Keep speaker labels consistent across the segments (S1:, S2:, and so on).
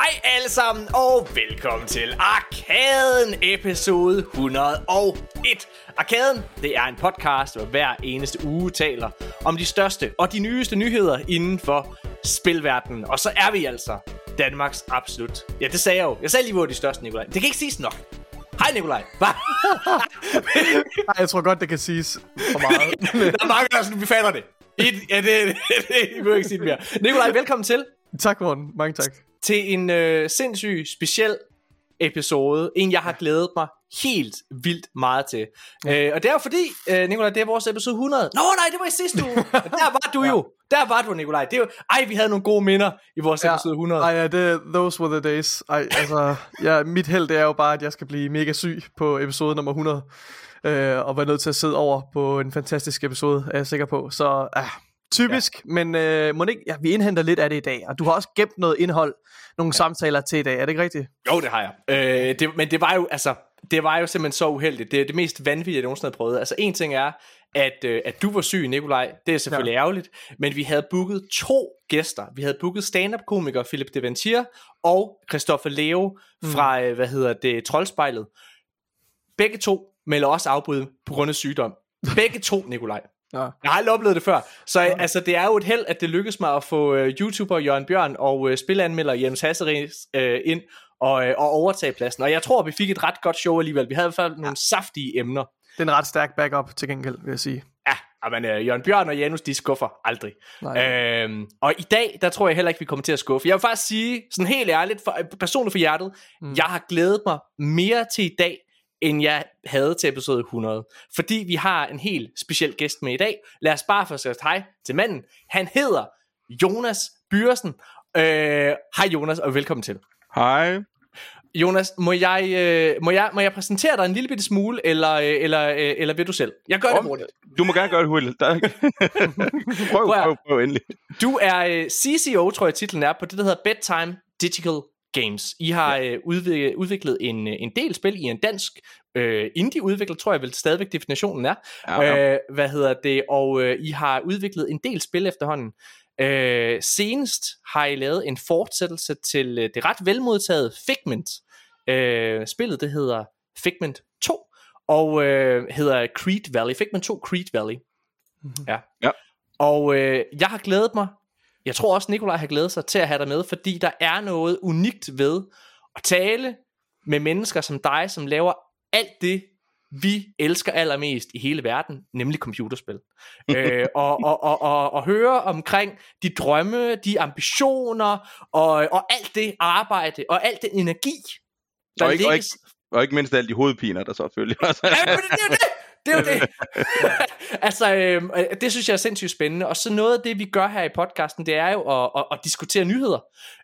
S1: Hej alle sammen, og velkommen til Arkaden episode 101. Arkaden, det er en podcast, hvor hver eneste uge taler om de største og de nyeste nyheder inden for spilverdenen. Og så er vi altså Danmarks absolut... Ja, det sagde jeg jo. Jeg sagde lige, hvor de største, Nikolaj. Det kan ikke siges nok. Hej Nikolaj.
S2: Nej, jeg tror godt, det kan siges for meget.
S1: der er mange, der sådan, vi fatter det. I, ja, det, det, det, I må ikke sige det mere. Nikolaj, velkommen til.
S2: tak, Morten. Mange tak.
S1: Til en øh, sindssyg speciel episode. En, jeg har glædet mig helt vildt meget til. Ja. Øh, og det er jo fordi, øh, Nikolaj, det er vores episode 100. Nå nej, det var i sidste uge. der var du jo. Der var du, Nikolaj. Det er jo, ej, vi havde nogle gode minder i vores ja. episode 100.
S2: Ej, ja, det, those were the days. Ej, altså, ja, mit held det er jo bare, at jeg skal blive mega syg på episode nummer 100. Øh, og være nødt til at sidde over på en fantastisk episode, er jeg sikker på. Så ja, typisk, ja. men øh, må ikke, ja, vi indhenter lidt af det i dag. Og du har også gemt noget indhold, nogle ja. samtaler til i dag, er det ikke rigtigt?
S1: Jo, det har jeg. Øh, det, men det var jo, altså, det var jo simpelthen så uheldigt. Det er det mest vanvittige, jeg nogensinde har prøvet. Altså en ting er, at, øh, at du var syg, Nikolaj. Det er selvfølgelig ja. ærgerligt. Men vi havde booket to gæster. Vi havde booket stand-up-komiker Philip Deventier og Christoffer Leo fra, mm. hvad hedder det, Troldspejlet. Begge to melder også afbud på grund af sygdom. Begge to, Nikolaj. Ja. Jeg har aldrig oplevet det før. Så ja. altså, det er jo et held, at det lykkedes mig at få uh, YouTuber Jørgen Bjørn og uh, spilanmelder Jens Hasseris uh, ind og, uh, og overtage pladsen. Og jeg tror, vi fik et ret godt show alligevel. Vi havde i hvert fald nogle saftige emner.
S2: Det er en ret stærk backup til gengæld, vil jeg sige.
S1: Ja, men uh, Jørgen Bjørn og Janus, de skuffer aldrig. Øhm, og i dag, der tror jeg heller ikke, vi kommer til at skuffe. Jeg vil faktisk sige, sådan helt ærligt, for, personligt for hjertet, mm. jeg har glædet mig mere til i dag, end jeg havde til episode 100. Fordi vi har en helt speciel gæst med i dag. Lad os bare få sagt hej til manden. Han hedder Jonas Byrsen. Øh, hej Jonas, og velkommen til.
S3: Hej.
S1: Jonas, må jeg, øh, må, jeg, må jeg præsentere dig en lille bitte smule, eller, øh, eller, øh, eller vil du selv? Jeg gør Om, det hurtigt.
S3: Du må gerne gøre det hurtigt. prøv, prøv, prøv, prøv endelig.
S1: Du er øh, CCO, tror jeg titlen er, på det, der hedder Bedtime Digital Games. I har ja. øh, udviklet, udviklet en, øh, en del spil i en dansk øh, indie-udvikler, tror jeg vel stadigvæk definitionen er. Ja, ja. Øh, hvad hedder det? Og øh, I har udviklet en del spil efterhånden. Øh, senest har I lavet en fortsættelse til øh, det ret velmodtaget Figment. Øh, spillet det hedder Figment 2 og øh, hedder Creed Valley. Figment 2 Creed Valley. Mm-hmm. Ja.
S3: ja.
S1: Og øh, jeg har glædet mig jeg tror også, Nikolaj har glædet sig til at have dig med, fordi der er noget unikt ved at tale med mennesker som dig, som laver alt det, vi elsker allermest i hele verden, nemlig computerspil. øh, og, og, og, og, og høre omkring de drømme, de ambitioner, og, og alt det arbejde, og alt den energi,
S3: der og ikke, og, ikke, og ikke mindst alle de hovedpiner, der så følger. ja,
S1: det, det, det, det er jo det. altså, øh, det synes jeg er sindssygt spændende. Og så noget af det, vi gør her i podcasten, det er jo at, at, at diskutere nyheder.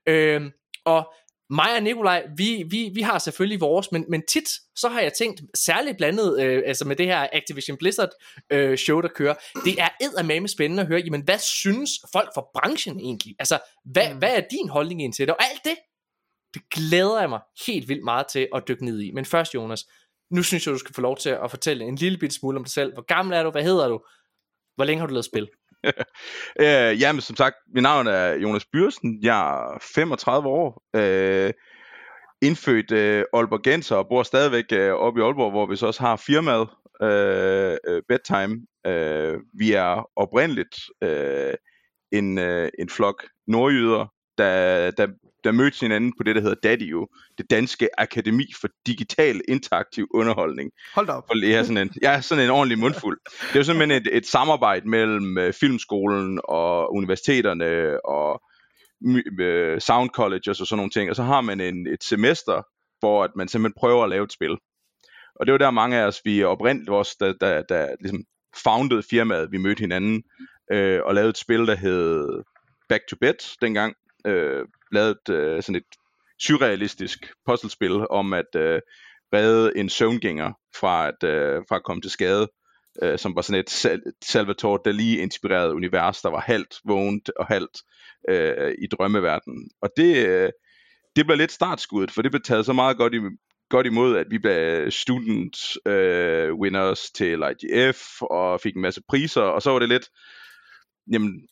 S1: Øh, og mig og Nikolaj, vi, vi, vi har selvfølgelig vores, men, men tit, så har jeg tænkt, særligt blandet øh, altså med det her Activision Blizzard øh, show, der kører, det er eddermame spændende at høre, jamen hvad synes folk fra branchen egentlig? Altså, hvad, mm. hvad er din holdning ind til det? Og alt det, det glæder jeg mig helt vildt meget til at dykke ned i. Men først, Jonas, nu synes jeg, du skal få lov til at fortælle en lille bit smule om dig selv. Hvor gammel er du? Hvad hedder du? Hvor længe har du lavet spil?
S3: øh, jamen, som sagt, mit navn er Jonas Byrsen. Jeg er 35 år. Øh, indfødt øh, Aalborgenser og bor stadigvæk øh, oppe i Aalborg, hvor vi så også har firmaet øh, øh Bedtime. Øh, vi er oprindeligt øh, en, øh, en flok nordjyder, der, der der mødte hinanden på det, der hedder DADIO, det Danske Akademi for Digital Interaktiv Underholdning.
S2: Hold da op.
S3: For, ja, sådan en, ja, sådan en ordentlig mundfuld. Det er jo simpelthen et, et samarbejde mellem uh, Filmskolen og universiteterne og uh, Sound College og sådan nogle ting, og så har man en, et semester, hvor at man simpelthen prøver at lave et spil. Og det var der mange af os, vi oprindeligt også, der, der, der ligesom founded firmaet, vi mødte hinanden, øh, og lavede et spil, der hed Back to Bed dengang, øh, lavet øh, sådan et surrealistisk puzzlespil om at øh, redde en søvngænger fra at, øh, fra at komme til skade, øh, som var sådan et Salvatore Dali inspireret univers, der var halvt vågent og halvt øh, i drømmeverdenen. Og det, øh, det blev lidt startskuddet, for det blev taget så meget godt, i, godt imod, at vi blev student øh, winners til IGF og fik en masse priser, og så var det lidt, jamen,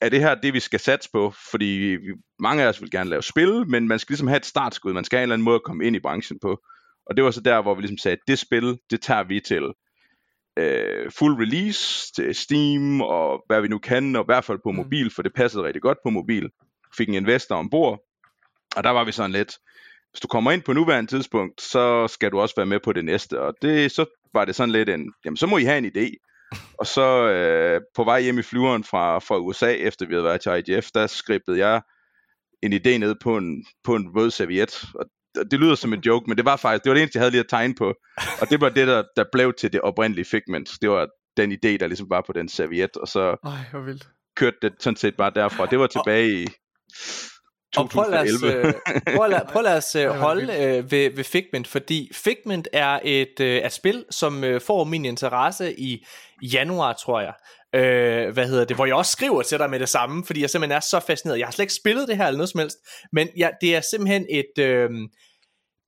S3: er det her det, vi skal satse på? Fordi mange af os vil gerne lave spil, men man skal ligesom have et startskud. Man skal have en eller anden måde at komme ind i branchen på. Og det var så der, hvor vi ligesom sagde, at det spil, det tager vi til øh, full release til Steam og hvad vi nu kan, og i hvert fald på mm. mobil, for det passede rigtig godt på mobil. Fik en investor ombord, og der var vi sådan lidt, hvis du kommer ind på nuværende tidspunkt, så skal du også være med på det næste. Og det, så var det sådan lidt en, jamen så må I have en idé. Og så øh, på vej hjem i flyveren fra, fra USA, efter vi havde været til IGF, der skribede jeg en idé ned på en, på en rød serviet. Og det lyder som en joke, men det var faktisk, det var det eneste, jeg havde lige at tegne på. Og det var det, der, der blev til det oprindelige Figment. Det var den idé, der ligesom var på den serviet, og så
S2: Ej, hvor vildt.
S3: kørte det sådan set bare derfra. Det var tilbage i
S1: og prøv lad os, prøv lad, prøv lad os holde øh, ved, ved Figment, fordi Figment er et, øh, et spil, som øh, får min interesse i januar, tror jeg. Øh, hvad hedder det, hvor jeg også skriver til dig med det samme, fordi jeg simpelthen er så fascineret. Jeg har slet ikke spillet det her eller noget som helst, men ja, det er simpelthen et, øh,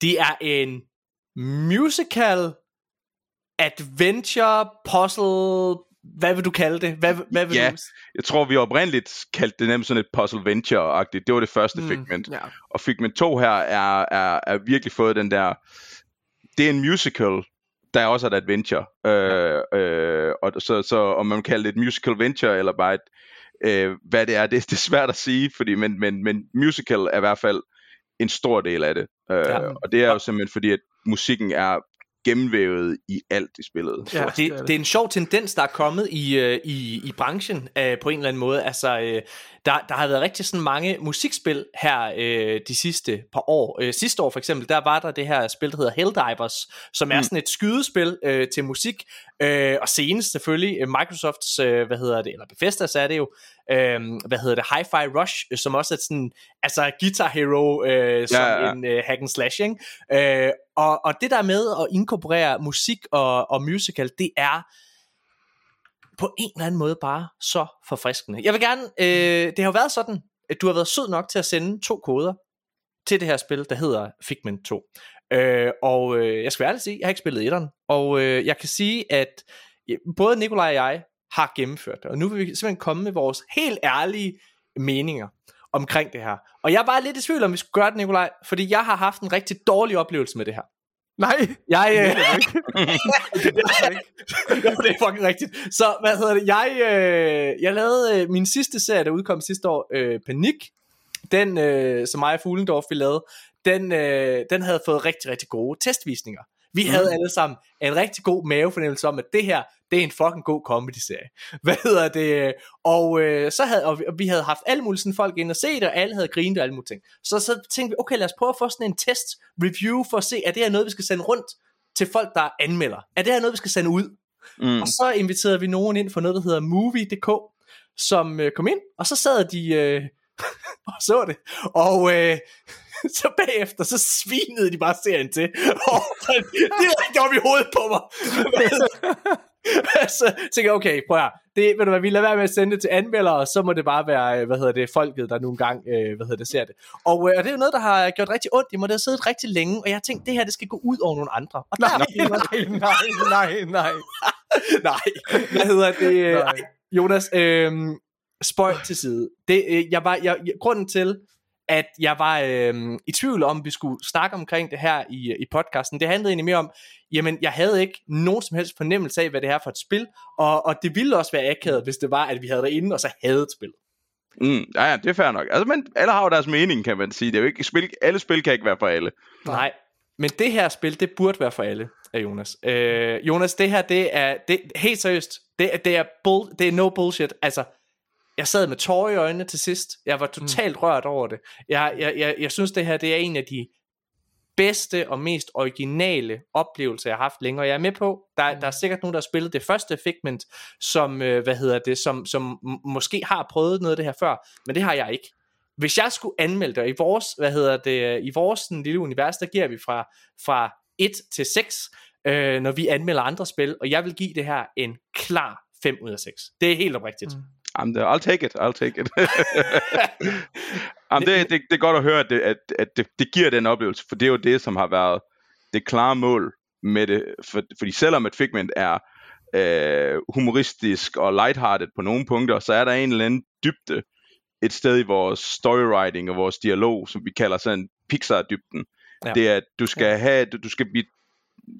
S1: det er en musical adventure puzzle hvad vil du kalde det? Hvad, hvad vil
S3: ja,
S1: du...
S3: jeg tror vi oprindeligt kaldte det nemt sådan et puzzle venture-agtigt. Det var det første mm, Figment. Ja. Og Figment 2 her er, er, er virkelig fået den der... Det er en musical, der er også et adventure. Øh, øh, og så, så om man kalder det et musical venture, eller bare et, øh, hvad det er, det, det er svært at sige, fordi, men, men, men musical er i hvert fald en stor del af det. Øh, ja. Og det er jo simpelthen fordi, at musikken er gennemvævet i alt i spillet.
S1: Ja, det, det, er en sjov tendens, der er kommet i, øh, i, i branchen uh, på en eller anden måde. Altså, uh, der, der har været rigtig sådan mange musikspil her uh, de sidste par år. Uh, sidste år for eksempel, der var der det her spil, der hedder Helldivers, som er mm. sådan et skydespil uh, til musik, uh, og senest selvfølgelig Microsofts, uh, hvad hedder det, eller Bethesda's er det jo, uh, hvad hedder det, Hi-Fi Rush, som også er sådan, altså Guitar Hero, uh, som ja, ja. en uh, hack and slash, ikke? Uh, og, og det der med at inkorporere musik og, og musical, det er på en eller anden måde bare så forfriskende. Jeg vil gerne, øh, det har jo været sådan, at du har været sød nok til at sende to koder til det her spil, der hedder Figment 2. Øh, og øh, jeg skal ærligt sige, jeg har ikke spillet etteren, og øh, jeg kan sige, at både Nikolaj og jeg har gennemført det, og nu vil vi simpelthen komme med vores helt ærlige meninger omkring det her. Og jeg var lidt i tvivl om, vi skulle gøre det, Nikolaj, fordi jeg har haft en rigtig dårlig oplevelse med det her.
S2: Nej,
S1: jeg, øh, det er ikke. det er fucking rigtigt. Så hvad hedder det? Jeg, øh, jeg lavede øh, min sidste serie, der udkom sidste år, øh, Panik. Den, øh, som mig og Fuglendorf vi lavede, den, øh, den havde fået rigtig, rigtig gode testvisninger. Vi mm. havde alle sammen en rigtig god mavefornemmelse om, at det her, det er en fucking god comedy-serie. Hvad hedder det? Og, øh, så havde, og vi, og vi havde haft alle mulige sådan folk ind og se det, og alle havde grinet og alle mulige ting. Så, så tænkte vi, okay, lad os prøve at få sådan en test-review for at se, er det her noget, vi skal sende rundt til folk, der anmelder? Er det her noget, vi skal sende ud? Mm. Og så inviterede vi nogen ind for noget, der hedder Movie.dk, som øh, kom ind, og så sad de øh, og så det. Og øh, så bagefter, så svinede de bare serien til. Og direkte op i hovedet på mig. så tænker jeg, okay, prøv her. Det, ved du hvad, vi lader være med at sende det til anmeldere, og så må det bare være, hvad hedder det, folket, der nogle gang, øh, hvad hedder det, ser det. Og, øh, og det er jo noget, der har gjort rigtig ondt. Jeg må have siddet rigtig længe, og jeg har tænkt, det her, det skal gå ud over nogle andre. Og
S2: nej, der, nej, nej, nej, nej.
S1: nej, hvad hedder det? Nej. Jonas, øh, spøj til side. Det, øh, jeg var, jeg, grunden til, at jeg var øh, i tvivl om, vi skulle snakke omkring det her i, i podcasten. Det handlede egentlig mere om, jamen jeg havde ikke nogen som helst fornemmelse af, hvad det er for et spil, og, og det ville også være akavet, hvis det var, at vi havde det inde, og så havde et spil.
S3: Mm, ja, ja, det er fair nok. Altså, men alle har jo deres mening, kan man sige. Det er jo ikke, spil, alle spil kan ikke være for alle.
S1: Nej, men det her spil, det burde være for alle, af Jonas. Øh, Jonas, det her, det er, det, helt seriøst, det, det, er bull, det er no bullshit. Altså, jeg sad med tårer i øjnene til sidst. Jeg var totalt mm. rørt over det. Jeg, jeg, jeg, jeg synes, det her det er en af de bedste og mest originale oplevelser, jeg har haft længere. Jeg er med på, der, mm. der er sikkert nogen, der har spillet det første Figment, som, øh, hvad hedder det, som, som måske har prøvet noget af det her før, men det har jeg ikke. Hvis jeg skulle anmelde det, i vores, hvad hedder det, i vores sådan, lille univers, der giver vi fra, fra 1 til 6, øh, når vi anmelder andre spil, og jeg vil give det her en klar 5 ud af 6. Det er helt oprigtigt. Mm.
S3: I'm the, I'll take it, I'll take it. Jamen, det, det, det er godt at høre, at, det, at, at det, det giver den oplevelse, for det er jo det, som har været det klare mål med det. For, fordi selvom et Figment er øh, humoristisk og lighthearted på nogle punkter, så er der en eller anden dybde et sted i vores storywriting og vores dialog, som vi kalder sådan Pixar-dybden. Ja. Det er, at du skal have, du skal blive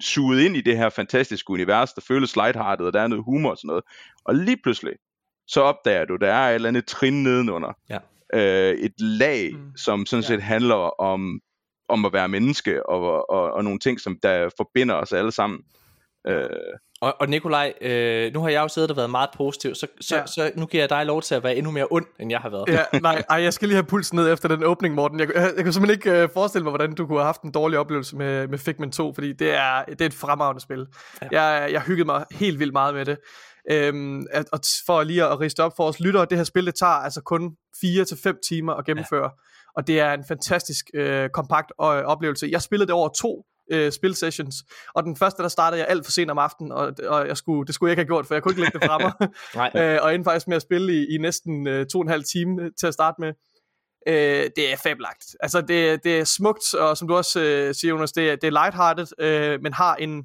S3: suget ind i det her fantastiske univers, der føles lighthearted, og der er noget humor og sådan noget. Og lige pludselig, så opdager du, der er et eller andet trin nedenunder. Ja. Øh, et lag, mm. som sådan set ja. handler om, om at være menneske, og, og, og nogle ting, som der forbinder os alle sammen. Øh,
S1: og, og Nikolaj, øh, nu har jeg jo siddet og været meget positiv, så, så, ja. så nu giver jeg dig lov til at være endnu mere ond, end jeg har været.
S2: Ja, nej, ej, jeg skal lige have pulsen ned efter den åbning, Morten. Jeg, jeg, jeg kan simpelthen ikke øh, forestille mig, hvordan du kunne have haft en dårlig oplevelse med, med Figment 2, fordi det er, det er et fremragende spil. Ja. Jeg, jeg hyggede mig helt vildt meget med det. Øhm, at, og for lige at riste op for os lyttere, det her spil, det tager altså kun 4-5 timer at gennemføre. Ja. Og det er en fantastisk øh, kompakt øh, oplevelse. Jeg spillede det over to øh, spilsessions. Og den første, der startede jeg alt for sent om aftenen, og, og jeg skulle, det skulle jeg ikke have gjort, for jeg kunne ikke lægge det fra mig. øh, og endte faktisk med at spille i, i næsten øh, to og en halv time til at starte med. Øh, det er fabelagt. Altså, det, det er smukt, og som du også øh, siger, Jonas, det er, det er lighthearted, øh, men har en,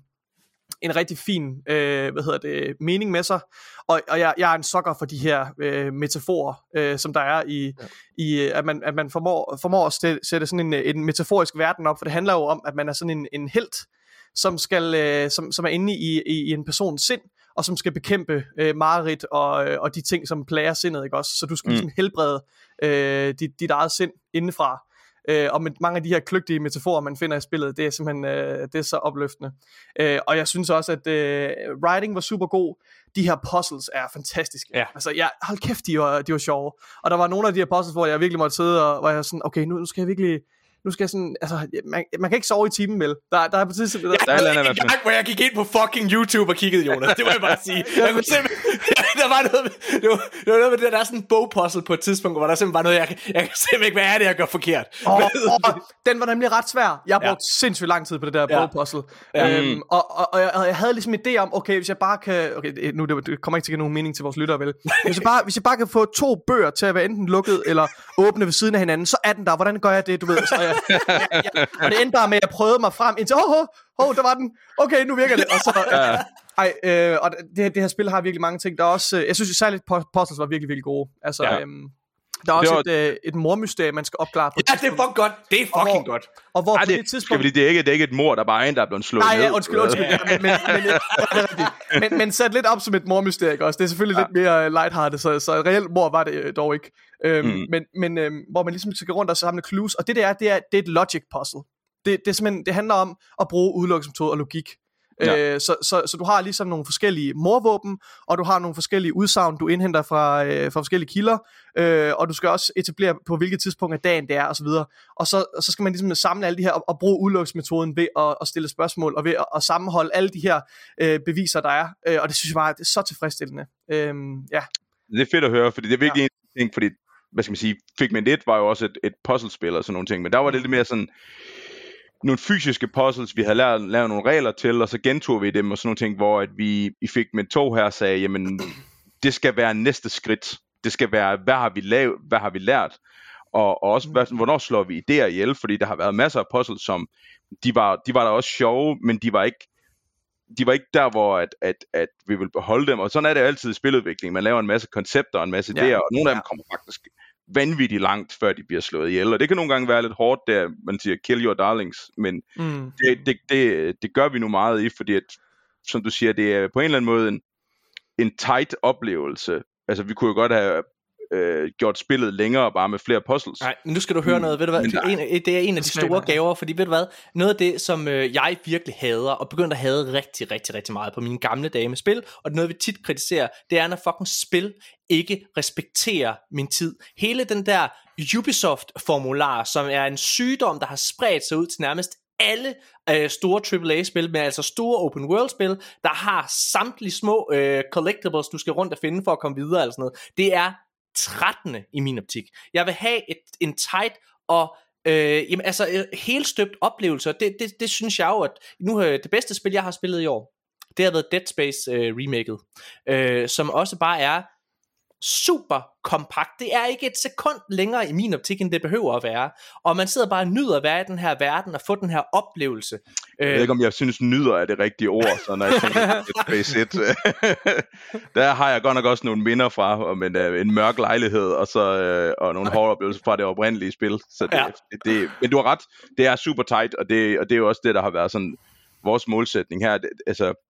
S2: en rigtig fin øh, hvad hedder det, mening med sig. Og, og jeg, jeg er en sokker for de her øh, metaforer, øh, som der er i, ja. i at man, at man formår, formår at sætte, sætte sådan en, en metaforisk verden op, for det handler jo om, at man er sådan en, en held, som, skal, øh, som, som er inde i, i, i en persons sind, og som skal bekæmpe øh, mareridt og, øh, og de ting, som plager sindet, ikke også? Så du skal mm. ligesom helbrede øh, dit, dit eget sind indefra. Øh, og med mange af de her kløgtige metaforer, man finder i spillet, det er simpelthen øh, det er så opløftende. Øh, og jeg synes også, at øh, writing var super god. De her puzzles er fantastiske. Ja. Altså, jeg, hold kæft, de var, de var sjove. Og der var nogle af de her puzzles, hvor jeg virkelig måtte sidde og hvor jeg sådan, okay, nu, nu skal jeg virkelig nu skal jeg sådan, altså, man, man kan ikke sove i timen, vel? Der, der er på tidspunkt...
S1: Der, jeg havde en gang, hvor jeg gik ind på fucking YouTube og kiggede, Jonas. Det må jeg bare sige. Jeg kunne simpelthen, der var noget, det var, det var noget med det, der er sådan en bogpuzzle på et tidspunkt, hvor der simpelthen var noget, jeg, jeg kan simpelthen ikke, hvad er det, jeg gør forkert? Oh,
S2: oh, den var nemlig ret svær. Jeg brugte ja. sindssygt lang tid på det der ja. bogpuzzle. Ja. Øhm, og, og, og, jeg, og jeg havde ligesom en idé om, okay, hvis jeg bare kan, okay, nu det, det kommer ikke til at give nogen mening til vores lyttere, vel? Hvis jeg, bare, hvis jeg bare kan få to bøger til at være enten lukket eller åbne ved siden af hinanden, så er den der. Hvordan gør jeg det, du ved? Så jeg, jeg, jeg, og det endte bare med, at jeg prøvede mig frem indtil, åh, oh, oh, oh, der var den. Okay, nu virker det. Og så, ja. Ej, øh, og det, det her spil har virkelig mange ting. Der er også, øh, jeg synes særligt, puzzles var virkelig, virkelig gode. Altså, ja. øhm, der er også var... et, øh, et mormysterie, man skal opklare på
S1: Ja, det er fucking godt. Det er fucking
S2: hvor,
S1: godt.
S2: Og hvor Ej, det, det
S3: tidspunkt... Skal vi, det, er ikke, det er ikke et mor, der bare er en, der er blevet slået
S2: Nej, ja, undskyld, undskyld. Ja, men, men, men, men, men, sat lidt op som et mormysterie også. Det er selvfølgelig ja. lidt mere lighthearted, så, så reelt mor var det øh, dog ikke. Øhm, mm. Men, men øhm, hvor man ligesom skal rundt og samle clues. Og det der er, det er, det er et logic puzzle. Det, det, er simpelthen, det handler om at bruge udelukkelsesmetode og logik. Ja. Øh, så, så, så du har ligesom nogle forskellige morvåben, og du har nogle forskellige udsagn, du indhenter fra, øh, fra forskellige kilder, øh, og du skal også etablere på hvilket tidspunkt af dagen det er, osv. Og, og så, og så skal man ligesom samle alle de her, og, og bruge udelukkelsesmetoden ved at, at stille spørgsmål, og ved at, at sammenholde alle de her øh, beviser, der er. Øh, og det synes jeg bare, det er så tilfredsstillende. Øh, ja.
S3: Det er fedt at høre, fordi det er virkelig ja. en ting, fordi hvad skal man sige, Figment 1 var jo også et, et puzzlespil og sådan nogle ting, men der var det lidt mere sådan, nogle fysiske puzzles, vi havde lært, lavet nogle regler til, og så gentog vi dem og sådan nogle ting, hvor at vi i fik med to her sagde, jamen, det skal være næste skridt. Det skal være, hvad har vi lavet, hvad har vi lært? Og, og også, hvad, hvornår slår vi idéer ihjel? Fordi der har været masser af puzzles, som, de var, de var da også sjove, men de var ikke, de var ikke der, hvor at, at, at vi vil beholde dem. Og sådan er det altid i spiludvikling. Man laver en masse koncepter og en masse idéer, ja. og nogle af dem kommer faktisk vanvittigt langt, før de bliver slået ihjel. Og det kan nogle gange være lidt hårdt, der man siger, kill your darlings, men mm. det, det, det, det gør vi nu meget i, fordi at, som du siger, det er på en eller anden måde en, en tight oplevelse. Altså, vi kunne jo godt have øh, gjort spillet længere bare med flere puzzles.
S1: Nej, nu skal du høre mm. noget, ved du hvad, det er, en, det er en af de store gaver, fordi ved du hvad, noget af det, som øh, jeg virkelig hader, og begyndte at have rigtig, rigtig, rigtig meget på mine gamle dage med spil, og det noget, vi tit kritiserer, det er, når fucking spil ikke respekterer min tid. Hele den der Ubisoft-formular, som er en sygdom, der har spredt sig ud til nærmest alle øh, store AAA-spil, men altså store open world-spil, der har samtlige små øh, collectibles, du skal rundt og finde for at komme videre, eller sådan noget. Det er 13. i min optik. Jeg vil have et, en tight og øh, jamen, altså øh, helt støbt oplevelse. Det, det, det synes jeg jo, at nu øh, det bedste spil, jeg har spillet i år, det har været Dead Space øh, remaket, øh, som også bare er super kompakt. Det er ikke et sekund længere i min optik, end det behøver at være. Og man sidder bare og nyder at være i den her verden og få den her oplevelse.
S3: Jeg ved ikke, om jeg synes, nyder er det rigtige ord, så når jeg tænker Space 1. der har jeg godt nok også nogle minder fra om en, øh, en mørk lejlighed, og, så, øh, og nogle horroroplevelser fra det oprindelige spil. Så det,
S1: Ja.
S3: det, det, men du har ret, det er super tight, og det, og det er jo også det, der har været sådan vores målsætning her. Det, altså,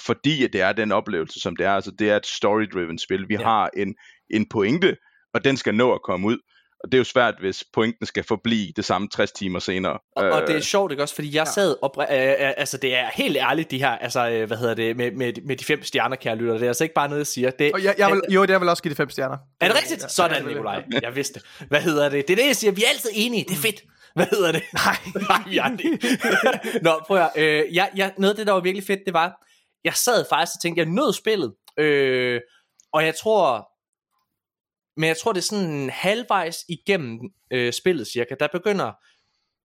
S3: fordi at det er den oplevelse, som det er. Altså, det er et story-driven spil. Vi
S1: Ja.
S3: ja. har en, en pointe, og den skal nå at komme ud. Og det er jo svært, hvis pointen skal forblive det samme 60 timer senere.
S1: Og, og det er
S3: Øh,
S1: sjovt, ikke også? Fordi jeg sad og... Øh, øh, altså, det er helt ærligt, de her... Altså, øh, hvad hedder det? Med, med, med de fem stjerner, kære lytter. Det er altså ikke bare noget, jeg siger. Det,
S2: Og jeg, jeg vil, jo, det er vel også give det fem stjerner.
S1: Er det rigtigt?
S2: Ja,
S1: Sådan. Nikolaj. Jeg vidste det. Hvad hedder det? Det er det, jeg siger. Vi er altid enige. Det er fedt. Hvad hedder det? Nej, Nej vi er det. Nå, prøv at høre. øh, jeg, jeg, Noget af det, der var virkelig fedt, det var, jeg sad faktisk og tænkte, jeg nød spillet. Øh, og jeg tror, men jeg tror, det er sådan halvvejs igennem øh, spillet cirka, der begynder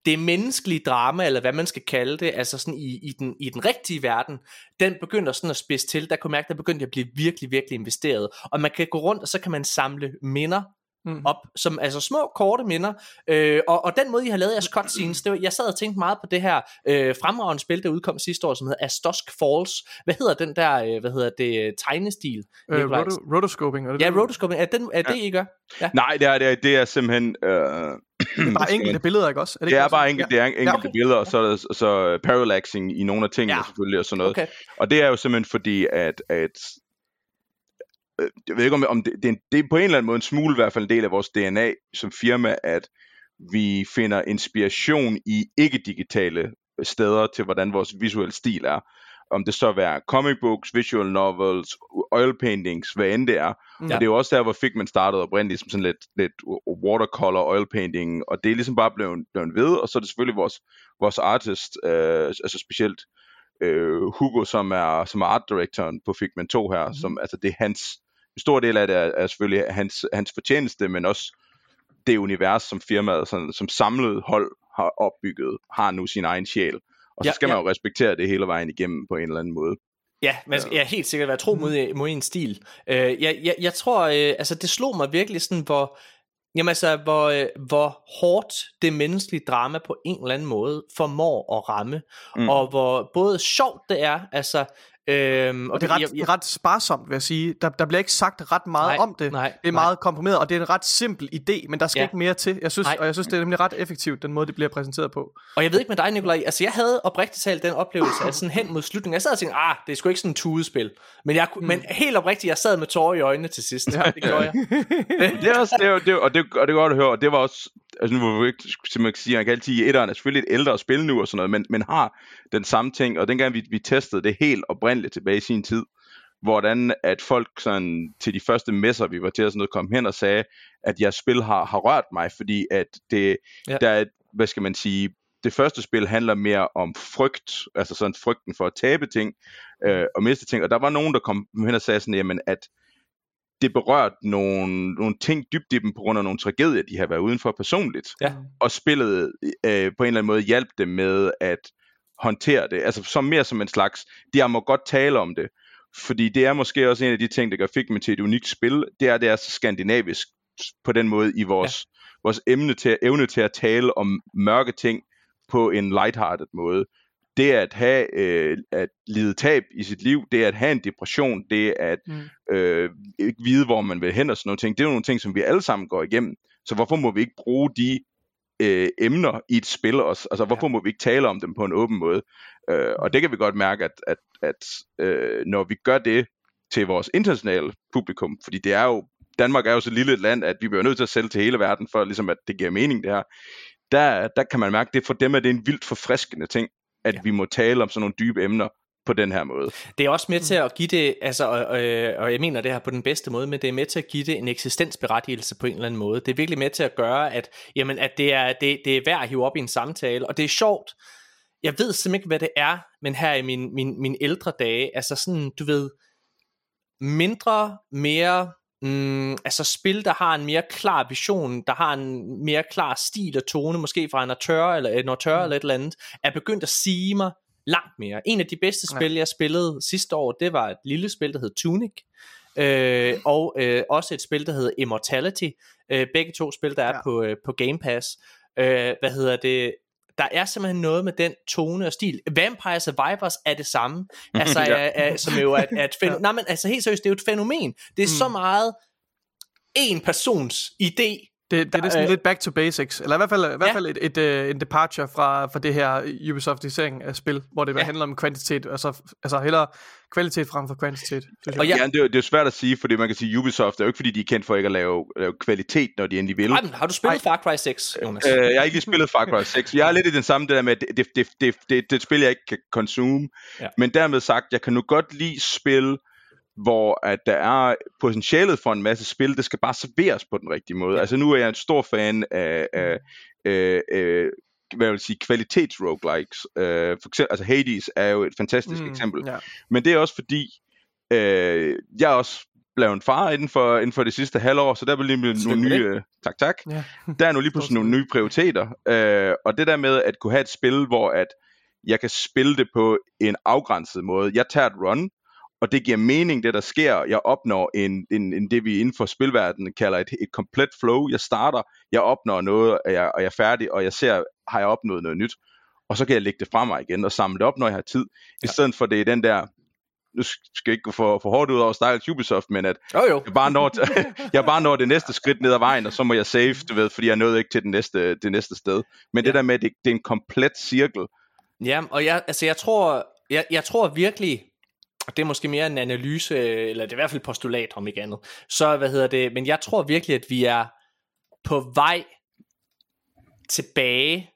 S1: det menneskelige drama, eller hvad man skal kalde det, altså sådan i, i, den, i den rigtige verden, den begynder sådan at spidse til. Der kunne jeg mærke, der begyndte jeg at blive virkelig, virkelig investeret. Og man kan gå rundt, og så kan man samle minder
S2: Mm.
S1: op, som altså små, korte minder. Øh, og, og den måde, I har lavet jeres cutscenes, det var, jeg sad og tænkte meget på det her øh, fremragende spil, der udkom sidste år, som hedder Astosk Falls. Hvad hedder den der, øh, hvad hedder det, tegnestil?
S2: Øh, roto, rotoscoping, er det
S1: ja,
S2: det,
S1: rotoscoping. Er, den, er det, I gør?
S3: Nej, det er, det er, det er simpelthen... Øh,
S2: Bare enkelte billeder, ikke også?
S3: det er bare enkelt, det er enkelte
S2: okay.
S3: billeder, og så er så, så parallaxing i nogle af tingene
S1: Ja.
S3: ja. selvfølgelig, og sådan noget.
S1: Okay.
S3: Og det er jo simpelthen fordi, at, at øh, jeg ved ikke om, om det, det, er en, det er på en eller anden måde en smule i hvert fald en del af vores DNA som firma, at vi finder inspiration i ikke-digitale steder til, hvordan vores visuelle stil er. Om det så er comic books, visual novels, oil paintings, hvad end det er.
S2: Mm.
S3: Og det er jo også der, hvor Figment startede oprindeligt som sådan lidt, lidt watercolor oil painting, og det er ligesom bare blevet, blevet ved, og så er det selvfølgelig vores, vores artist, øh, altså specielt øh, Hugo, som er, som er art directoren på Figment 2 her, mm. som, altså det er hans, en stor del af det er, er selvfølgelig hans, hans fortjeneste, men også det univers, som firmaet, som, som samlet hold har opbygget, har nu sin egen sjæl. Og så
S1: Ja,
S3: skal man
S1: ja.
S3: jo respektere det hele vejen igennem på en eller anden måde.
S1: Ja, man skal, ja, helt sikkert være tro mod, mod en stil. Øh, jeg, jeg, jeg tror, øh, altså det slog mig virkelig sådan, hvor, jamen altså, hvor, øh, hvor hårdt det menneskelige drama på en eller anden måde formår at ramme, mm.
S3: Mm.
S1: og hvor både sjovt det er, altså, øhm,
S2: Og det er ret,
S1: jeg, jeg,
S2: ret sparsomt, vil jeg sige. Der, der bliver ikke sagt ret meget
S1: Nej,
S2: om det.
S1: nej,
S2: det er
S1: nej.
S2: meget komprimeret, og det er en ret simpel idé, men der skal
S1: Ja.
S2: ikke mere til. Jeg synes,
S1: Nej.
S2: og jeg synes, det er nemlig ret effektivt, den måde, det bliver præsenteret på.
S1: Og jeg ved ikke med dig, Nikolaj, altså jeg havde oprigtigt talt den oplevelse, at sådan hen mod slutningen, jeg sad og tænkte, ah, det er sgu ikke sådan en tudespil. Men, jeg, mm. men helt oprigtigt, jeg sad med tårer i øjnene til sidst. Ja. Det gjorde jeg.
S3: det er også, det er, jo- det er, og, det, og det er godt at høre, og det var også, altså nu vil vi ikke, som man kan sige, man kan altid sige, etteren er selvfølgelig et ældre spil nu og sådan noget, men, men har den samme ting, og dengang vi, vi testede det helt oprindeligt tilbage i sin tid, hvordan at folk sådan, til de første messer, vi var til at sådan noget, kom hen og sagde, at jeres spil har, har rørt mig, fordi at det,
S1: Ja.
S3: der er, hvad skal man sige, det første spil handler mere om frygt, altså sådan frygten for at tabe ting, øh, og miste ting, og der var nogen, der kom hen og sagde sådan, jamen at det berørte nogle, nogle ting dybt i dem på grund af nogle tragedier, de har været udenfor personligt.
S1: Ja.
S3: Og spillet øh, på en eller anden måde hjalp dem med at håndtere det. Altså som mere som en slags, de må godt tale om det. Fordi det er måske også en af de ting, der gør Figment til et unikt spil. Det er, det er så skandinavisk på den måde i vores, ja. vores emne til, evne til at tale om mørke ting på en lighthearted måde. Det at have øh, at lide tab i sit liv, det at have en depression, det at
S2: Mm.
S3: øh, ikke vide, hvor man vil hen og sådan nogle ting, det er jo nogle ting, som vi alle sammen går igennem. Så hvorfor må vi ikke bruge de øh, emner i et spil også? Altså hvorfor må vi ikke tale om dem på en åben måde? Øh, og det kan vi godt mærke, at, at, at øh, når vi gør det til vores internationale publikum, fordi det er jo, Danmark er jo så lille et land, at vi bliver nødt til at sælge til hele verden, for ligesom at det giver mening det her. Der, der kan man mærke, det for dem er det en vildt forfriskende ting, at
S1: Ja.
S3: ja. vi må tale om sådan nogle dybe emner på den her måde.
S1: Det er også med til at give det, altså, og, og, og jeg mener det her på den bedste måde, men det er med til at give det en eksistensberettigelse på en eller anden måde. Det er virkelig med til at gøre, at, jamen, at det, er, det, det er værd at hive op i en samtale, og det er sjovt. Jeg ved simpelthen ikke, hvad det er, men her i min, min, min ældre dage, altså sådan, du ved, mindre, mere, mm, altså spil, der har en mere klar vision, der har en mere klar stil og tone, måske fra en auteur eller en auteur eller et eller andet, er begyndt at sige mig langt mere. En af de bedste
S2: Ja.
S1: spil, jeg spillede sidste år, det var et lille spil, der hed Tunic, øh, og øh, også et spil, der hedder Immortality. Øh, begge to spil, der er
S2: Ja.
S1: på, øh, på Game Pass. Øh, hvad hedder det? Der er simpelthen noget med den tone og stil. Vampire Survivors er det samme. Altså,
S3: Ja.
S1: er, er, som jo er, er et fænomen. Nej, men altså helt seriøst, det er jo et fænomen. Det er mm. så meget en persons idé,
S2: Det, det er sådan
S1: øh,
S2: lidt back to basics, eller i hvert fald, i hvert fald et, et, et, en departure fra, fra det her Ubisoftisering af spil, hvor det
S1: Ja.
S2: ja. handler om kvantitet, altså, altså hellere kvalitet frem for kvantitet.
S1: Og
S3: Ja,
S1: Ja.
S3: det, er, jo- det er svært at sige, fordi man kan sige, Ubisoft er jo ikke fordi, de er kendt for ikke at lave, lave kvalitet, når de endelig vil.
S1: Ej, men har du spillet Far Cry 6, Jonas?
S3: Øh, jeg har ikke lige spillet Far Cry 6. Jeg er lidt i den samme det der med, at det, det, det, det, det, det er et spil, jeg ikke kan consume.
S1: Ja.
S3: Men dermed sagt, jeg kan nu godt lide spil, hvor at der er potentialet for en masse spil, det skal bare serveres på den rigtige måde.
S1: Ja.
S3: Altså nu er jeg en stor fan af, af øh, øh, hvad vil sige, kvalitets roguelikes. Øh, for eksempel, altså Hades er jo et fantastisk mm, eksempel.
S2: Ja.
S3: Men det er også fordi, øh, jeg er også blevet en far inden for, inden for det sidste halvår, så der er lige nogle
S1: Tillykke med
S3: nye... Øh, tak, tak.
S2: Ja.
S3: Der er nu lige pludselig nogle nye prioriteter. Øh, og det der med at kunne have et spil, hvor at jeg kan spille det på en afgrænset måde. Jeg tager et run, og det giver mening, det der sker. Jeg opnår en, en, en det, vi inden for spilverdenen kalder et, et komplet flow. Jeg starter, jeg opnår noget, og jeg, og jeg er færdig, og jeg ser, har jeg opnået noget nyt. Og så kan jeg lægge det fra mig igen og samle det op, når jeg har tid. I stedet for det er den der, nu skal jeg ikke gå for, for hårdt ud over Styles Ubisoft, men at
S1: Jo, jo.
S3: jeg bare når, jeg bare når det næste skridt ned ad vejen, og så må jeg save, du ved, fordi jeg nåede ikke til det næste, det næste sted. Men det
S1: Ja.
S3: der med, at det, det er en komplet cirkel.
S1: Ja, og jeg, altså jeg tror, jeg, jeg tror virkelig, og det er måske mere en analyse, eller det er i hvert fald et postulat om ikke andet, så hvad hedder det, men jeg tror virkelig, at vi er på vej tilbage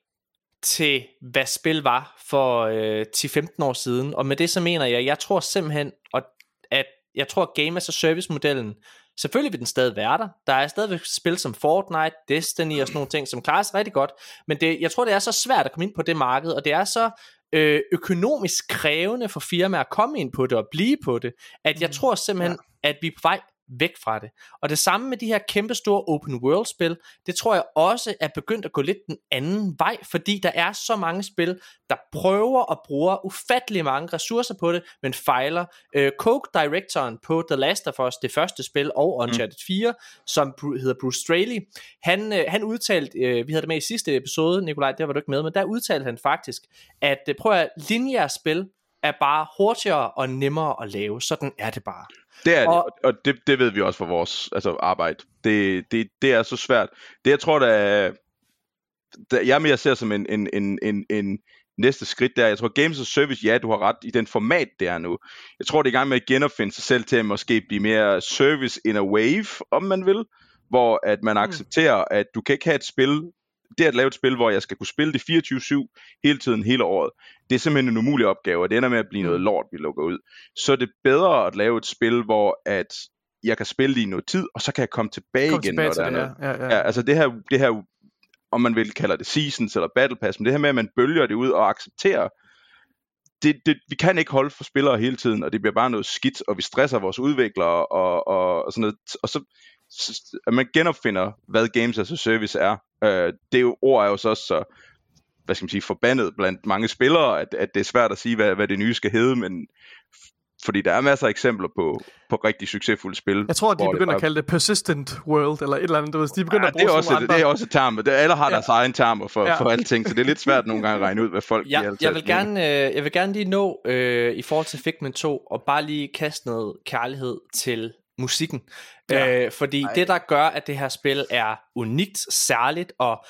S1: til, hvad spil var for øh, 10-15 år siden, og med det så mener jeg, jeg tror simpelthen, og at jeg tror, at Game as a Service modellen, selvfølgelig vil den stadig være der, der er stadigvæk spil som Fortnite, Destiny og sådan nogle ting, som klarer sig rigtig godt, men det, jeg tror, det er så svært at komme ind på det marked, og det er så øh, økonomisk krævende for firmaer at komme ind på det og blive på det, at jeg tror simpelthen, ja. at vi er på vej væk fra det. Og det samme med de her kæmpe store open world spil, det tror jeg også er begyndt at gå lidt den anden vej, fordi der er så mange spil, der prøver og bruger ufattelig mange ressourcer på det, men fejler. Øh, Coke Directoren på The Last of Us, det første spil, og Uncharted 4, som hedder Bruce Straley, han, øh, han udtalte, øh, vi havde det med i sidste episode, Nikolaj, der var du ikke med, men der udtalte han faktisk, at øh, prøv at lineære spil er bare hurtigere og nemmere at lave. Sådan er det bare.
S3: Det er det,
S1: Og-
S3: og, og det, det ved vi også fra vores altså, arbejde. Det, det, det er så svært. Det jeg tror, der er, der, jeg mere ser som en, en, en, en, en næste skridt der. Jeg tror, Games as Service, ja, du har ret i den format, det er nu. Jeg tror, det er i gang med at genopfinde sig selv til at måske blive mere service in a wave, om man vil. Hvor at man accepterer, at du kan ikke have et spil, det at lave et spil, hvor jeg skal kunne spille det 24-7 hele tiden, hele året, det er simpelthen en umulig opgave, og det ender med at blive noget lort, vi lukker ud. Så er det bedre at lave et spil, hvor at jeg kan spille det i noget tid, og så kan jeg komme tilbage
S2: Kom
S3: igen,
S2: tilbage
S3: når
S2: til
S3: der er
S2: det,
S3: noget.
S2: ja. ja, ja.
S3: Ja, altså det her, det her, om man vil kalde det seasons eller battle pass, men det her med, at man bølger det ud og accepterer, det, det, vi kan ikke holde for spillere hele tiden, og det bliver bare noget skidt, og vi stresser vores udviklere, og, og, og sådan noget, og så at man genopfinder, hvad Games as a Service er. Øh, det er ord er jo så også så, hvad skal man sige, forbandet blandt mange spillere, at, at det er svært at sige, hvad, hvad det nye skal hedde, men fordi der er masser af eksempler på, på rigtig succesfulde spil.
S2: Jeg tror, de begynder
S3: bare-
S2: at kalde det persistent world, eller et eller andet. Du ved, de begynder
S3: Ja,
S2: at
S3: det, er
S2: bruge
S3: også,
S2: sådan
S3: det, er
S2: andre-
S3: også et term. Det, alle har deres egen termer for,
S2: Ja.
S3: for alting, så det er lidt svært nogle gange at regne ud, hvad folk
S1: Ja,
S3: alt
S1: jeg, vil gerne, øh, jeg vil gerne lige nå, øh, i forhold til Figment 2, og bare lige kaste noget kærlighed til musikken.
S2: Ja.
S1: Øh, fordi Ej. det, der gør, at det her spil er unikt, særligt og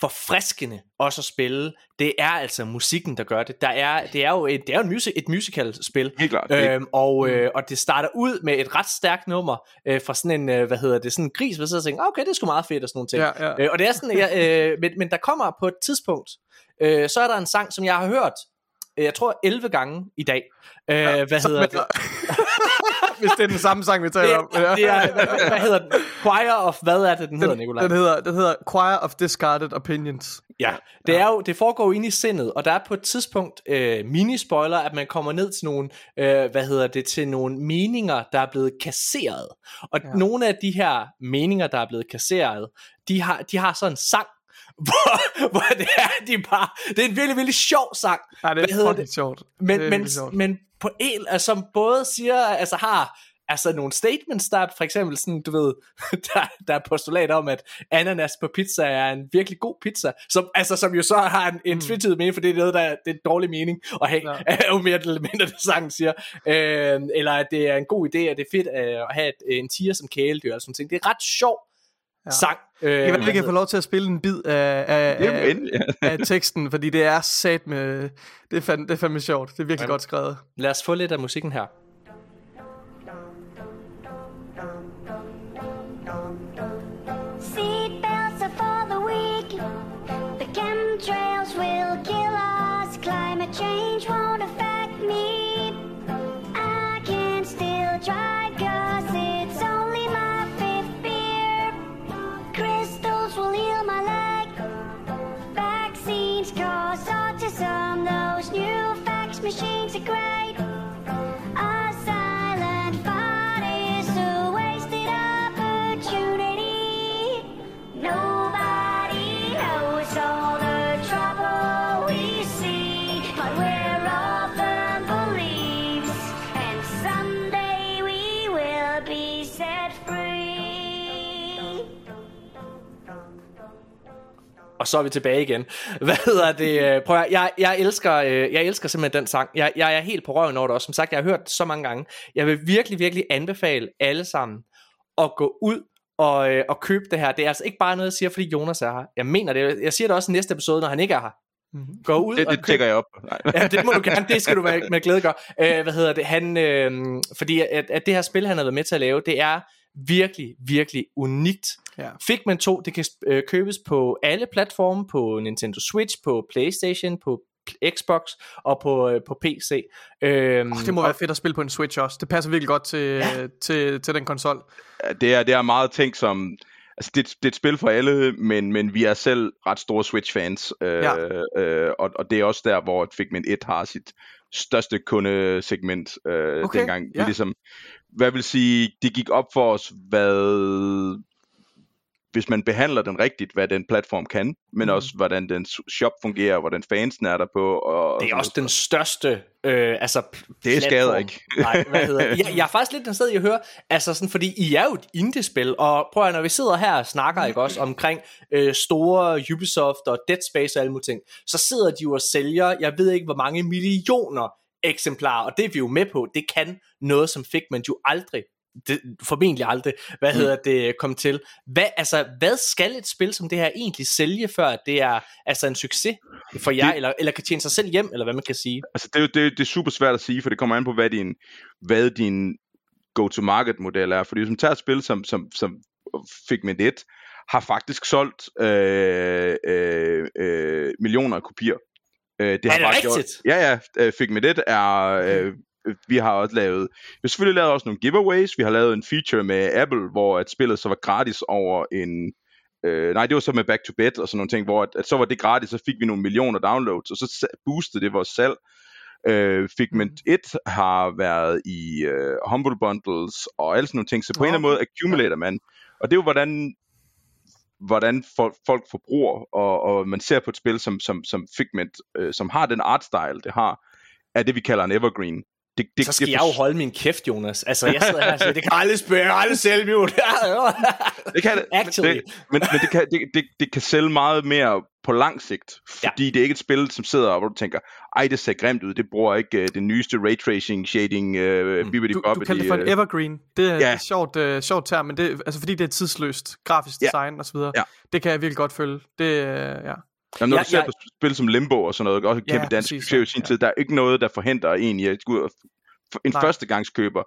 S1: forfriskende også at spille, det er altså musikken, der gør det. Der er, det er jo et, det er jo en music, et musical-spil.
S3: Helt klart.
S1: Øhm, og, øh, og det starter ud med et ret stærkt nummer øh, fra sådan en, øh, hvad hedder det, sådan en gris, hvor sidder og tænker, okay, det er sgu meget fedt og sådan nogle ting.
S2: Ja, ja.
S1: Øh, og det er sådan, jeg, øh, men, men der kommer på et tidspunkt, øh, så er der en sang, som jeg har hørt, øh, jeg tror 11 gange i dag. Øh, ja, hvad
S2: Så-
S1: hedder det?
S2: Hvis det er den samme sang, vi taler om.
S1: Det, det er, hvad, hvad hedder den? Choir of, hvad er det, den hedder, Nikolaj?
S2: Den hedder, den hedder Choir of Discarded Opinions.
S1: Ja, det er jo, det foregår jo inde i sindet, og der er på et tidspunkt øh, mini-spoiler, at man kommer ned til nogle, øh, hvad hedder det, til nogle meninger, der er blevet kasseret. Og ja.
S2: Ja.
S1: nogle af de her meninger, der er blevet kasseret, de har, de har sådan en sang, hvor, hvor det er, de bare, det er en virkelig, virkelig sjov sang.
S2: Ja, det er fucking sjovt.
S1: Men,
S2: det er
S1: men,
S2: sjovt.
S1: men på en, altså, som både siger, altså har altså nogle statements, der er for eksempel sådan, du ved, der, der er postulat om, at ananas på pizza er en virkelig god pizza, som, altså, som jo så har en, en tvetydig mening, for det er noget, der er, det er en dårlig mening at have, ja. er jo mere eller mindre det sangen siger, øh, eller at det er en god idé, at det er fedt øh, at have et, en tiger som kæledyr, og sådan ting. Det er ret sjovt ja. sang.
S2: Øh, jeg ved, vi kan få lov til at spille en bid af, af, af, af teksten, fordi det er sat med, det er, fandme, det er fandme sjovt, det er virkelig ja. godt skrevet.
S1: Lad os få lidt af musikken her. Og så er vi tilbage igen. Hvad hedder det? Prøv at, jeg, jeg, elsker, øh, jeg elsker simpelthen den sang. Jeg, jeg er helt på røven over det også. Som sagt, jeg har hørt det så mange gange. Jeg vil virkelig, virkelig anbefale alle sammen at gå ud og, øh, og købe det her. Det er altså ikke bare noget, jeg siger, fordi Jonas er her. Jeg mener det. Jeg siger det også i næste episode, når han ikke er her.
S3: Mm-hmm. Gå ud det, det køb... jeg op.
S1: Nej. ja, det må du gerne. Det skal du med, med glæde gøre. Øh, hvad hedder det? Han, øh, fordi at, at det her spil, han har været med til at lave, det er virkelig, virkelig unikt. Ja. Figment 2, det kan øh, købes på alle platforme, på Nintendo Switch, på Playstation, på Xbox og på, øh, på PC.
S2: Øhm, oh, det må og, være fedt at spille på en Switch også. Det passer virkelig godt til, ja. til, til den konsol.
S3: Det er, det er meget ting som... Altså, det, det er et spil for alle, men, men vi er selv ret store Switch-fans. Øh, ja. øh, og, og det er også der, hvor Figment 1 har sit største kundesegment øh, okay, dengang. Ja. Vi ligesom, hvad vil sige, det gik op for os, hvad hvis man behandler den rigtigt, hvad den platform kan, men mm. også hvordan den shop fungerer, hvordan fansen er der på. Og,
S1: det er også den største øh, altså
S3: Det skader ikke.
S1: Nej, hvad hedder det? Jeg, jeg er faktisk lidt den sted, jeg hører, altså sådan, fordi I er jo et indie-spil, og prøv at når vi sidder her og snakker, ikke også, omkring øh, store Ubisoft og Dead Space og alle mulige ting, så sidder de jo og sælger, jeg ved ikke hvor mange millioner eksemplarer, og det er vi jo med på, det kan noget, som Figment jo aldrig det, formentlig aldrig, hvad mm. hedder det, kom til. Hvad, altså, hvad skal et spil som det her egentlig sælge, før det er altså en succes for jer, det, eller, eller kan tjene sig selv hjem, eller hvad man kan sige?
S3: Altså, det, det, det er super svært at sige, for det kommer an på, hvad din, hvad din go-to-market model er. Fordi hvis man tager et spil som, som, som Figment 1, har faktisk solgt øh, øh, øh, millioner af kopier.
S1: Øh, det er har det rigtigt? Gjort,
S3: ja, ja. Figment 1 er øh, vi har også lavet, vi har selvfølgelig lavet også nogle giveaways, vi har lavet en feature med Apple, hvor at spillet så var gratis over en, øh, nej det var så med Back to Bed og sådan nogle ting, hvor at, at så var det gratis, så fik vi nogle millioner downloads, og så boostede det vores salg. Øh, Figment 1 mm. har været i øh, Humble Bundles og alle sådan nogle ting, så på okay. en eller anden måde accumulator man, og det er jo hvordan hvordan folk, folk forbruger, og, og man ser på et spil som, som, som Figment, øh, som har den art style, det har, er det, vi kalder en evergreen
S1: det, det, så skal det, jeg jo holde min kæft, Jonas. Altså, jeg sidder her og siger, det kan aldrig spørge, aldrig sælge mute.
S3: det kan det. Actually. Det, men, men det, kan, det, det, det kan sælge meget mere på lang sigt, fordi ja. det er ikke et spil, som sidder og hvor du tænker, ej, det ser grimt ud, det bruger ikke uh, det nyeste ray tracing, shading, uh, mm. bibbidi
S2: Du, du kalder det for en evergreen. Det er ja. et sjovt, uh, sjovt term, men det, altså, fordi det er tidsløst, grafisk design ja. osv., ja. det kan jeg virkelig godt følge. Det, uh, ja.
S3: Jamen, når ja, du ser ja. på spil som Limbo og sådan noget, også kæmpe ja, dansk succes i sin ja. tid, der er ikke noget, der forhindrer en i at gå ud og en Nej. førstegangskøber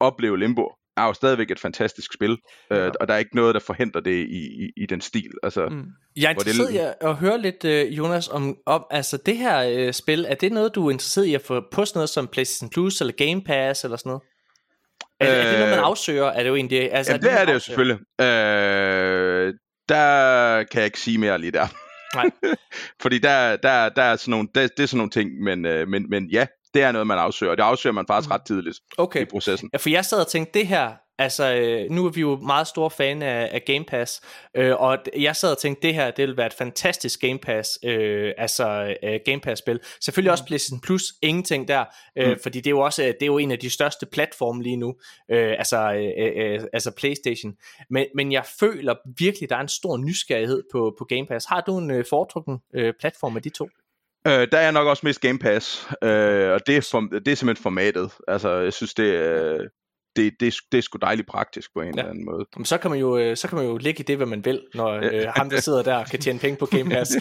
S3: opleve Limbo er jo stadigvæk et fantastisk spil, ja. øh, og der er ikke noget, der forhindrer det i, i, i den stil. Altså, mm.
S1: Jeg er interesseret i at høre lidt, uh, Jonas, om, om altså det her uh, spil, er det noget, du er interesseret i at få på sådan noget som PlayStation Plus, eller Game Pass, eller sådan noget? Er, øh, er det noget, man afsøger? Er det jo egentlig,
S3: altså, ja, det, det er det jo selvfølgelig. Øh, der kan jeg ikke sige mere lige der. Nej. Fordi der, der, der er sådan nogle, der, det er sådan nogle ting, men, øh, men, men ja, det er noget, man afsøger, og det afsøger man faktisk ret tidligt
S1: Okay.
S3: i processen.
S1: Ja, for jeg sad og tænkte, det her, altså øh, nu er vi jo meget store fan af, af Game Pass, øh, og jeg sad og tænkte, det her, det vil være et fantastisk Game Pass, øh, altså øh, Game Pass spil. Selvfølgelig også PlayStation Plus, ingenting der, øh,
S3: Mm.
S1: fordi det er jo også, det er jo en af de største platforme lige nu, øh, altså, øh, øh, altså PlayStation. Men, men jeg føler virkelig, der er en stor nysgerrighed på, på Game Pass. Har du en øh, foretrukken øh, platform af de to?
S3: Øh, der er jeg nok også mest Game Pass, øh, og det er, for, det er simpelthen formatet. Altså, jeg synes, det er, det, det, det er sgu dejligt praktisk på en
S1: Ja.
S3: eller anden måde.
S1: Jamen, så kan man jo øh, så kan man jo lægge i det hvad man vil, når øh, ham der sidder der kan tjene penge på Game Pass.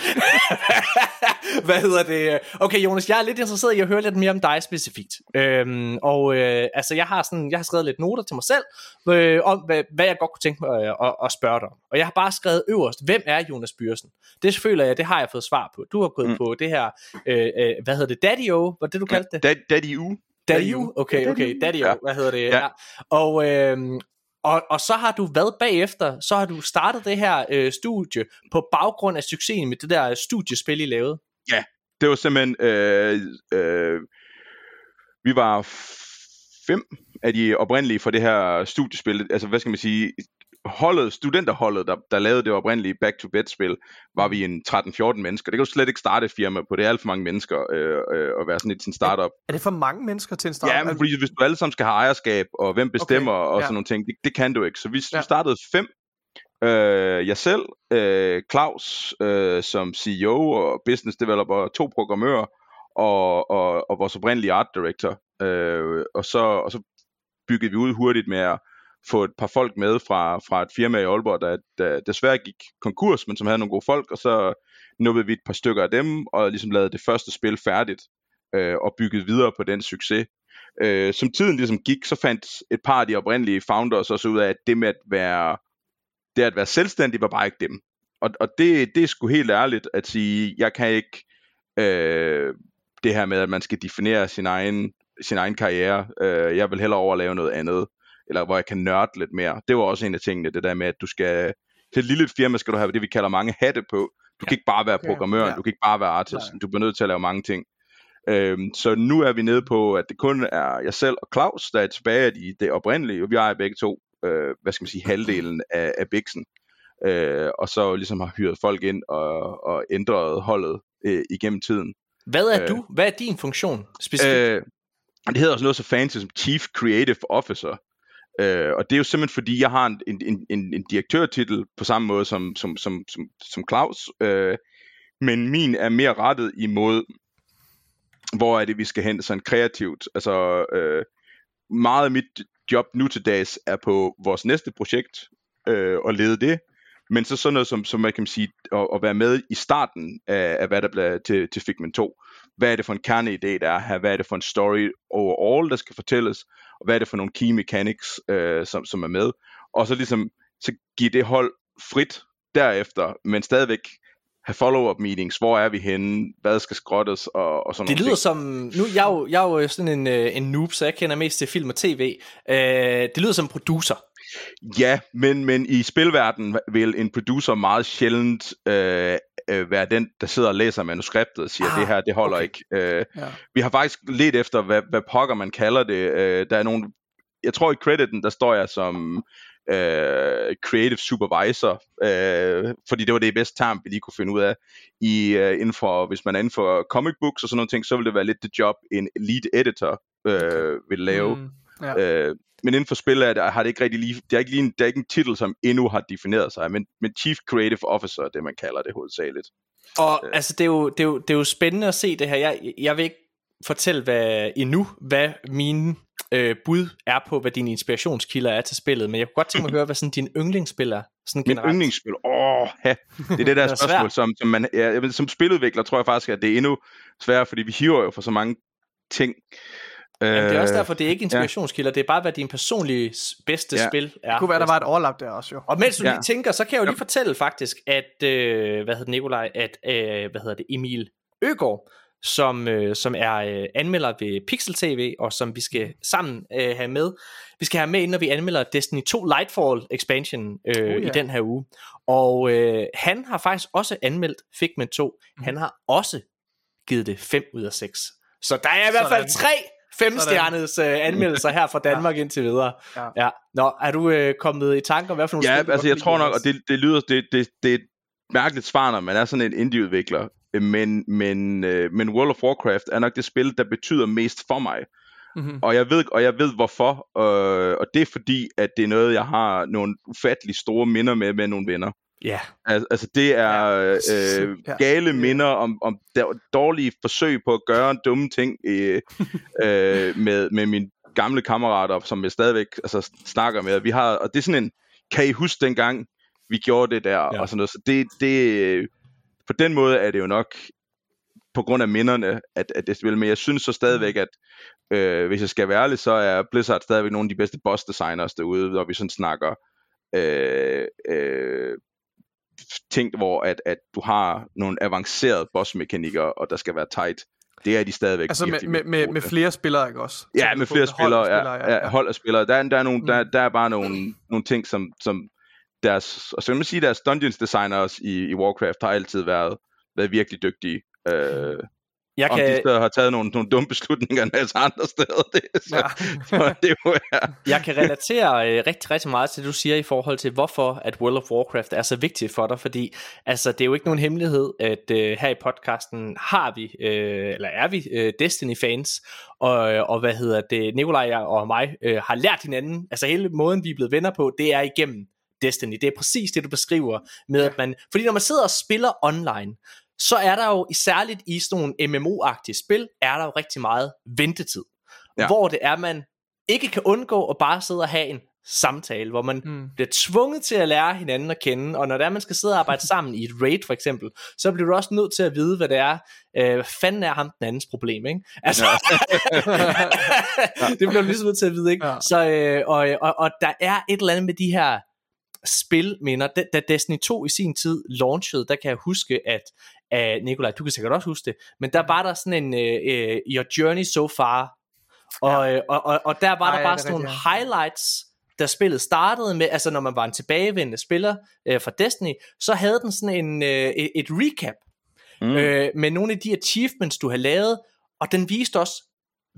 S1: Hvad hedder det? Okay, Jonas, jeg er lidt interesseret i at høre lidt mere om dig specifikt. Øhm, og øh, altså jeg har sådan jeg har skrevet lidt noter til mig selv øh, om hvad, hvad jeg godt kunne tænke mig øh, at, at spørge dig om. Og jeg har bare skrevet øverst, hvem er Jonas Byrsen? Det føler jeg, det har jeg fået svar på. Du har gået mm. På det her øh, øh, hvad hedder det? Daddy-O, var det du kaldte det?
S3: Daddy, Daddy U.
S1: Daddy Okay, okay, Daddy
S3: Ja.
S1: Hvad hedder det?
S3: Ja.
S1: Ja. Og, øhm, og, og så har du været bagefter, så har du startet det her øh, studie på baggrund af succesen med det der studiespil, I lavede.
S3: Det var simpelthen, øh, øh, vi var fem af de oprindelige for det her studiespil, altså hvad skal man sige, holdet, studenterholdet, der, der lavede det oprindelige back-to-bed-spil, var vi en 13-14 mennesker. Det kan du slet ikke starte et firma på, det er alt for mange mennesker øh, øh, at være sådan et sådan startup.
S2: Er det for mange mennesker til en start?
S3: Ja, men fordi hvis du alle sammen skal have ejerskab, og hvem bestemmer
S2: Okay,
S3: og
S2: ja.
S3: sådan nogle ting, det, det kan du ikke. Så vi,
S2: Ja.
S3: vi startede fem. Øh, jeg selv, øh, Claus øh, som CEO og business developer, to programmører og, og, og vores oprindelige art director. Øh, og, så, og så byggede vi ud hurtigt med at få et par folk med fra, fra et firma i Aalborg, der, der desværre gik konkurs, men som havde nogle gode folk, og så nubbede vi et par stykker af dem, og ligesom lavede det første spil færdigt, øh, og byggede videre på den succes. Øh, som tiden ligesom gik, så fandt et par af de oprindelige founders også ud af, at det med at være, det at være selvstændig var bare ikke dem. Og, og det, det er sgu helt ærligt at sige, jeg kan ikke øh, det her med, at man skal definere sin egen, sin egen karriere. Øh, jeg vil hellere over lave noget andet, eller hvor jeg kan nørde lidt mere. Det var også en af tingene, det der med, at du skal, til et lille firma skal du have det, vi kalder mange hatte på. Du kan ikke bare være
S2: Ja,
S3: programmør,
S2: ja.
S3: du kan ikke bare være artist,
S2: Nej.
S3: du bliver nødt til at lave mange ting. Øhm, så nu er vi nede på, at det kun er jeg selv og Claus, der er tilbage i det oprindelige, vi ejer begge to, øh, hvad skal man sige, halvdelen af, af Bixen. Øh, og så ligesom har hyret folk ind og, og ændret holdet øh, igennem tiden.
S1: Hvad er
S3: Øh.
S1: du? Hvad er din funktion specifikt?
S3: Øh, det hedder også noget så fancy som Chief Creative Officer. Øh, og det er jo simpelthen fordi, jeg har en, en, en, en, en direktørtitel på samme måde som, som, som, som, som Claus. Øh, men min er mere rettet imod, hvor er det, vi skal hen sådan kreativt. Altså, øh, meget af mit job nu til dags er på vores næste projekt, øh, og lede det. Men så sådan noget som, som man kan sige, at, at være med i starten af, af hvad der bliver til, til Figment 2. Hvad er det for en kerneidé, der er her? Hvad er det for en story overall, der skal fortælles? Og hvad er det for nogle key mechanics, øh, som, som er med? Og så ligesom, så give det hold frit derefter, men stadigvæk have follow-up meetings. Hvor er vi henne? Hvad skal skrottes? Og, og sådan
S1: Det lyder
S3: ting.
S1: som, nu jeg er jo, jeg er jo sådan en, øh, en noob, så jeg kender mest til film og tv. Øh, det lyder som producer.
S3: Ja, men, men i spilverdenen vil en producer meget sjældent øh, øh, være den, der sidder og læser manuskriptet og siger,
S1: Ah,
S3: det her, det holder
S1: okay.
S3: okay. ikke. Øh,
S2: Ja.
S3: Vi har faktisk let efter, hvad, hvad pokker man kalder det. Øh, der er nogle, jeg tror i crediten, der står jeg som øh, creative supervisor, øh, fordi det var det bedste term, vi lige kunne finde ud af. I, øh, inden for, hvis man er inden for comic books og sådan nogle ting, så vil det være lidt det job, en lead editor øh, vil lave.
S2: Mm, ja.
S3: Øh, men inden for spil er det, har det ikke rigtig lige, det er ikke lige en, det er ikke en titel, som endnu har defineret sig, men, men Chief Creative Officer er det, man kalder det hovedsageligt.
S1: Og
S3: Øh.
S1: altså, det er, jo, det, er jo, det er jo spændende at se det her. Jeg, jeg vil ikke fortælle hvad, endnu, hvad mine øh, bud er på, hvad dine inspirationskilder er til spillet, men jeg kunne godt tænke mig at høre, hvad sådan din yndlingsspil er. Sådan
S3: Min
S1: generelt.
S3: yndlingsspil, åh, ja, det er det der
S1: Den er
S3: spørgsmål, som, som, man, ja, som spiludvikler tror jeg faktisk, at det er endnu sværere, fordi vi hiver jo for så mange ting.
S1: Jamen, det er også
S3: Øh,
S1: derfor, det er ikke inspirationskilder, det er bare, hvad din personlige bedste
S3: Ja.
S1: spil er.
S2: Det kunne være, der var et overlap der også jo.
S1: Og mens du
S3: Ja.
S1: lige tænker, så kan jeg jo lige fortælle faktisk, at, øh, hvad hedder det, Nikolaj, at, øh, hvad hedder det, Emil Øgaard, som, øh, som er øh, anmelder ved Pixel TV, og som vi skal sammen øh, have med. Vi skal have med, når vi anmelder Destiny 2 Lightfall expansion øh,
S2: Oh, ja.
S1: i den her uge. Og øh, han har faktisk også anmeldt Figment 2. Han har også givet det 5 ud af 6. Så der er i hvert fald tre femstjernes uh, anmeldelser her fra Danmark ja. indtil videre. Ja. ja. Nå, er du uh, kommet i tanke om, hvad for nogle
S3: Ja, spil, altså jeg tror nok, og det, det lyder, det, det, det er et mærkeligt svar, når man er sådan en indie-udvikler, men, men, uh, men World of Warcraft er nok det spil, der betyder mest for mig. Mm-hmm. Og jeg ved og jeg ved hvorfor, øh, og det er fordi at det er noget jeg har nogle ufattelig store minder med med nogle venner.
S1: Ja. Yeah.
S3: Altså, altså det er ja. øh, gale minder om, om dårlige forsøg på at gøre dumme ting øh, øh, med, med mine gamle kammerater, som jeg stadigvæk altså, snakker med. Vi har, og det er sådan en, kan I huske dengang, vi gjorde det der, ja. og sådan noget. Så det, det, på den måde er det jo nok på grund af minderne, at, at det spil, men jeg synes så stadigvæk, at øh, hvis jeg skal være ærlig, så er Blizzard stadigvæk nogle af de bedste boss designers derude, når vi sådan snakker øh, øh, ting, hvor at, at du har nogle avancerede bossmekanikker, og der skal være tight. Det er de stadigvæk.
S2: Altså med, med, med, med flere spillere, ikke også?
S3: Ja, med flere spillere, hold ja, spillere, ja, ja. hold af spillere. Der, der, er nogle, mm. der, der er bare nogle, nogle ting, som, som deres, og så kan man sige, deres dungeons designers i, i Warcraft har altid været, været virkelig dygtige. Øh, jeg om kan... de steder har taget nogle, nogle dumme beslutninger en masse andre steder. Det, så, ja. så det
S1: jo er. Jeg kan relatere øh, rigtig, rigtig meget til det, du siger i forhold til, hvorfor at World of Warcraft er så vigtigt for dig, fordi altså, det er jo ikke nogen hemmelighed, at øh, her i podcasten har vi, øh, eller er vi øh, Destiny-fans, og, og hvad hedder det, Nikolaj og mig øh, har lært hinanden, altså hele måden, vi er blevet venner på, det er igennem Destiny. Det er præcis det, du beskriver med, at man, fordi når man sidder og spiller online, så er der jo særligt i sådan nogle MMO-agtige spil, er der jo rigtig meget ventetid. Ja. Hvor det er, man ikke kan undgå at bare sidde og have en samtale, hvor man mm. bliver tvunget til at lære hinanden at kende, og når det er, man skal sidde og arbejde sammen i et raid for eksempel, så bliver du også nødt til at vide, hvad det er, øh, hvad fanden er ham den andens problem, ikke? Altså, ja. det bliver du lige nødt til at vide, ikke? Ja. Så, øh, og, og, og der er et eller andet med de her spilminder. Da, da Destiny 2 i sin tid launchede, der kan jeg huske, at uh, Nikolaj, du kan sikkert også huske det, men der var der sådan en uh, uh, Your Journey So Far, og, ja. og, og, og der var Ej, der bare sådan nogle ja. highlights, da spillet startede med, altså når man var en tilbagevendende spiller uh, fra Destiny, så havde den sådan en, uh, et recap mm. uh, med nogle af de achievements, du havde lavet, og den viste også,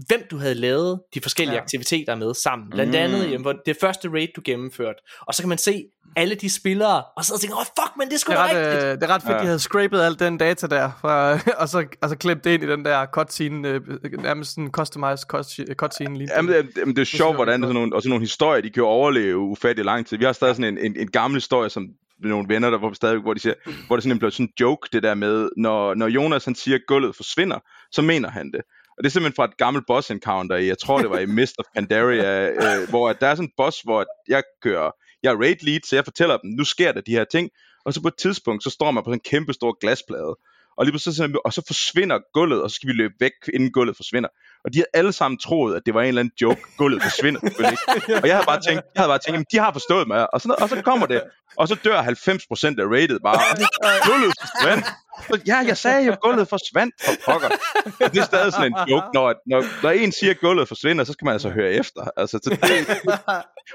S1: hvem du havde lavet de forskellige ja. aktiviteter med sammen. Blandt mm. andet jamen, det første raid, du gennemførte. Og så kan man se alle de spillere, og så tænker, åh oh, fuck, men det skulle
S2: det
S1: er ret,
S2: rigtigt. Øh, det er ret fedt, ja. de havde scrapet al den data der, fra, og, så, og så klemt det ind i den der cutscene, øh, nærmest en customized cutscene. Lige
S3: jamen, det, jamen, det er sjovt, hvordan sådan nogle, og sådan nogle historier, de kan overleve ufattelig lang tid. Vi har stadig sådan en, en, en gammel historie, som nogle venner, der hvor, stadig, hvor de siger, hvor det sådan en sådan en joke, det der med, når, når Jonas han siger, at gulvet forsvinder, så mener han det. Og det er simpelthen fra et gammelt boss encounter i, jeg tror det var i Mist of Pandaria, øh, hvor der er sådan en boss, hvor jeg kører, jeg er raid lead, så jeg fortæller dem, nu sker der de her ting, og så på et tidspunkt, så står man på sådan en kæmpe stor glasplade, og lige så, og så forsvinder gulvet, og så skal vi løbe væk, inden gulvet forsvinder. Og de har alle sammen troet, at det var en eller anden joke, gulvet forsvinder ikke. Og jeg havde bare tænkt, jeg havde bare tænkt, jamen, de har forstået mig, og så, og så kommer det, og så dør 90% af rated bare, gulvet forsvandt. Ja, jeg sagde jo, gulvet forsvandt for pokker. Og det er stadig sådan en joke, når, når, når en siger, at gulvet forsvinder, så skal man altså høre efter. Altså, så det,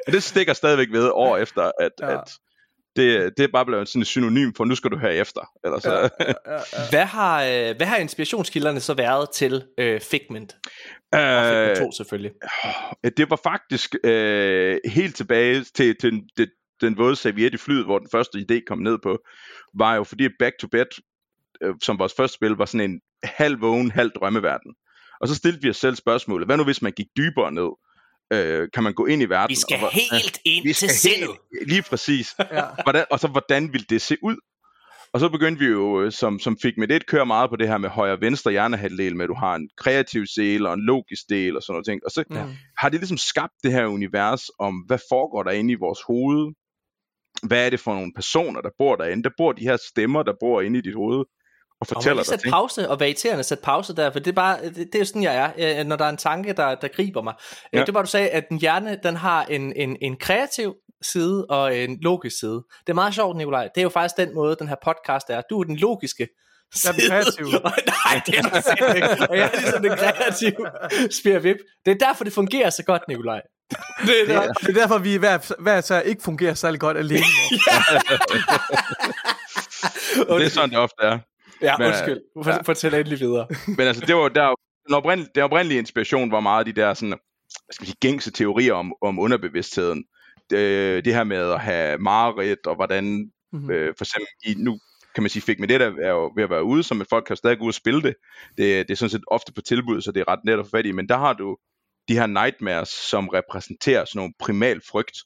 S3: og det stikker stadigvæk ved år efter, at, ja. at det, det er bare blevet sådan et synonym for, nu skal du høre efter. Eller så. Ja, ja,
S1: ja, ja. Hvad, har, øh, hvad har inspirationskilderne så været til øh, Figment? Uh, Figment 2 selvfølgelig.
S3: Det var faktisk øh, helt tilbage til, til det, den våde serviet i flyet, hvor den første idé kom ned på, var jo fordi Back to Bed, øh, som vores første spil, var sådan en halv vågen, halv drømmeverden. Og så stillede vi os selv spørgsmålet, hvad nu hvis man gik dybere ned? Øh, kan man gå ind i verden.
S1: Vi skal og, helt ind vi skal til sindet.
S3: Lige præcis. ja. hvordan, og så hvordan vil det se ud? Og så begyndte vi jo, øh, som, som fik med det, køre meget på det her med højre og venstre hjernehalvdel, med at du har en kreativ del og en logisk del og sådan noget ting. Og så ja. har det ligesom skabt det her univers om, hvad foregår der inde i vores hoved? Hvad er det for nogle personer, der bor derinde? Der bor de her stemmer, der bor inde i dit hoved
S1: og fortæller og dig sætte pause, og være irriterende sætte pause der, for det er bare, det, det er jo sådan, jeg er, øh, når der er en tanke, der, der griber mig. Ja. Det var, du sagde, at den hjerne, den har en, en, en kreativ side og en logisk side. Det er meget sjovt, Nikolaj. Det er jo faktisk den måde, den her podcast er. Du er den logiske
S2: jeg er den kreative.
S1: Nej, det er du ikke. Og jeg er ligesom den kreative spirvip. Det er derfor, det fungerer så godt, Nikolaj.
S2: Det er, der. det er derfor, vi hver, hver så ikke fungerer særlig godt alene.
S3: det er sådan, det ofte er.
S1: Ja, men, undskyld. Ja. Fortæl endelig videre.
S3: Men altså, det var der den, oprindelige, den oprindelige inspiration var meget de der sådan, hvad skal man sige, gængse teorier om, om underbevidstheden. Det, det her med at have mareridt, og hvordan, mm-hmm. øh, for eksempel, i, nu kan man sige, fik med det der er jo ved at være ude, så men folk kan stadig gå ud og spille det. det. Det er sådan set ofte på tilbud, så det er ret net at få fat i, men der har du de her nightmares, som repræsenterer sådan nogle primal frygt.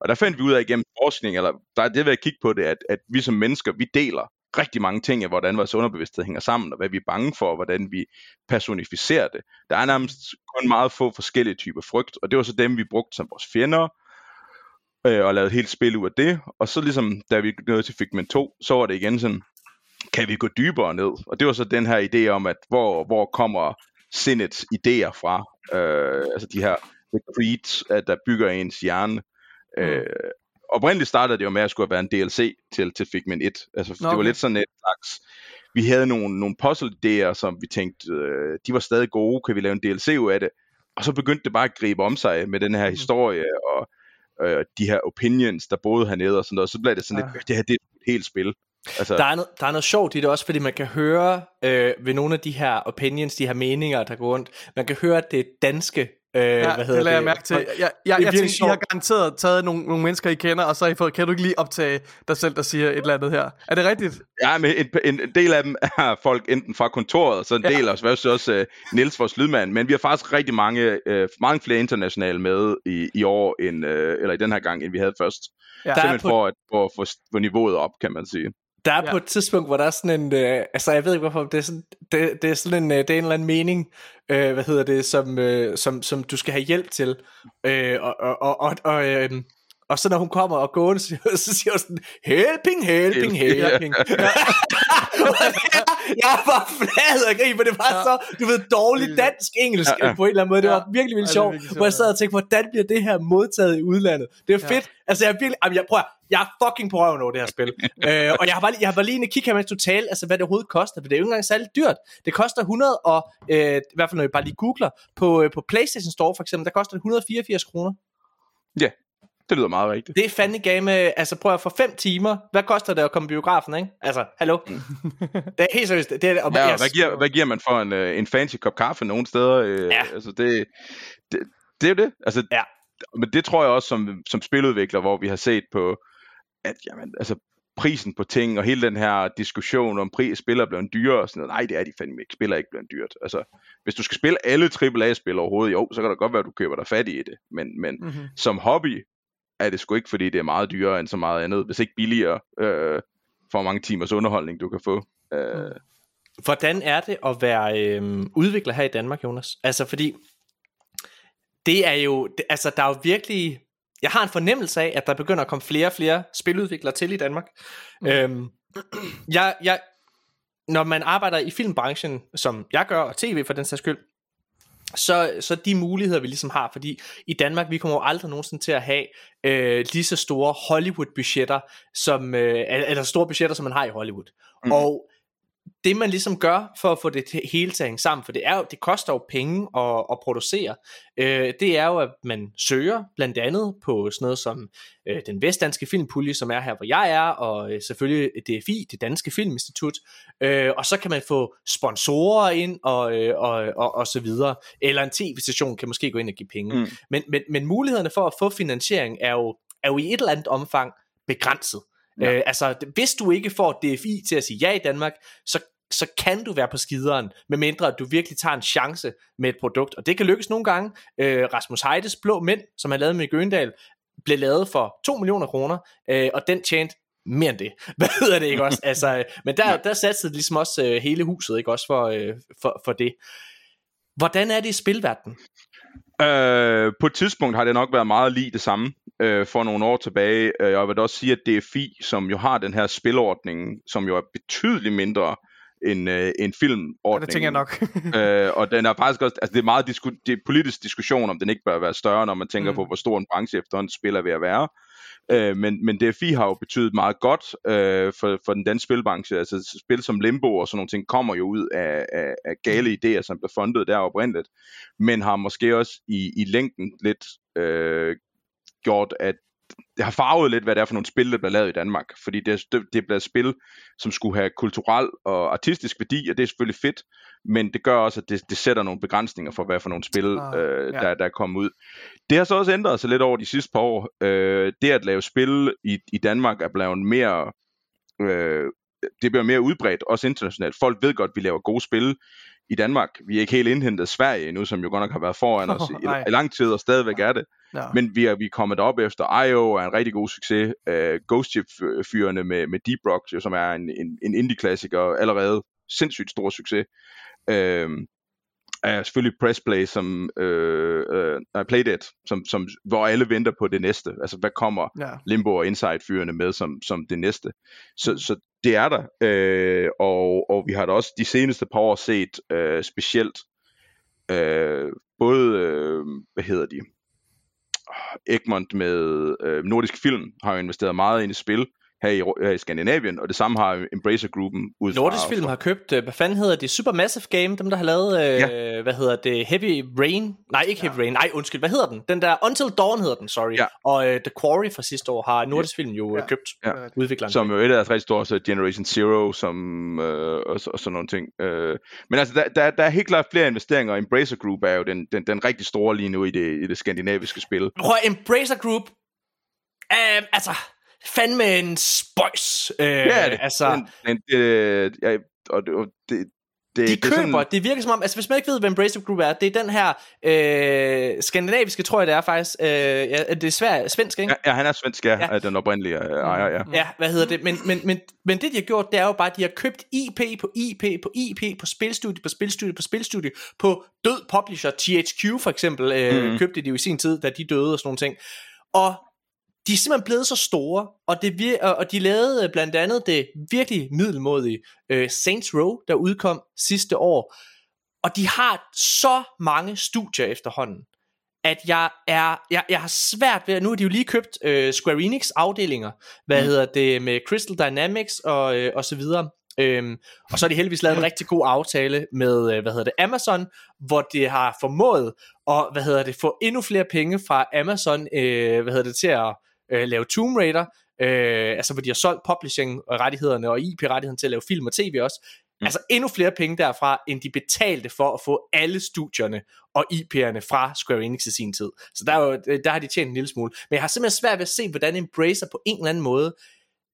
S3: Og der fandt vi ud af igennem forskning, eller der er det ved at kigge på det, at, at vi som mennesker, vi deler rigtig mange ting af, hvordan vores underbevidsthed hænger sammen, og hvad vi er bange for, og hvordan vi personificerer det. Der er nærmest kun meget få forskellige typer frygt, og det var så dem, vi brugte som vores fjender, øh, og lavede helt spil ud af det. Og så ligesom, da vi nåede til Figment 2, så var det igen sådan, kan vi gå dybere ned? Og det var så den her idé om, at hvor, hvor kommer sindets idéer fra? Øh, altså de her the creeds, der bygger ens hjerne. Mm. Øh, oprindeligt startede det jo med at skulle være en DLC til, til Figment 1. Altså, okay. det var lidt sådan et slags... Vi havde nogle, nogle puzzle-idéer, som vi tænkte, øh, de var stadig gode, kan vi lave en DLC ud af det? Og så begyndte det bare at gribe om sig med den her mm. historie, og øh, de her opinions, der boede hernede og sådan noget. Så blev det sådan ja. lidt, det her det er et helt spil.
S1: Altså... Der, er noget, der er noget sjovt i det også, fordi man kan høre øh, ved nogle af de her opinions, de her meninger, der går rundt, man kan høre, at det er danske
S2: Øh, ja, hvad hedder det lader jeg mærke til. Jeg, jeg, jeg, jeg tænker, I har garanteret taget nogle, nogle mennesker, I kender, og så har I fået, kan du ikke lige optage dig selv, der siger et eller andet her? Er det rigtigt?
S3: Ja, men en, en, en del af dem er folk enten fra kontoret, så en ja. del også, også, også uh, Niels, vores lydmand, men vi har faktisk rigtig mange, uh, mange flere internationale med i, i år, end, uh, eller i den her gang, end vi havde først. Ja. Simpelthen på... for at for, for, for niveauet op, kan man sige.
S1: Der er ja. på et tidspunkt, hvor der er sådan en, øh, altså jeg ved ikke hvorfor, det er sådan, det, det er sådan en, øh, det er en eller anden mening, øh, hvad hedder det, som, øh, som, som du skal have hjælp til, øh, og, og, og, og, øh, og så når hun kommer og går, så, så siger hun sådan, helping, helping, helping. Ja. jeg var flad og grin, for det var ja. så, du ved, dårligt dansk engelsk ja, ja. på en eller anden måde. Det var virkelig, virkelig sjovt, hvor jeg sad og tænkte, hvordan bliver det her modtaget i udlandet? Det er ja. fedt. Altså, jeg er virkelig, jamen, jeg, prøver, jeg er fucking på røven over det her spil. øh, og jeg har, bare, jeg har bare lige en kigge her, mens du taler, altså hvad det overhovedet koster, for det er jo ikke engang særlig dyrt. Det koster 100 og, øh, i hvert fald når jeg bare lige googler, på, øh, på PlayStation Store for eksempel, der koster det 184 kroner.
S3: Ja. Det lyder meget rigtigt.
S1: Det er fandme game, altså prøv at få 5 timer. Hvad koster det at komme i biografen, ikke? Altså, hallo? Mm. det er helt seriøst. Det er,
S3: og ja, hvad, giver, hvad giver man for en, øh, en fancy kop kaffe nogle steder? Øh, ja. Altså, det, det, det er jo det. Altså, ja. Men det tror jeg også som, som spiludvikler, hvor vi har set på, at jamen, altså, prisen på ting, og hele den her diskussion om pris, spiller blevet dyre, og sådan noget. Nej, det er de fandme ikke. Spiller ikke blevet dyrt. Altså, hvis du skal spille alle AAA-spil overhovedet, jo, så kan det godt være, at du køber dig fat i det. Men, men mm-hmm. som hobby, er det sgu ikke, fordi det er meget dyrere end så meget andet, hvis ikke billigere øh, for mange timers underholdning, du kan få. Øh.
S1: Hvordan er det at være øh, udvikler her i Danmark, Jonas? Altså, fordi det er jo, det, altså der er jo virkelig, jeg har en fornemmelse af, at der begynder at komme flere og flere spiludviklere til i Danmark. Mm. Øhm, jeg, jeg, når man arbejder i filmbranchen, som jeg gør, og tv for den sags skyld, så, så de muligheder vi ligesom har, fordi i Danmark vi kommer jo aldrig nogensinde til at have øh, lige så store Hollywood budgetter som øh, eller store budgetter som man har i Hollywood. Mm. Og det man ligesom gør for at få det hele til at hænge sammen, for det, er jo, det koster jo penge at, at producere, øh, det er jo, at man søger blandt andet på sådan noget som øh, den vestdanske filmpulje, som er her, hvor jeg er, og øh, selvfølgelig DFI, det danske filminstitut, øh, og så kan man få sponsorer ind, og, øh, og, og, og så videre, eller en tv-station kan måske gå ind og give penge. Mm. Men, men, men mulighederne for at få finansiering er jo, er jo i et eller andet omfang begrænset. Ja. Øh, altså, hvis du ikke får DFI til at sige ja i Danmark, så så kan du være på skideren, medmindre at du virkelig tager en chance med et produkt. Og det kan lykkes nogle gange. Øh, Rasmus Heides Blå Mænd, som han lavede med Gøndal, blev lavet for 2 millioner kroner, øh, og den tjente mere end det. Hvad hedder det ikke også? Altså, øh, men der, der satte det ligesom også øh, hele huset, ikke også for, øh, for, for det. Hvordan er det i spilverdenen?
S3: Øh, på et tidspunkt har det nok været meget lige det samme øh, for nogle år tilbage. Øh, jeg vil også sige, at DFI, som jo har den her spilordning, som jo er betydeligt mindre en, øh, en filmordning. Ja,
S2: det tænker jeg nok.
S3: øh, og den er faktisk også, altså det er meget disku, det er politisk diskussion, om den ikke bør være større, når man tænker mm. på, hvor stor en branche efterhånden spiller ved at være. Øh, men, men DFI har jo betydet meget godt øh, for, for den danske spilbranche. Altså spil som Limbo og sådan nogle ting kommer jo ud af, af, af gale idéer, som blev fundet der oprindeligt, men har måske også i, i længden lidt øh, gjort, at det har farvet lidt, hvad det er for nogle spil, der bliver lavet i Danmark. Fordi det, det, det bliver spil, som skulle have kulturel og artistisk værdi, og det er selvfølgelig fedt, men det gør også, at det, det sætter nogle begrænsninger for, hvad for nogle spil, ah, øh, ja. der, der er kommet ud. Det har så også ændret sig lidt over de sidste par år. Øh, det at lave spil i, i Danmark er blevet mere... Øh, det bliver mere udbredt, også internationalt. Folk ved godt, at vi laver gode spil i Danmark. Vi er ikke helt indhentet Sverige nu, som jo godt nok har været foran os i, i lang tid, og stadigvæk er det. Ja. Men vi er, vi er kommet op efter IO, er en rigtig god succes. Uh, Ghost Ship-fyrene med, med Deep Rock, som er en, en, en indie-klassiker, allerede sindssygt stor succes. Uh, er selvfølgelig Pressplay, som øh, øh, Playdead, som, som, hvor alle venter på det næste. Altså, hvad kommer ja. Limbo og Inside-fyrene med som, som det næste? Så, så det er der, øh, og, og vi har da også de seneste par år set øh, specielt øh, både, øh, hvad hedder de, Egmont med øh, Nordisk Film har jo investeret meget ind i spil, her i, her i Skandinavien, og det samme har Embracer-gruppen ud
S1: Nordisk Film har købt, øh, hvad fanden hedder det, Supermassive Game, dem der har lavet, øh, ja. hvad hedder det, Heavy Rain, nej ikke Heavy ja. Rain, nej undskyld, hvad hedder den? Den der Until Dawn hedder den, sorry, ja. og øh, The Quarry fra sidste år har Nordisk ja. Film jo øh, ja. købt, ja. udvikleren.
S3: Som jo et af deres rigtig store, så Generation Zero, som, øh, og, og sådan nogle ting. Øh, men altså, der, der, der er helt klart flere investeringer, og Embracer Group er jo den, den, den rigtig store lige nu i det, i det skandinaviske spil.
S1: Prøv Embracer Group, øh, altså, fandme en spøjs. Øh, ja, det, altså,
S3: men, det, ja, og det, det,
S1: det, de det køber, sådan... det virker som om, altså hvis man ikke ved, hvad Embrace Group er, det er den her øh, skandinaviske, tror jeg det er faktisk, øh, ja, det er svær, svensk, ikke?
S3: Ja, ja, han er svensk, ja, ja. den oprindelige øh, ejer, ja.
S1: Ja, hvad hedder det, men, men, men, men det de har gjort, det er jo bare, at de har købt IP på IP på IP, på spilstudie på spilstudie på spilstudie, på død publisher, THQ for eksempel, øh, mm. købte de jo i sin tid, da de døde og sådan nogle ting. Og de er simpelthen blevet så store, og, det vir- og de lavede blandt andet det virkelig middelmodige uh, Saints Row, der udkom sidste år. Og de har så mange studier efterhånden, at jeg er jeg, jeg har svært ved, nu har de jo lige købt uh, Square Enix afdelinger, hvad mm. hedder det, med Crystal Dynamics og, uh, og så videre. Øhm, og så har de heldigvis lavet en rigtig god aftale med, hvad hedder det, Amazon, hvor de har formået at, hvad hedder det, få endnu flere penge fra Amazon, øh, hvad hedder det, til at øh, lave Tomb Raider, øh, altså hvor de har solgt publishing-rettighederne og IP-rettigheden til at lave film og tv også. Mm. Altså endnu flere penge derfra, end de betalte for at få alle studierne og IP'erne fra Square Enix i sin tid. Så der, er jo, der har de tjent en lille smule. Men jeg har simpelthen svært ved at se, hvordan Embracer på en eller anden måde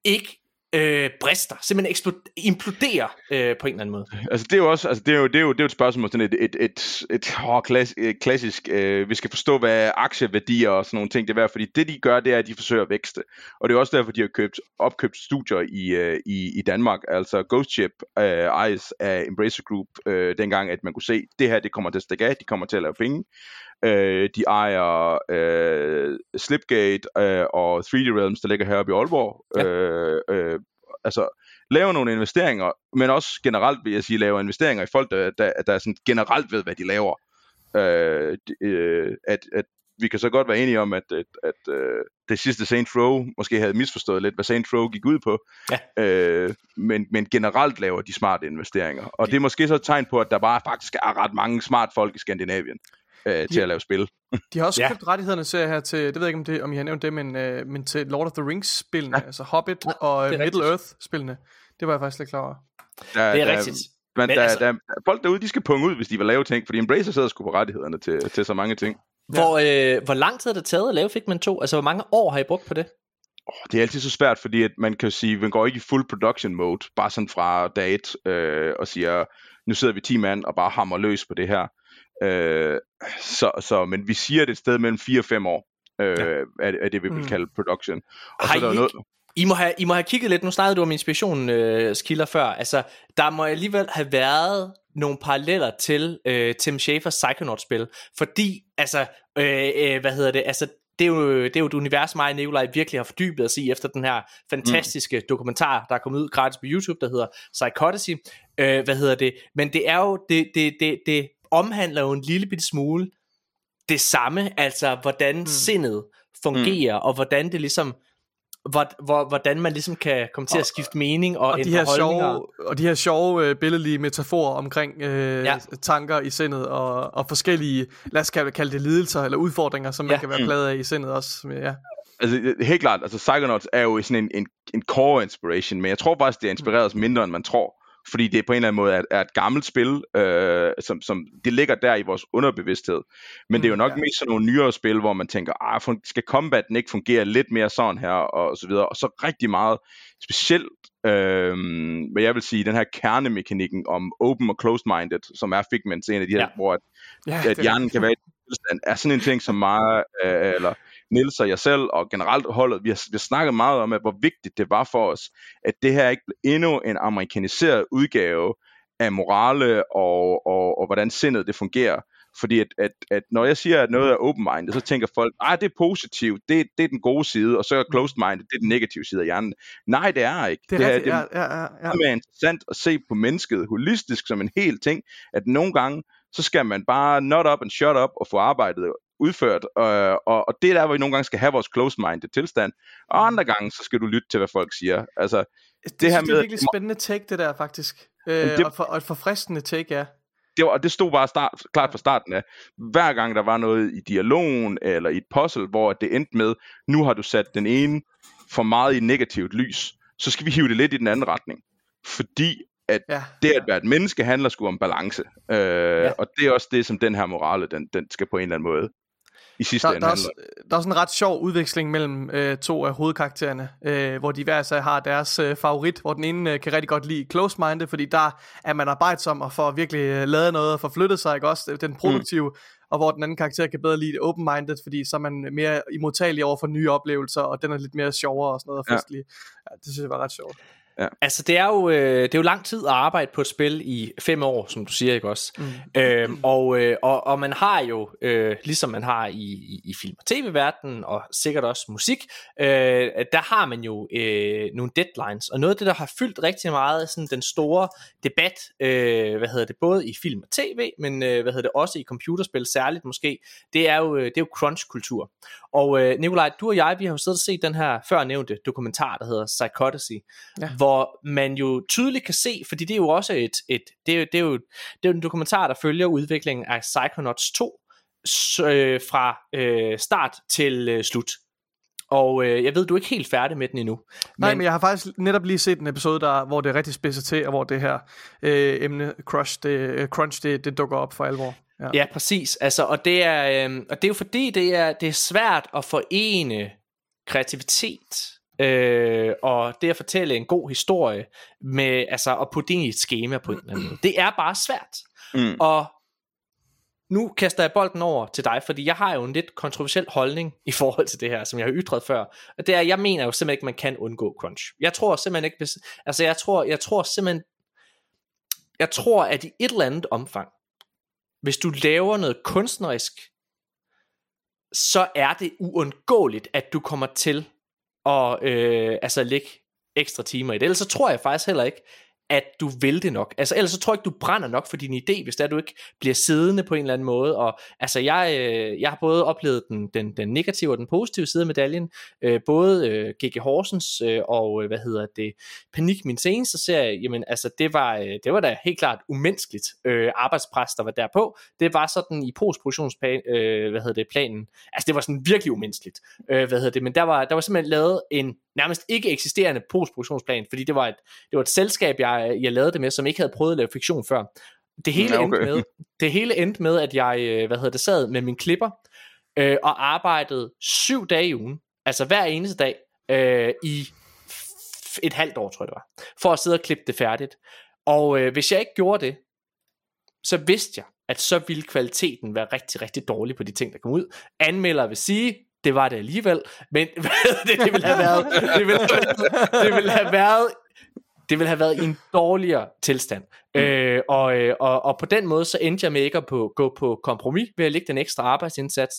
S1: ikke øh, brister, simpelthen eksploder, imploderer øh, på en eller anden måde.
S3: Altså det er jo også, altså det er jo, det er jo, det er jo et spørgsmål, sådan et, et, et, et, åh, klass, et klassisk, øh, vi skal forstå, hvad aktieværdier og sådan nogle ting det er, fordi det de gør, det er, at de forsøger at vækste. Og det er også derfor, de har købt, opkøbt studier i, øh, i, i Danmark, altså Ghost Ship øh, ejes af Embracer Group, øh, dengang, at man kunne se, det her, det kommer til at stikke af, de kommer til at lave penge. Øh, de ejer øh, Slipgate øh, og 3D Realms, der ligger heroppe i Aalborg. Ja. Øh, øh, altså lave nogle investeringer, men også generelt vil jeg sige, lave investeringer i folk, der, der, der sådan generelt ved, hvad de laver. Øh, øh, at, at vi kan så godt være enige om, at, at, at øh, det sidste Saints Row måske havde misforstået lidt, hvad Saints Row gik ud på. Ja. Øh, men, men generelt laver de smarte investeringer. Og det er måske så et tegn på, at der bare faktisk er ret mange smart folk i Skandinavien øh, til at lave spil.
S2: De har også ja. købt rettighederne til her til, det ved jeg ikke om, det, om I har nævnt det, men, øh, men til Lord of the Rings-spillene, ja. altså Hobbit ja, og Middle Earth-spillene. Det var jeg faktisk lidt klar over.
S1: Der, det er der, rigtigt.
S3: Men, men der, altså, der, folk derude, de skal punge ud, hvis de vil lave ting, fordi Embracer sidder sgu på rettighederne til, til så mange ting.
S1: Hvor, øh, hvor lang tid har det taget at lave Figment 2? Altså, hvor mange år har I brugt på det?
S3: Oh, det er altid så svært, fordi at man kan sige, man går ikke i full production mode, bare sådan fra dag et, øh, og siger, nu sidder vi 10 mand og bare hammer løs på det her. Øh, så, så, men vi siger det et sted mellem 4 og 5 år, øh, ja. er, er det, vi vil mm. kalde production.
S1: Og Har så er der I noget... I må, have, I må have kigget lidt, nu snakkede du om inspiration, øh, før. Altså, der må alligevel have været nogle paralleller til øh, Tim Schafers Psychonaut-spil. Fordi, altså, øh, øh, hvad hedder det, altså, det er, jo, det er jo et univers, mig og Nikolaj virkelig har fordybet os i, efter den her fantastiske mm. dokumentar, der er kommet ud gratis på YouTube, der hedder Psychodicy. Øh, hvad hedder det? Men det er jo, det, det, det, det omhandler jo en lille bitte smule det samme, altså hvordan mm. sindet fungerer, mm. og hvordan det ligesom hvor, hvor, hvordan man ligesom kan komme til at skifte mening og,
S2: og de her sjove, Og de her sjove øh, billedlige metaforer omkring øh, ja. tanker i sindet og, og forskellige, lad os kalde det lidelser eller udfordringer, som ja. man kan være pladet af i sindet også. Ja.
S3: altså helt klart, altså Psychonauts er jo sådan en, en, en core inspiration, men jeg tror faktisk, det er inspireret os mindre, end man tror. Fordi det på en eller anden måde er, er et gammelt spil, øh, som, som det ligger der i vores underbevidsthed. Men det er jo
S2: Mm,
S3: nok
S2: ja.
S3: mest sådan nogle nyere spil, hvor man tænker, ah, skal combaten ikke fungere lidt mere sådan her, og så videre. Og så rigtig meget, specielt, øh, hvad jeg vil sige, den her kernemekanikken om open og closed minded, som er Figments, en af de her,
S1: Ja.
S3: hvor at
S2: Ja,
S3: at
S2: er
S3: hjernen kan være i tilstand, er sådan en ting, som mig, øh, eller Niels og jeg selv, og generelt holdet, vi har, vi har snakket meget om, at hvor vigtigt det var for os, at det her ikke blev endnu en amerikaniseret udgave af morale og, og, og hvordan sindet det fungerer. Fordi at, at, at når jeg siger, at noget er open-minded, så tænker folk, at det er positivt, det, det er den gode side, og så er closed-minded, det er den negative side af hjernen. Nej, det er ikke.
S2: Det er rigtigt,
S3: det,
S2: ja, ja, ja, ja.
S3: meget mere interessant at se på mennesket holistisk som en hel ting, at nogle gange, så skal man bare not up and shut up og få arbejdet udført, øh, og, og det er der, hvor vi nogle gange skal have vores close-minded tilstand, og andre gange, så skal du lytte til, hvad folk siger. Altså,
S2: Det, det
S3: her
S2: med, det er virkelig spændende take, det der faktisk. Øh,
S3: det-
S2: og, for, og et forfriskende take, ja.
S3: det, var, og det stod bare start, klart fra starten af. Hver gang der var noget i dialogen, eller i et puzzle, hvor det endte med, nu har du sat den ene for meget i negativt lys, så skal vi hive det lidt i den anden retning. Fordi at
S2: ja.
S3: det at være et menneske handler sgu om balance. Øh, ja. Og det er også det, som den her morale, den, den skal på en eller anden måde i sidste
S2: Der,
S3: ende
S2: der, er også, der er også en ret sjov udveksling mellem øh, to af hovedkaraktererne, øh, hvor de hver især har deres øh, favorit, hvor den ene øh, kan rigtig godt lide close-minded, fordi der er man arbejdsom og får virkelig øh, lavet noget og får flyttet sig, ikke også? Den produktive, mm. og hvor den anden karakter kan bedre lide det open-minded, fordi så er man mere imodtagelig over for nye oplevelser, og den er lidt mere sjovere og sådan noget og
S3: Ja.
S2: Ja, det synes jeg var ret sjovt.
S1: Altså, det er, jo, øh, det er jo lang tid at arbejde på et spil i fem år, som du siger, ikke også? Mm. Øhm, og, øh, og, og man har jo, øh, ligesom man har i, i, i film- og tv-verdenen, og sikkert også musik, øh, der har man jo øh, nogle deadlines. Og noget af det, der har fyldt rigtig meget, er sådan den store debat, øh, hvad hedder det, både i film og tv, men øh, hvad hedder det, også i computerspil særligt måske, det er jo, øh, det er jo crunch-kultur. Og øh, Nikolaj, du og jeg, vi har jo siddet og set den her før nævnte dokumentar, der hedder Psychodicy,
S2: Ja.
S1: ja. Hvor man jo tydeligt kan se, fordi det er jo også et, et det, er det, er jo, det er jo en dokumentar, der følger udviklingen af Psychonauts 2 s- øh, fra øh, start til øh, slut. Og øh, jeg ved, du er ikke helt færdig med den endnu.
S2: Nej, men jeg har faktisk netop lige set en episode, der, hvor det er rigtig spidset til, og hvor det her øh, emne crush, det, øh, crunch, det, det dukker op for alvor. Ja.
S1: Ja, præcis. Altså, og, det er, øh, og det er jo fordi, det er, det er svært at forene kreativitet øh, og det at fortælle en god historie med, altså, at putte ind i et schema på en eller anden måde. Det er bare svært.
S3: Mm.
S1: Og nu kaster jeg bolden over til dig, fordi jeg har jo en lidt kontroversiel holdning i forhold til det her, som jeg har ytret før. Og det er, jeg mener jo simpelthen ikke, man kan undgå crunch. Jeg tror simpelthen ikke, hvis, altså jeg tror, jeg tror simpelthen, jeg tror, at i et eller andet omfang, hvis du laver noget kunstnerisk, så er det uundgåeligt, at du kommer til og øh, altså lægge ekstra timer i det. Ellers så tror jeg faktisk heller ikke, at du vil det nok. Altså ellers så tror jeg ikke, du brænder nok for din idé, hvis der du ikke bliver siddende på en eller anden måde. Og altså jeg, øh, jeg har både oplevet den, den, den negative og den positive side af medaljen. Øh, både øh, G.G. Horsens øh, og øh, hvad hedder det, Panik, min seneste serie, jamen altså det var, øh, det var da helt klart umenneskeligt øh, arbejdspres, der var derpå. Det var sådan i postproduktionsplanen, øh, hvad hedder det, planen. Altså det var sådan virkelig umenneskeligt. Øh, hvad hedder det, men der var, der var simpelthen lavet en nærmest ikke eksisterende postproduktionsplan, fordi det var et, det var et selskab, jeg, jeg lavede det med, som ikke havde prøvet at lave fiktion før. Det hele,
S3: okay.
S1: endte med, det hele endte med, at jeg øh, hvad hedder det, sad med min klipper øh, og arbejdede syv dage i ugen, altså hver eneste dag, øh, i et halvt år, tror jeg det var, for at sidde og klippe det færdigt. Og øh, hvis jeg ikke gjorde det, så vidste jeg, at så ville kvaliteten være rigtig, rigtig dårlig på de ting, der kom ud. Anmelder vil sige, det var det alligevel, men det, det ville have været, det ville have været, det ville have været det ville have været i en dårligere tilstand. Mm. Øh, og, øh, og, og på den måde, så endte jeg med ikke at på, gå på kompromis ved at lægge den ekstra arbejdsindsats.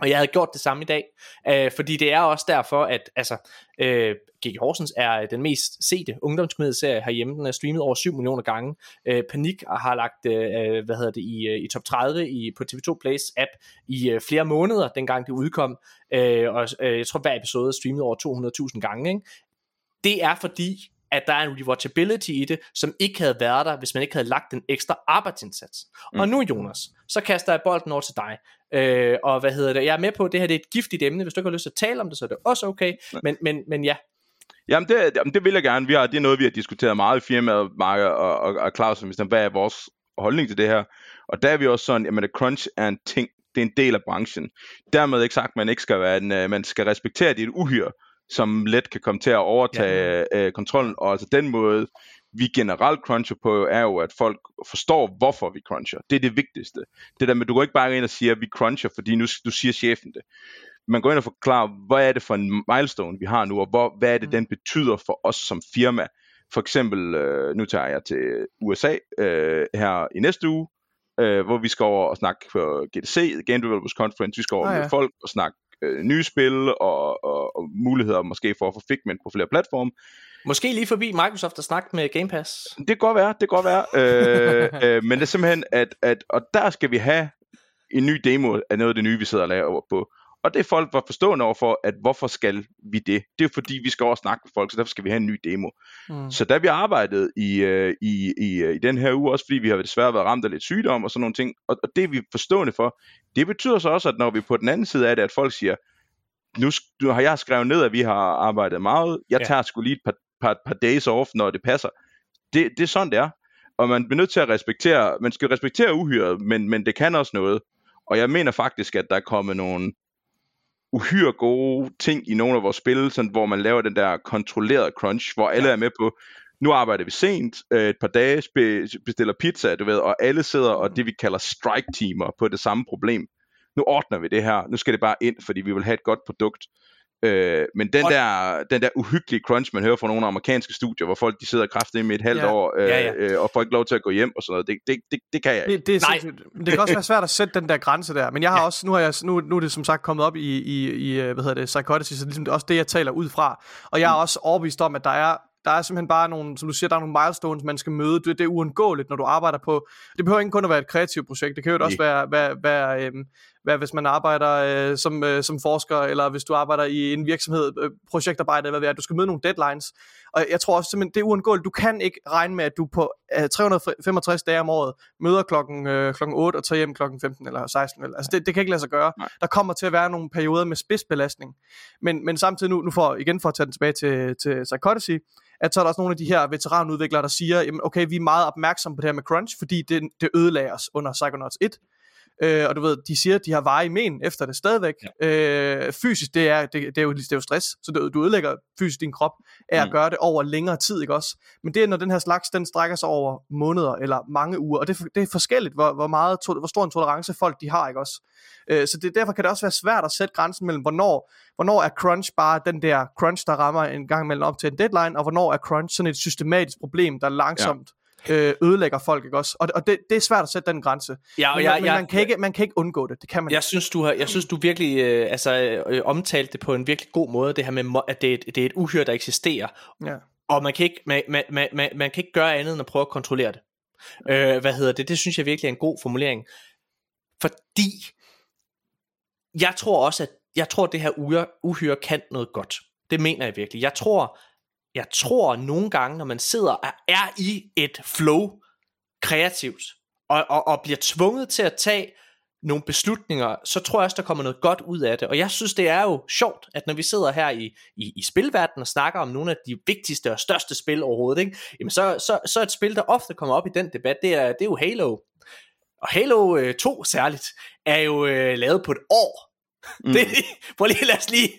S1: Og jeg havde gjort det samme i dag, øh, fordi det er også derfor, at altså, øh, G.G. Horsens er den mest sete ungdomskomedieserie herhjemme. Den er streamet over 7 millioner gange. Øh, Panik har lagt øh, øh hvad hedder det, i, øh, i top 30 i, på TV2 Plays app i øh, flere måneder, dengang det udkom. Øh, og øh, jeg tror, hver episode er streamet over 200.000 gange. Ikke? Det er fordi, at der er en rewatchability i det, som ikke havde været der, hvis man ikke havde lagt en ekstra arbejdsindsats. Mm. Og nu, Jonas, så kaster jeg bolden over til dig. Øh, og hvad hedder det? Jeg er med på, at det her det er et giftigt emne. Hvis du ikke har lyst til at tale om det, så er det også okay. Men, men, men ja,
S3: Jamen det, jamen det vil jeg gerne. Vi har, det er noget, vi har diskuteret meget i firmaet, Mark og, og, og Claus, hvad er vores holdning til det her? Og der er vi også sådan, jamen at crunch er en ting, det er en del af branchen. Dermed ikke sagt, at man ikke skal være en, uh, man skal respektere, er et uhyre, som let kan komme til at overtage ja. uh, kontrollen, og altså den måde, vi generelt cruncher på, er jo, at folk forstår, hvorfor vi cruncher. Det er det vigtigste. Det der med, du går ikke bare ind og siger, at vi cruncher, fordi nu du siger chefen det. Man går ind og forklarer, hvad er det for en milestone, vi har nu, og hvor, hvad er det, mm. den betyder for os som firma. For eksempel, øh, nu tager jeg til USA øh, her i næste uge, øh, hvor vi skal over og snakke på GDC, Game Developers Conference, vi skal over ah, ja. med folk og snakke øh, nye spil og, og, og muligheder måske for at få Figment på flere platforme.
S1: Måske lige forbi Microsoft og snakke med Game Pass.
S3: Det kan godt være, det kan godt være. øh, øh, men det er simpelthen, at, at og der skal vi have en ny demo af noget af det nye, vi sidder og laver på. Og det folk var forstående overfor, at hvorfor skal vi det? Det er fordi, vi skal over snakke med folk, så derfor skal vi have en ny demo. Mm. Så da vi arbejdede i, uh, i, i, uh, i den her uge, også fordi vi har desværre været ramt af lidt sygdom og sådan nogle ting, og, og det er vi forstående for, det betyder så også, at når vi på den anden side af det, at folk siger, nu, nu har jeg skrevet ned, at vi har arbejdet meget, jeg tager sgu lige et par, par, par days off, når det passer. Det, det er sådan, det er. Og man bliver nødt til at respektere, man skal respektere uhyret, men, men det kan også noget. Og jeg mener faktisk, at der er kommet nogle uhyre gode ting i nogle af vores spil, sådan, hvor man laver den der kontrollerede crunch, hvor alle ja. er med på, nu arbejder vi sent, øh, et par dage bestiller pizza, du ved, og alle sidder og det vi kalder strike teamer på det samme problem. Nu ordner vi det her, nu skal det bare ind, fordi vi vil have et godt produkt. Øh, men den der, den der uhyggelige crunch, man hører fra nogle amerikanske studier, hvor folk de sidder kraftigt med et halvt ja. år, øh, ja, ja. Øh, og får ikke lov til at gå hjem og sådan noget, det, det, det, det kan jeg ikke.
S2: Det, det, er Nej. det kan også være svært at sætte den der grænse der, men jeg har ja. også, nu, har jeg, nu, nu er det som sagt kommet op i, i, i øh, hvad hedder det, psychosis, så ligesom det er også det, jeg taler ud fra, og jeg er mm. også overbevist om, at der er der er simpelthen bare nogle, som du siger, der er nogle milestones, man skal møde. Det, det er uundgåeligt, når du arbejder på... Det behøver ikke kun at være et kreativt projekt. Det kan jo også være, være, være, øhm, være hvis man arbejder øh, som, øh, som forsker, eller hvis du arbejder i en virksomhed, øh, projektarbejde, eller hvad det er. Du skal møde nogle deadlines. Og jeg tror også simpelthen, det er uundgåeligt. Du kan ikke regne med, at du på øh, 365 dage om året møder klokken, øh, klokken 8 og tager hjem klokken 15 eller 16. Eller. Altså det, det kan ikke lade sig gøre. Nej. Der kommer til at være nogle perioder med spidsbelastning. Men, men samtidig nu, nu for, igen for at tage den tilbage til, til Psychodicy, at så er der også nogle af de her veteranudviklere, der siger, jamen okay, vi er meget opmærksomme på det her med crunch, fordi det, det ødelagde os under Psychonauts 1. Øh, og du ved, de siger, at de har veje i men efter det stadigvæk. Ja. Øh, fysisk, det er, det, det, er jo, det er jo stress, så det, du ødelægger fysisk din krop af mm. at gøre det over længere tid, ikke også? Men det er, når den her slags, den strækker sig over måneder eller mange uger, og det, det er forskelligt, hvor, hvor, meget, hvor stor en tolerance folk de har, ikke også? Øh, så det, derfor kan det også være svært at sætte grænsen mellem, hvornår, hvornår er crunch bare den der crunch, der rammer en gang imellem op til en deadline, og hvornår er crunch sådan et systematisk problem, der langsomt øh, ødelægger folk, ikke også? Og, og det, det er svært at sætte den grænse. Ja, og men, jeg, men man, kan ikke, man kan ikke undgå det. Det kan man
S1: Jeg synes, du har, jeg synes, du virkelig øh, altså, øh, omtalte det på en virkelig god måde, det her med, at det er et, det er et uhyre, der eksisterer. Ja. Og man kan, ikke, man, man, man, man, man kan ikke gøre andet end at prøve at kontrollere det. Øh, hvad hedder det? Det synes jeg virkelig er en god formulering. Fordi jeg tror også, at jeg tror, at det her uhyre, uhyre kan noget godt. Det mener jeg virkelig. Jeg tror, jeg tror nogle gange, når man sidder og er i et flow kreativt, og, og, og bliver tvunget til at tage nogle beslutninger, så tror jeg også, der kommer noget godt ud af det. Og jeg synes, det er jo sjovt, at når vi sidder her i, i, i spilverdenen og snakker om nogle af de vigtigste og største spil overhovedet, ikke? Jamen så, så, så et spil, der ofte kommer op i den debat, det er, det er jo Halo. Og Halo øh, 2 særligt, er jo øh, lavet på et år. Mm. Det, prøv lige, lad os lige...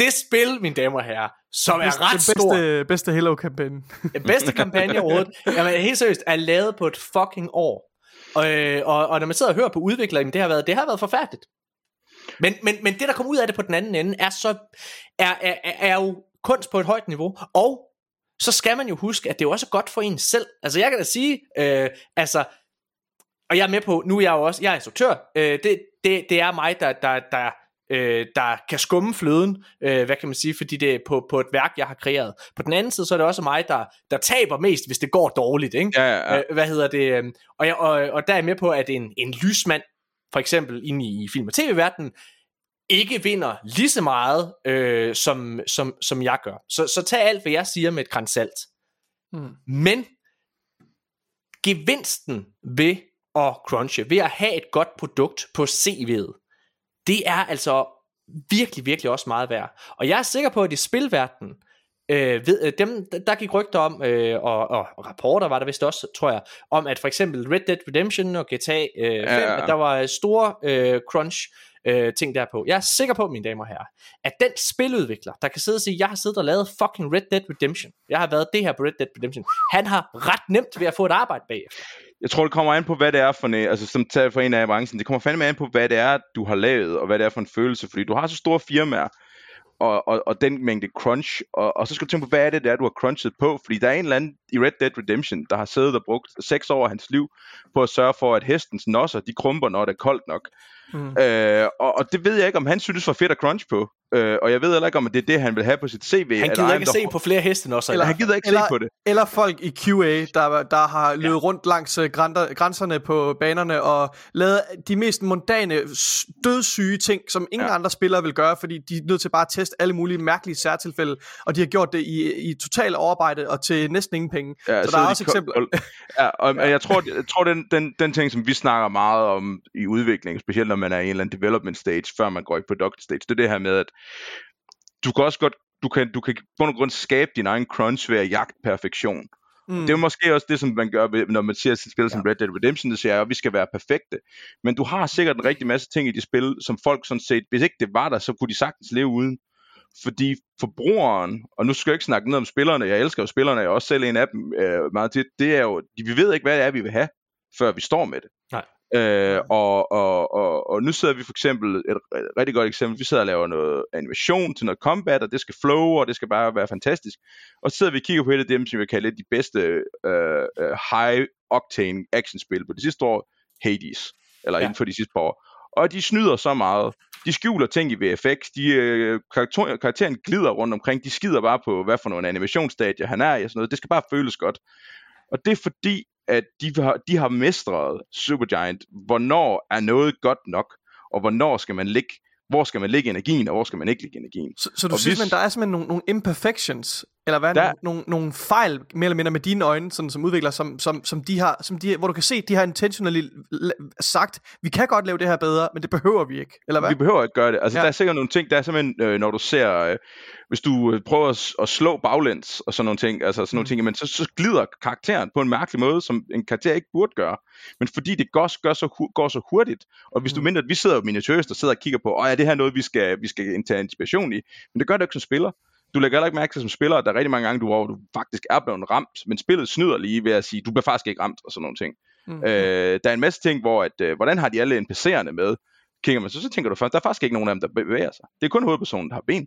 S1: det spil, mine damer og herrer, som er ret
S2: bedste,
S1: stor.
S2: Bedste Halo-kampagne.
S1: Den bedste kampagne overhovedet. Jamen, helt seriøst, er lavet på et fucking år. Og, øh, og, og når man sidder og hører på udviklingen, det har været, det har været forfærdeligt. Men, men, men det, der kommer ud af det på den anden ende, er, så, er, er, er jo kunst på et højt niveau, og så skal man jo huske, at det er jo også godt for en selv. Altså jeg kan da sige, øh, altså, og jeg er med på, nu er jeg jo også, jeg er instruktør, øh, det, det, det er mig, der, der, der øh, der kan skumme fløden, øh, hvad kan man sige, fordi det er på, på et værk, jeg har kreeret. På den anden side, så er det også mig, der, der taber mest, hvis det går dårligt, ikke?
S3: Ja, ja, ja.
S1: Øh, hvad hedder det? Øh, og, jeg, og, og der er jeg med på, at en, en lysmand, for eksempel inde i film- og tv-verdenen, ikke vinder lige så meget, øh, som, som, som jeg gør. Så, så tag alt, hvad jeg siger med et græns salt. Mm. Men gevinsten ved at crunche, ved at have et godt produkt på CV'et, det er altså virkelig, virkelig også meget værd. Og jeg er sikker på, at i spilverdenen, øh, ved, øh, dem, der gik rygter om, øh, og, og rapporter var der vist også, tror jeg, om at for eksempel Red Dead Redemption og GTA øh, 5, ja, at der var store øh, crunch øh, ting derpå. Jeg er sikker på, mine damer og herrer, at den spiludvikler, der kan sidde og sige, jeg har siddet og lavet fucking Red Dead Redemption, jeg har været det her på Red Dead Redemption, han har ret nemt ved at få et arbejde bagefter.
S3: Jeg tror, det kommer an på, hvad det er for en, altså som tager for en af branchen, det kommer fandme an på, hvad det er, du har lavet, og hvad det er for en følelse, fordi du har så store firmaer, og, og, og den mængde crunch, og, og så skal du tænke på, hvad er det, der du har crunchet på, fordi der er en eller anden i Red Dead Redemption, der har siddet og brugt seks år af hans liv på at sørge for, at hestens nosser, de krumper, når det er koldt nok. Mm. Øh, og, og det ved jeg ikke, om han synes var fedt at crunch på. Øh, og jeg ved heller ikke, om det er det, han vil have på sit CV.
S1: Han gider ikke se på flere heste også.
S3: Eller, han gider ikke
S2: eller,
S3: se på det.
S2: Eller folk i QA, der, der har løbet ja. rundt langs uh, grænserne på banerne og lavet de mest mondane, dødssyge ting, som ingen ja. andre spillere vil gøre, fordi de er nødt til bare at teste alle mulige mærkelige særtilfælde, og de har gjort det i, i total overarbejde og til næsten ingen penge. Ja, så, så der er også eksempler.
S3: ja, og ja. jeg tror, jeg tror den, den, den ting, som vi snakker meget om i udvikling, specielt når man er i en eller anden development stage, før man går i product stage, det er det her med, at du kan også godt, du kan, du kan på en grund skabe din egen crunch ved at jagte perfektion. Mm. Det er måske også det, som man gør, når man siger sit spil ja. som Red Dead Redemption, det siger, at vi skal være perfekte. Men du har sikkert en rigtig masse ting i de spil, som folk sådan set, hvis ikke det var der, så kunne de sagtens leve uden. Fordi forbrugeren, og nu skal jeg ikke snakke ned om spillerne, jeg elsker jo spillerne, jeg er også selv en af dem øh, meget tit, det er jo, vi ved ikke, hvad det er, vi vil have, før vi står med det.
S1: Nej.
S3: Øh, og, og, og, og nu sidder vi for eksempel, et, et rigtig godt eksempel, vi sidder og laver noget animation til noget combat, og det skal flow, og det skal bare være fantastisk. Og så sidder vi og kigger på et af dem, som vi kalder de bedste øh, øh, high-octane actionspil på de sidste år, Hades, eller ja. inden for de sidste par år. Og de snyder så meget. De skjuler ting i VFX, de, øh, karakter, karakteren glider rundt omkring, de skider bare på, hvad for nogle animationsstadier han er i og sådan noget. Det skal bare føles godt. Og det er fordi, at de har, de har mestret Supergiant, hvornår er noget godt nok, og hvornår skal man ligge hvor skal man lægge energien, og hvor skal man ikke lægge energien.
S2: Så, så du og synes, hvis... men der er simpelthen nogle, nogle imperfections, eller hvad, der... nogle, nogle, nogle fejl, mere eller mindre med dine øjne, sådan, som udvikler, som, som, som de har, som de, hvor du kan se, de har intentionally sagt, vi kan godt lave det her bedre, men det behøver vi ikke, eller hvad?
S3: Vi behøver ikke gøre det. Altså, ja. der er sikkert nogle ting, der er simpelthen, øh, når du ser, øh, hvis du øh, prøver at, at slå baglæns, og sådan nogle ting, altså sådan nogle mm. ting, men så, så glider karakteren på en mærkelig måde, som en karakter ikke burde gøre. Men fordi det går, gør så, går så hurtigt, og hvis mm. du mener, at vi sidder miniaturister og sidder og kigger på, åh, er det her noget, vi skal, vi skal tage inspiration i? Men det gør det ikke som spiller du lægger heller ikke mærke til som spiller, at der er rigtig mange gange, du, hvor du faktisk er blevet ramt, men spillet snyder lige ved at sige, du bliver faktisk ikke ramt, og sådan nogle ting. Mm. Øh, der er en masse ting, hvor, at, øh, hvordan har de alle NPC'erne med? Kigger man så, så tænker du først, der er faktisk ikke nogen af dem, der bevæger sig. Det er kun hovedpersonen, der har ben.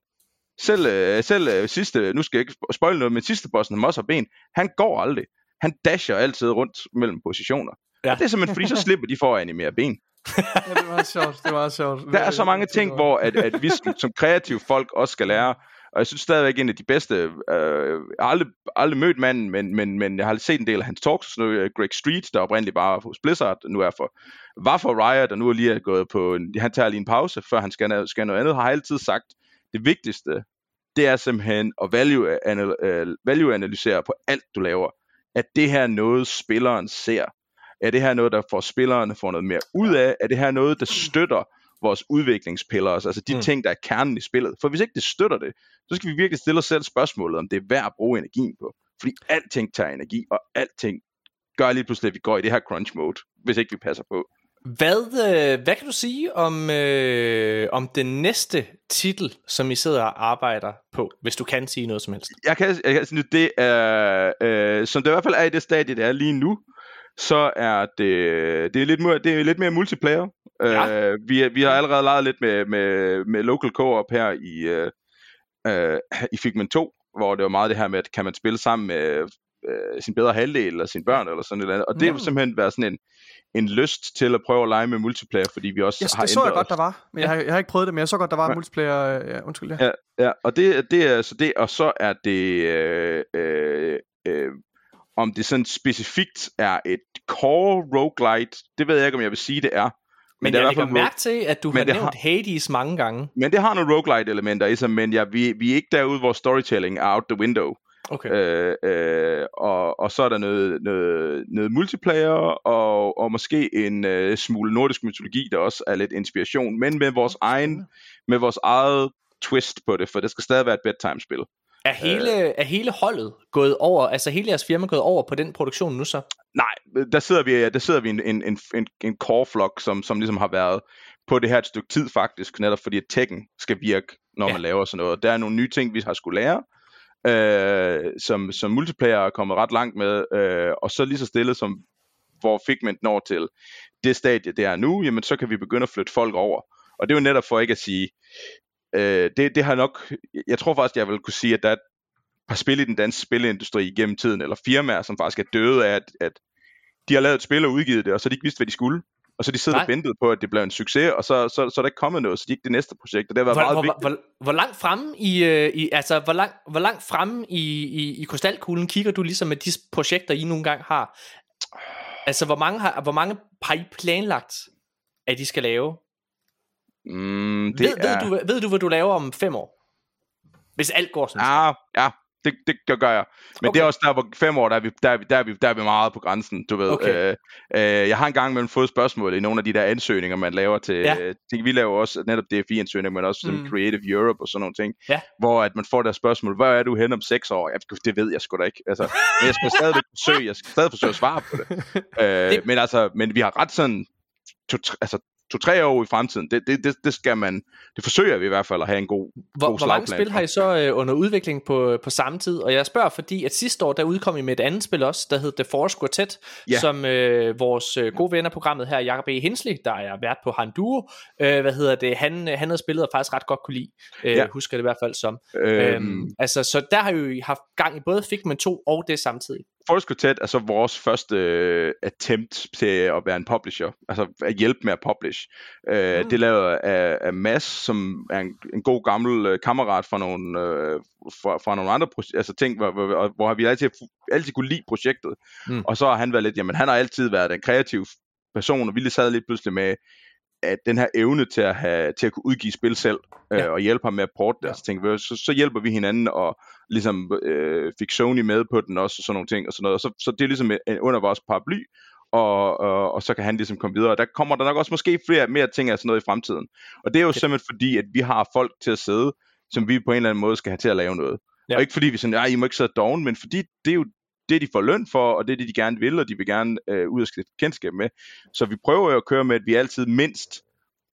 S3: Selv, øh, selv øh, sidste, nu skal jeg ikke spoil noget, men sidste bossen, han også har ben, han går aldrig. Han dasher altid rundt mellem positioner. Ja. Og det er simpelthen, fordi så slipper de for at animere ben.
S2: ja, det var sjovt, det var sjovt.
S3: Der er så mange ting, hvor at, at vi som kreative folk også skal lære og jeg synes stadigvæk, en af de bedste, øh, jeg har aldrig, aldrig mødt manden, men, men, men jeg har set en del af hans talks, sådan noget, Greg Street, der oprindeligt bare var hos Blizzard, nu er for, var for Riot, og nu er lige gået på, en, han tager lige en pause, før han skal, skal noget andet, har altid sagt, det vigtigste, det er simpelthen at value, anal, uh, value analysere på alt, du laver. At det her noget, spilleren ser. Er det her noget, der får spillerne får noget mere ud af? Er det her noget, der støtter vores udviklingspiller, altså de mm. ting, der er kernen i spillet. For hvis ikke det støtter det, så skal vi virkelig stille os selv spørgsmålet, om det er værd at bruge energien på. Fordi alting tager energi, og alting gør lige pludselig, at vi går i det her crunch mode, hvis ikke vi passer på.
S1: Hvad, øh, hvad kan du sige om, øh, om den næste titel, som I sidder og arbejder på, hvis du kan sige noget som helst?
S3: Jeg kan, jeg kan sige, det er, øh, som det i hvert fald er i det stadie, det er lige nu, så er det, det, er lidt, det er lidt mere multiplayer. Ja. Øh, vi, vi har allerede leget lidt med, med, med local co-op her i, øh, øh, i Figment 2, hvor det var meget det her med, at kan man spille sammen med øh, sin bedre halvdel eller sine børn eller sådan noget. Og det har simpelthen været sådan en, en lyst til at prøve at lege med multiplayer, fordi vi også
S2: yes,
S3: har
S2: det så jeg godt, der var. Men ja. jeg, har, jeg har ikke prøvet det, men jeg så godt, der var ja. multiplayer. Øh, ja, undskyld, ja.
S3: ja. Ja, og det, det er så det, og så er det, øh, øh, øh, om det sådan specifikt er et core roguelite, det ved jeg ikke, om jeg vil sige, det er.
S1: Men,
S3: det i
S1: jeg lægger mærke til, at du
S3: men
S1: har nævnt Hades mange gange.
S3: Men det har nogle roguelite elementer i sig, men ja, vi, vi er ikke derude, hvor storytelling er out the window.
S1: Okay.
S3: Øh, øh, og, og så er der noget, noget, noget multiplayer, og, og måske en øh, smule nordisk mytologi, der også er lidt inspiration, men med vores egen, med vores eget twist på det, for det skal stadig være et bedtime-spil.
S1: Er hele, er hele holdet gået over, altså hele jeres firma gået over på den produktion nu så?
S3: Nej, der sidder vi, der sidder vi en, en, en, en, en core-flok, som, som ligesom har været på det her et stykke tid faktisk, netop fordi at tekken skal virke, når
S1: Ja.
S3: man laver sådan noget. Der er nogle nye ting, vi har skulle lære, øh, som, som multiplayer er kommet ret langt med, øh, og så lige så stille som hvor Figment når til det stadie, det er nu, jamen så kan vi begynde at flytte folk over. Og det er jo netop for ikke at sige, øh, det, det har nok, jeg tror faktisk, jeg vil kunne sige, at der er et par spil i den danske spilindustri igennem tiden, eller firmaer, som faktisk er døde af, at, at de har lavet et spil og udgivet det, og så de ikke vidst, hvad de skulle. Og så de siddet
S1: Nej.
S3: og ventet på, at det blev en succes, og så, så, så er der ikke kommet noget, så de ikke det næste projekt, og det har været
S1: Hvor,
S3: meget
S1: hvor,
S3: vigtigt.
S1: hvor, hvor langt fremme i, øh, i altså hvor langt, hvor langt fremme i, i, i krystalkuglen kigger du ligesom med de projekter I nogle gange har? Altså hvor mange har, hvor mange har I planlagt at de skal lave?
S3: Mm, det
S1: ved,
S3: er...
S1: ved, du, ved du hvad du laver om fem år? Hvis alt går sådan.
S3: Ja, ja, det, det gør, gør jeg. Men okay. Det er også der, hvor fem år, der er, vi, der, er vi, der, er vi, der er vi meget på grænsen, du ved.
S1: Okay.
S3: Øh, øh, jeg har engang mellem fået spørgsmål i nogle af de der ansøgninger, man laver til,
S1: Ja.
S3: ting. Vi laver også netop DFI-ansøgninger, men også
S1: Mm.
S3: Creative Europe og sådan nogle ting,
S1: Ja.
S3: hvor at man får der spørgsmål, hvor er du hen om seks år? Ja, det ved jeg sgu da ikke. Altså, men jeg skal stadigvæk forsøge, jeg skal stadig forsøge at svare på det. Øh,
S1: Det-
S3: Men altså, men vi har ret sådan, to, altså, to-tre år i fremtiden, det, det, det, det skal man, det forsøger vi i hvert fald at have en god,
S1: Hvor,
S3: god
S1: hvor mange spil har I så øh, under udvikling på, på samme tid? Og jeg spørger, fordi at sidste år, der udkom I med et andet spil også, der hed The Force Quartet,
S3: Ja.
S1: som øh, vores øh, gode ven af programmet her, Jacob E. Hensley, der er vært på Handuo, øh, hvad hedder det, han, øh, han havde spillet og faktisk ret godt kunne lide, øh,
S3: Ja.
S1: husker det i hvert fald som.
S3: Øhm,
S1: Øhm, altså, så der har I jo haft gang i både Figment 2 og det samtidig.
S3: Force Quartet er så vores første øh, attempt til at være en publisher, altså at hjælpe med at publish. Øh,
S1: Mm.
S3: Det er lavet af, af Mads, som er en, en god gammel øh, kammerat fra nogle, øh, fra, fra nogle andre altså ting, hvor, hvor, hvor vi altid, altid kunne lide projektet.
S1: Mm.
S3: Og så har han været lidt, jamen han har altid været en kreativ person, og vi lige sad lidt pludselig med, at den her evne til at, have, til at kunne udgive spil selv, øh,
S1: Ja.
S3: og hjælpe ham med at porte det,
S1: Ja.
S3: ja. så, så, hjælper vi hinanden, og ligesom øh, fik Sony med på den også, og sådan nogle ting, og sådan noget. Og så, så det er ligesom en, under vores paraply, og, og, og så kan han ligesom komme videre. Og der kommer der nok også måske flere mere ting af sådan noget i fremtiden. Og det er jo
S1: Okay.
S3: simpelthen fordi, at vi har folk til at sidde, som vi på en eller anden måde skal have til at lave noget.
S1: Ja.
S3: Og ikke fordi vi sådan, ja, I må ikke sidde doven, men fordi det er jo det, de får løn for, og det er det, de gerne vil, og de vil gerne øh, ud og stifte kendskab med. Så vi prøver jo at køre med, at vi altid mindst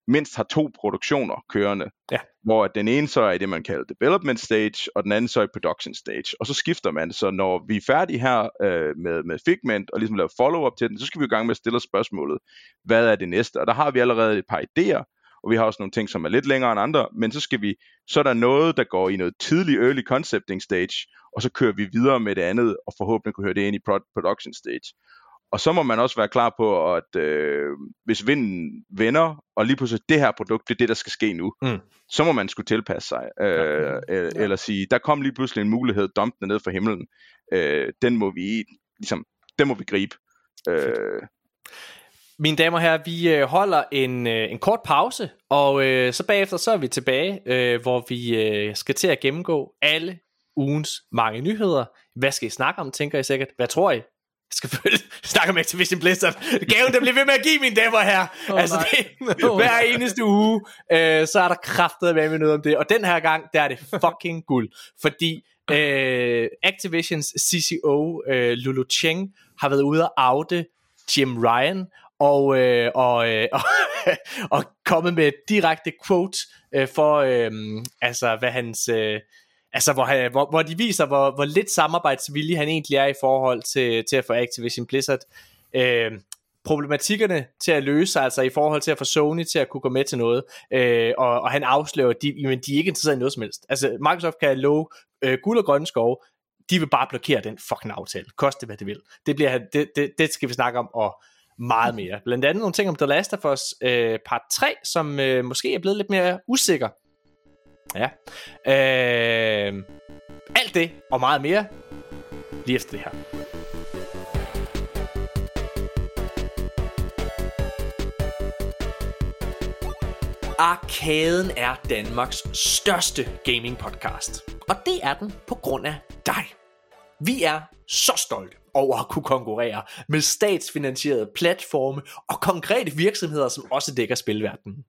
S3: mindst har to produktioner kørende,
S1: Ja.
S3: hvor den ene så er i det, man kalder development stage, og den anden så er i production stage. Og så skifter man, så når vi er færdige her øh, med, med Figment, og ligesom laver follow-up til den, så skal vi i gang med at stille spørgsmålet, hvad er det næste? Og der har vi allerede et par idéer, og vi har også nogle ting, som er lidt længere end andre, men så skal vi, så er der noget, der går i noget tidlig early concepting stage, og så kører vi videre med det andet, og forhåbentlig kan høre det ind i pro- production stage. Og så må man også være klar på, at øh, hvis vinden vender, og lige pludselig det her produkt, det er det, der skal ske nu,
S1: Mm.
S3: så må man skulle tilpasse sig. Øh,
S1: Ja.
S3: ja. Eller sige, der kom lige pludselig en mulighed, dumpende ned fra himlen. Øh, den må vi ligesom, den må vi gribe. Øh,
S1: Mine damer og herrer, vi øh, holder en, øh, en kort pause, og øh, så bagefter så er vi tilbage, øh, hvor vi øh, skal til at gennemgå alle ugens mange nyheder. Hvad skal I snakke om, tænker I sikkert? Hvad tror I? Selvfølgelig snakker om Activision Blizzard. Gaven, der bliver ved med at give, mine damer og herrer.
S2: Åh,
S1: Oh, altså,
S2: nej.
S1: det, hver eneste uge, øh, så er der kraftet med noget om det. Og den her gang, der er det fucking guld. Fordi øh, Activisions CCO, øh, Lulu Cheng, har været ude og oute Jim Ryan, og, øh, og, øh, og, og kommet med et direkte quote øh, for, øh, altså, hvad hans... Øh, Altså, hvor, han, hvor, hvor de viser, hvor, hvor lidt samarbejdsvillig han egentlig er i forhold til, til at få Activision Blizzard. Øh, problematikkerne til at løse, altså i forhold til at få Sony til at kunne gå med til noget, øh, og, og han afslører, at de, jamen, de er ikke interesseret i noget som helst. Altså, Microsoft kan love øh, guld og grønne skove, de vil bare blokere den fucking aftale, koste hvad det vil. Det, bliver, det, det, det skal vi snakke om, og meget mere. Blandt andet nogle ting om The Last of Us øh, part 3, som øh, måske er blevet lidt mere usikker. Ja. Øh, alt det og meget mere lige efter det her. Arkaden er Danmarks største gaming podcast. Og det er den på grund af dig. Vi er så stolte over at kunne konkurrere med statsfinansierede platforme og konkrete virksomheder, som også dækker spilverdenen.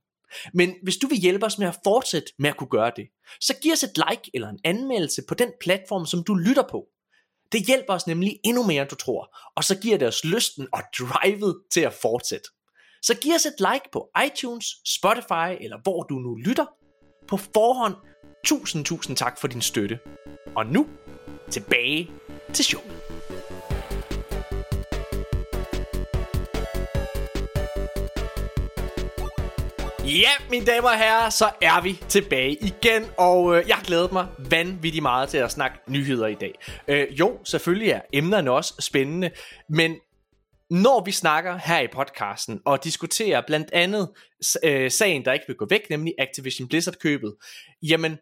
S1: Men hvis du vil hjælpe os med at fortsætte med at kunne gøre det, så giv os et like eller en anmeldelse på den platform, som du lytter på. Det hjælper os nemlig endnu mere, end du tror, og så giver det os lysten og drivet til at fortsætte. Så giv os et like på iTunes, Spotify eller hvor du nu lytter. På forhånd, tusind tusind tak for din støtte. Og nu, tilbage til showet. Ja, mine damer og herrer, så er vi tilbage igen, og øh, jeg glæder mig vanvittigt meget til at snakke nyheder i dag. Øh, jo, selvfølgelig er emnerne også spændende, men når vi snakker her i podcasten og diskuterer blandt andet øh, sagen, der ikke vil gå væk, nemlig Activision Blizzard-købet, jamen,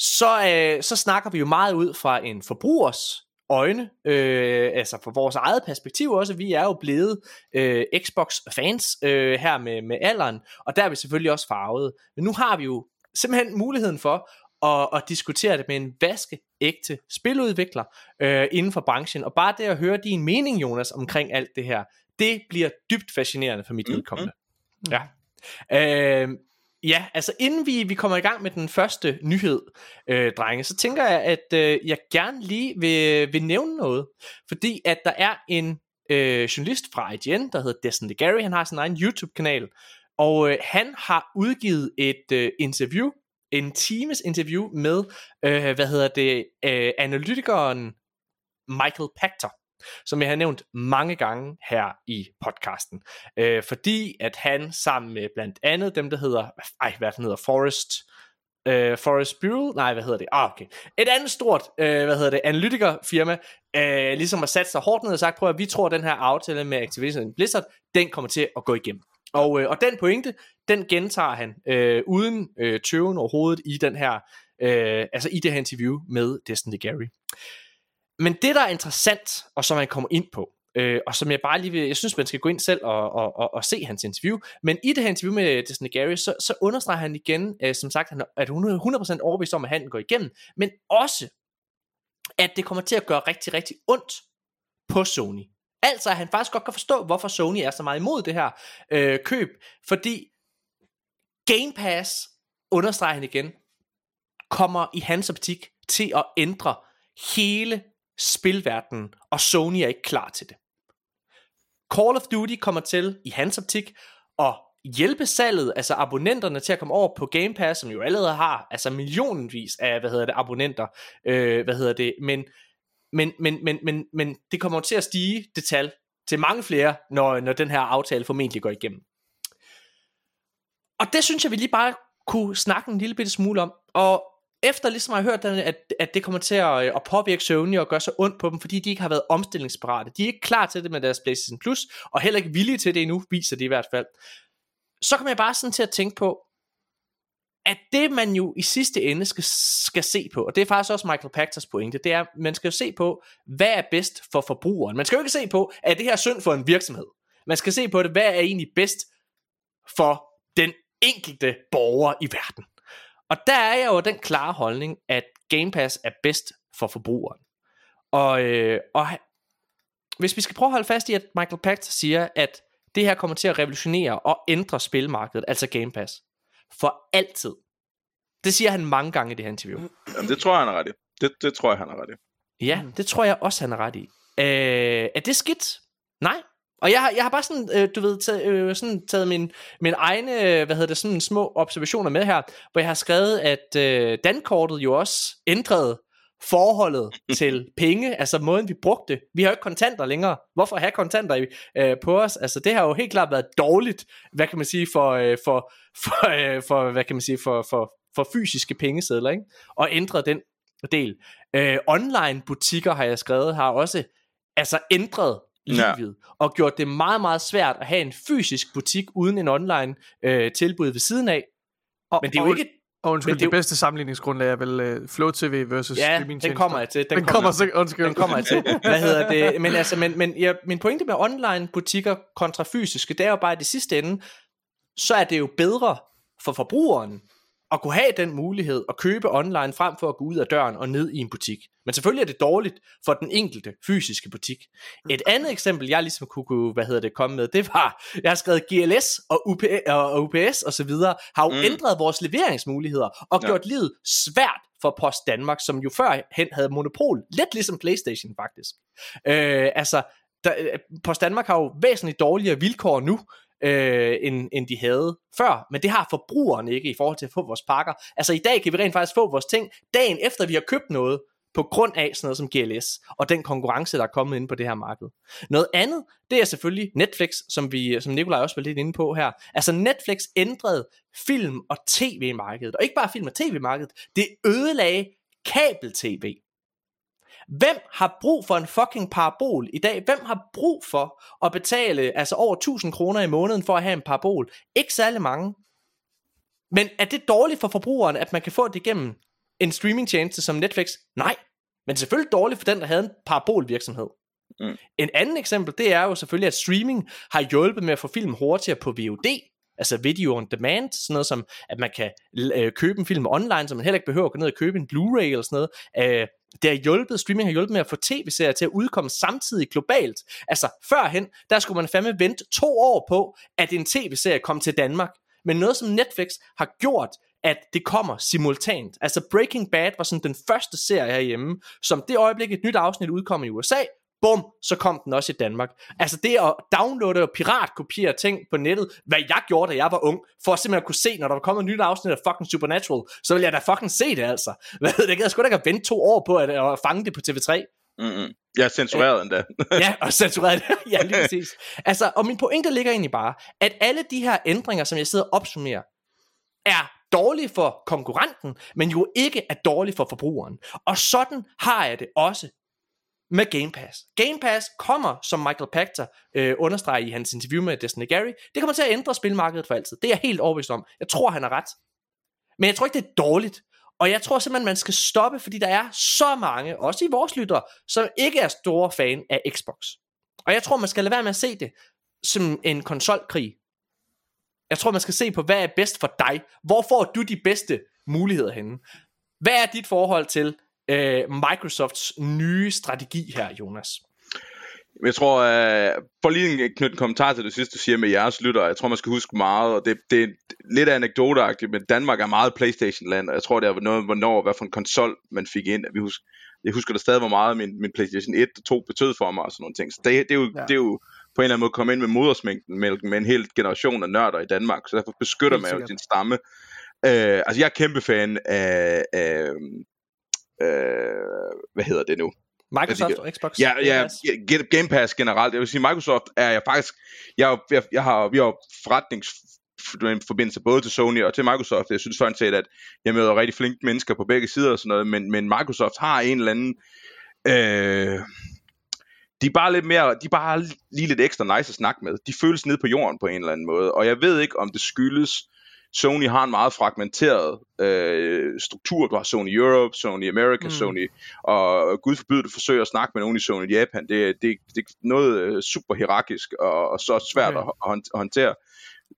S1: så, øh, så snakker vi jo meget ud fra en forbrugers øjne, øh, altså fra vores eget perspektiv også, vi er jo blevet øh, Xbox-fans øh, her med, med alderen, og der er vi selvfølgelig også farvet. Men nu har vi jo simpelthen muligheden for at, at diskutere det med en vaskeægte spiludvikler øh, inden for branchen, og bare det at høre din mening, Jonas, omkring alt det her, det bliver dybt fascinerende for mit mm, vedkommende. Mm. Ja. Øh, Ja, altså inden vi, vi kommer i gang med den første nyhed, øh, drenge, så tænker jeg, at øh, jeg gerne lige vil, vil nævne noget. Fordi at der er en øh, journalist fra IGN, der hedder Destin Gary, han har sin egen YouTube-kanal, og øh, han har udgivet et øh, interview, en times interview med, øh, hvad hedder det, øh, analytikeren Michael Pachter som jeg har nævnt mange gange her i podcasten. Øh, fordi at han sammen med blandt andet dem, der hedder, ej, hvad den hedder, Forest, øh, Forest Bureau, nej, hvad hedder det? Ah, okay. Et andet stort, øh, hvad hedder det, analytikerfirma, øh, ligesom har sat sig hårdt ned og sagt, prøv at vi tror, at den her aftale med Activision Blizzard, den kommer til at gå igennem. Og, øh, og den pointe, den gentager han øh, uden øh, tøven overhovedet i den her, øh, altså i det her interview med Destiny Gary. Men det, der er interessant, og som man kommer ind på, øh, og som jeg bare lige vil, jeg synes, man skal gå ind selv og, og, og, og se hans interview, men i det her interview med Disney Gary, så, så understreger han igen, øh, som sagt, at hun er 100% overbevist om, at han går igennem, men også, at det kommer til at gøre rigtig, rigtig ondt på Sony. Altså, at han faktisk godt kan forstå, hvorfor Sony er så meget imod det her øh, køb, fordi Game Pass, understreger han igen, kommer i hans optik til at ændre hele spilverdenen, og Sony er ikke klar til det. Call of Duty kommer til, i hans optik, at hjælpe salget, altså abonnenterne til at komme over på Game Pass, som jo allerede har, altså millionvis af, hvad hedder det, abonnenter, øh, hvad hedder det, men, men, men, men, men, men det kommer til at stige, det tal, til mange flere, når, når den her aftale formentlig går igennem. Og det synes jeg, vi lige bare kunne snakke en lille bitte smule om, og efter ligesom at have hørt, at, at det kommer til at, at påvirke Sony og gøre så ondt på dem, fordi de ikke har været omstillingsparate. De er ikke klar til det med deres PlayStation Plus, og heller ikke villige til det endnu, viser det i hvert fald. Så kommer jeg bare sådan til at tænke på, at det man jo i sidste ende skal, skal se på, og det er faktisk også Michael Pachters pointe, det er, at man skal jo se på, hvad er bedst for forbrugeren. Man skal jo ikke se på, at det her er synd for en virksomhed. Man skal se på det, hvad er egentlig bedst for den enkelte borger i verden. Og der er jeg jo den klare holdning, at Game Pass er bedst for forbrugeren. Og, øh, og hvis vi skal prøve at holde fast i, at Michael Pachter siger, at det her kommer til at revolutionere og ændre spilmarkedet, altså Game Pass, for altid. Det siger han mange gange i det her interview.
S3: Jamen, det tror jeg, han er ret i. Det, det tror jeg, han er ret i.
S1: Ja, det tror jeg også, han er ret i. Øh, er det skidt? Nej, og jeg har, jeg har bare sådan, øh, du ved, taget, øh, sådan taget min, min egne, øh, hvad hedder det, sådan små observationer med her, hvor jeg har skrevet, at øh, dankortet jo også ændrede forholdet til penge, altså måden vi brugte. Vi har jo ikke kontanter længere. Hvorfor have kontanter øh, på os? Altså det har jo helt klart været dårligt, hvad kan man sige, for, øh, for, for, øh, for hvad kan man sige, for, for, for fysiske pengesedler, ikke? Og ændret den del. Øh, online butikker, har jeg skrevet, har også altså ændret livet, ja. og gjort det meget, meget svært at have en fysisk butik uden en online øh, tilbud ved siden af.
S2: Og, men det er jo ikke... Og undskyld, det, det bedste sammenligningsgrundlag er vel uh, Flow TV versus
S1: ja,
S2: streaming
S1: den kommer jeg til.
S2: Den, den kommer, kommer undskyld.
S1: Den kommer jeg til. Hvad hedder det? Men, altså, men, men ja, min pointe med online butikker kontra fysiske, det er jo bare, at i sidste ende, så er det jo bedre for forbrugeren at kunne have den mulighed at købe online frem for at gå ud af døren og ned i en butik. Men selvfølgelig er det dårligt for den enkelte fysiske butik. Et andet eksempel, jeg ligesom kunne, kunne hvad hedder det, komme med, det var, jeg har skrevet GLS og, UP, og UPS og så videre, har jo mm. ændret vores leveringsmuligheder og ja. gjort livet svært for Post Danmark, som jo før hen havde monopol, lidt ligesom Playstation faktisk. Øh, altså, der, Post Danmark har jo væsentligt dårligere vilkår nu, øh, end, end de havde før. Men det har forbrugerne ikke i forhold til at få vores pakker. Altså i dag kan vi rent faktisk få vores ting dagen efter vi har købt noget, på grund af sådan noget som GLS, og den konkurrence, der er kommet ind på det her marked. Noget andet, det er selvfølgelig Netflix, som, vi, som Nikolaj også var lidt inde på her. Altså Netflix ændrede film- og tv-markedet, og ikke bare film- og tv-markedet, det ødelagde kabel-tv. Hvem har brug for en fucking parabol i dag? Hvem har brug for at betale altså over 1000 kroner i måneden for at have en parabol? Ikke særlig mange. Men er det dårligt for forbrugeren, at man kan få det igennem en streamingtjeneste som Netflix? Nej. Men selvfølgelig dårligt for den, der havde en parabolvirksomhed. Mm. En anden eksempel, det er jo selvfølgelig, at streaming har hjulpet med at få film hurtigere på VOD, altså video on demand, sådan noget som, at man kan øh, købe en film online, så man heller ikke behøver at gå ned og købe en Blu-ray eller sådan noget. Øh, det har hjulpet, streaming har hjulpet med at få tv-serier til at udkomme samtidig globalt. Altså førhen, der skulle man fandme vente to år på, at en tv-serie kom til Danmark. Men noget som Netflix har gjort, at det kommer simultant. Altså Breaking Bad var sådan den første serie herhjemme, som det øjeblik et nyt afsnit udkom i USA, bum, så kom den også i Danmark. Altså det at downloade og piratkopiere ting på nettet, hvad jeg gjorde, da jeg var ung, for at simpelthen at kunne se, når der var kommet et nyt afsnit af fucking Supernatural, så ville jeg da fucking se det altså. Hvad det, jeg skulle da ikke have ventet to år på at, at fange det på TV3.
S3: Mm-hmm. Jeg er censureret endda.
S1: ja, og censureret. ja, lige præcis. Altså, og min pointe ligger egentlig bare, at alle de her ændringer, som jeg sidder og opsummerer, er dårlige for konkurrenten, men jo ikke er dårlige for forbrugeren. Og sådan har jeg det også med Game Pass. Game Pass kommer, som Michael Pachter øh, understreger i hans interview med Destiny Gary, det kommer til at ændre spilmarkedet for altid. Det er jeg helt overbevist om. Jeg tror, han har ret. Men jeg tror ikke, det er dårligt. Og jeg tror simpelthen, man skal stoppe, fordi der er så mange, også i vores lyttere, som ikke er store fan af Xbox. Og jeg tror, man skal lade være med at se det som en konsolkrig. Jeg tror, man skal se på, hvad er bedst for dig? Hvor får du de bedste muligheder henne? Hvad er dit forhold til øh, Microsofts nye strategi her, Jonas?
S3: Jeg tror, uh, for lige en knytte en kommentar til det sidste, du siger med jeres lytter, jeg tror, man skal huske meget, og det, det er lidt anekdoteagtigt, men Danmark er meget Playstation-land, og jeg tror, det er noget, hvornår, hvad for en konsol man fik ind. Vi husker, jeg husker der stadig, hvor meget min, min Playstation 1 og 2 betød for mig, og sådan nogle ting. Så det, det, er jo, ja. det er jo på en eller anden måde komme ind med modersmængden med, med en hel generation af nørder i Danmark, så derfor beskytter man jo sin stamme. Uh, altså, jeg er kæmpe fan af, af øh, hvad hedder det nu?
S1: Microsoft og Xbox?
S3: Ja, ja, Game Pass generelt. Jeg vil sige, Microsoft er jeg faktisk, jeg, jeg, jeg har, vi har forretnings forbindelse både til Sony og til Microsoft. Jeg synes sådan set, at jeg møder rigtig flinke mennesker på begge sider og sådan noget, men, men Microsoft har en eller anden... Øh, de er bare lidt mere, de er bare lige lidt ekstra nice at snakke med. De føles ned på jorden på en eller anden måde, og jeg ved ikke, om det skyldes Sony har en meget fragmenteret øh, struktur. Du har Sony Europe, Sony America, mm. Sony, og gud forbyde, du forsøger at snakke med nogen i Sony Japan. Det, det, det er noget øh, super hierarkisk og, og så svært okay. at, håndtere.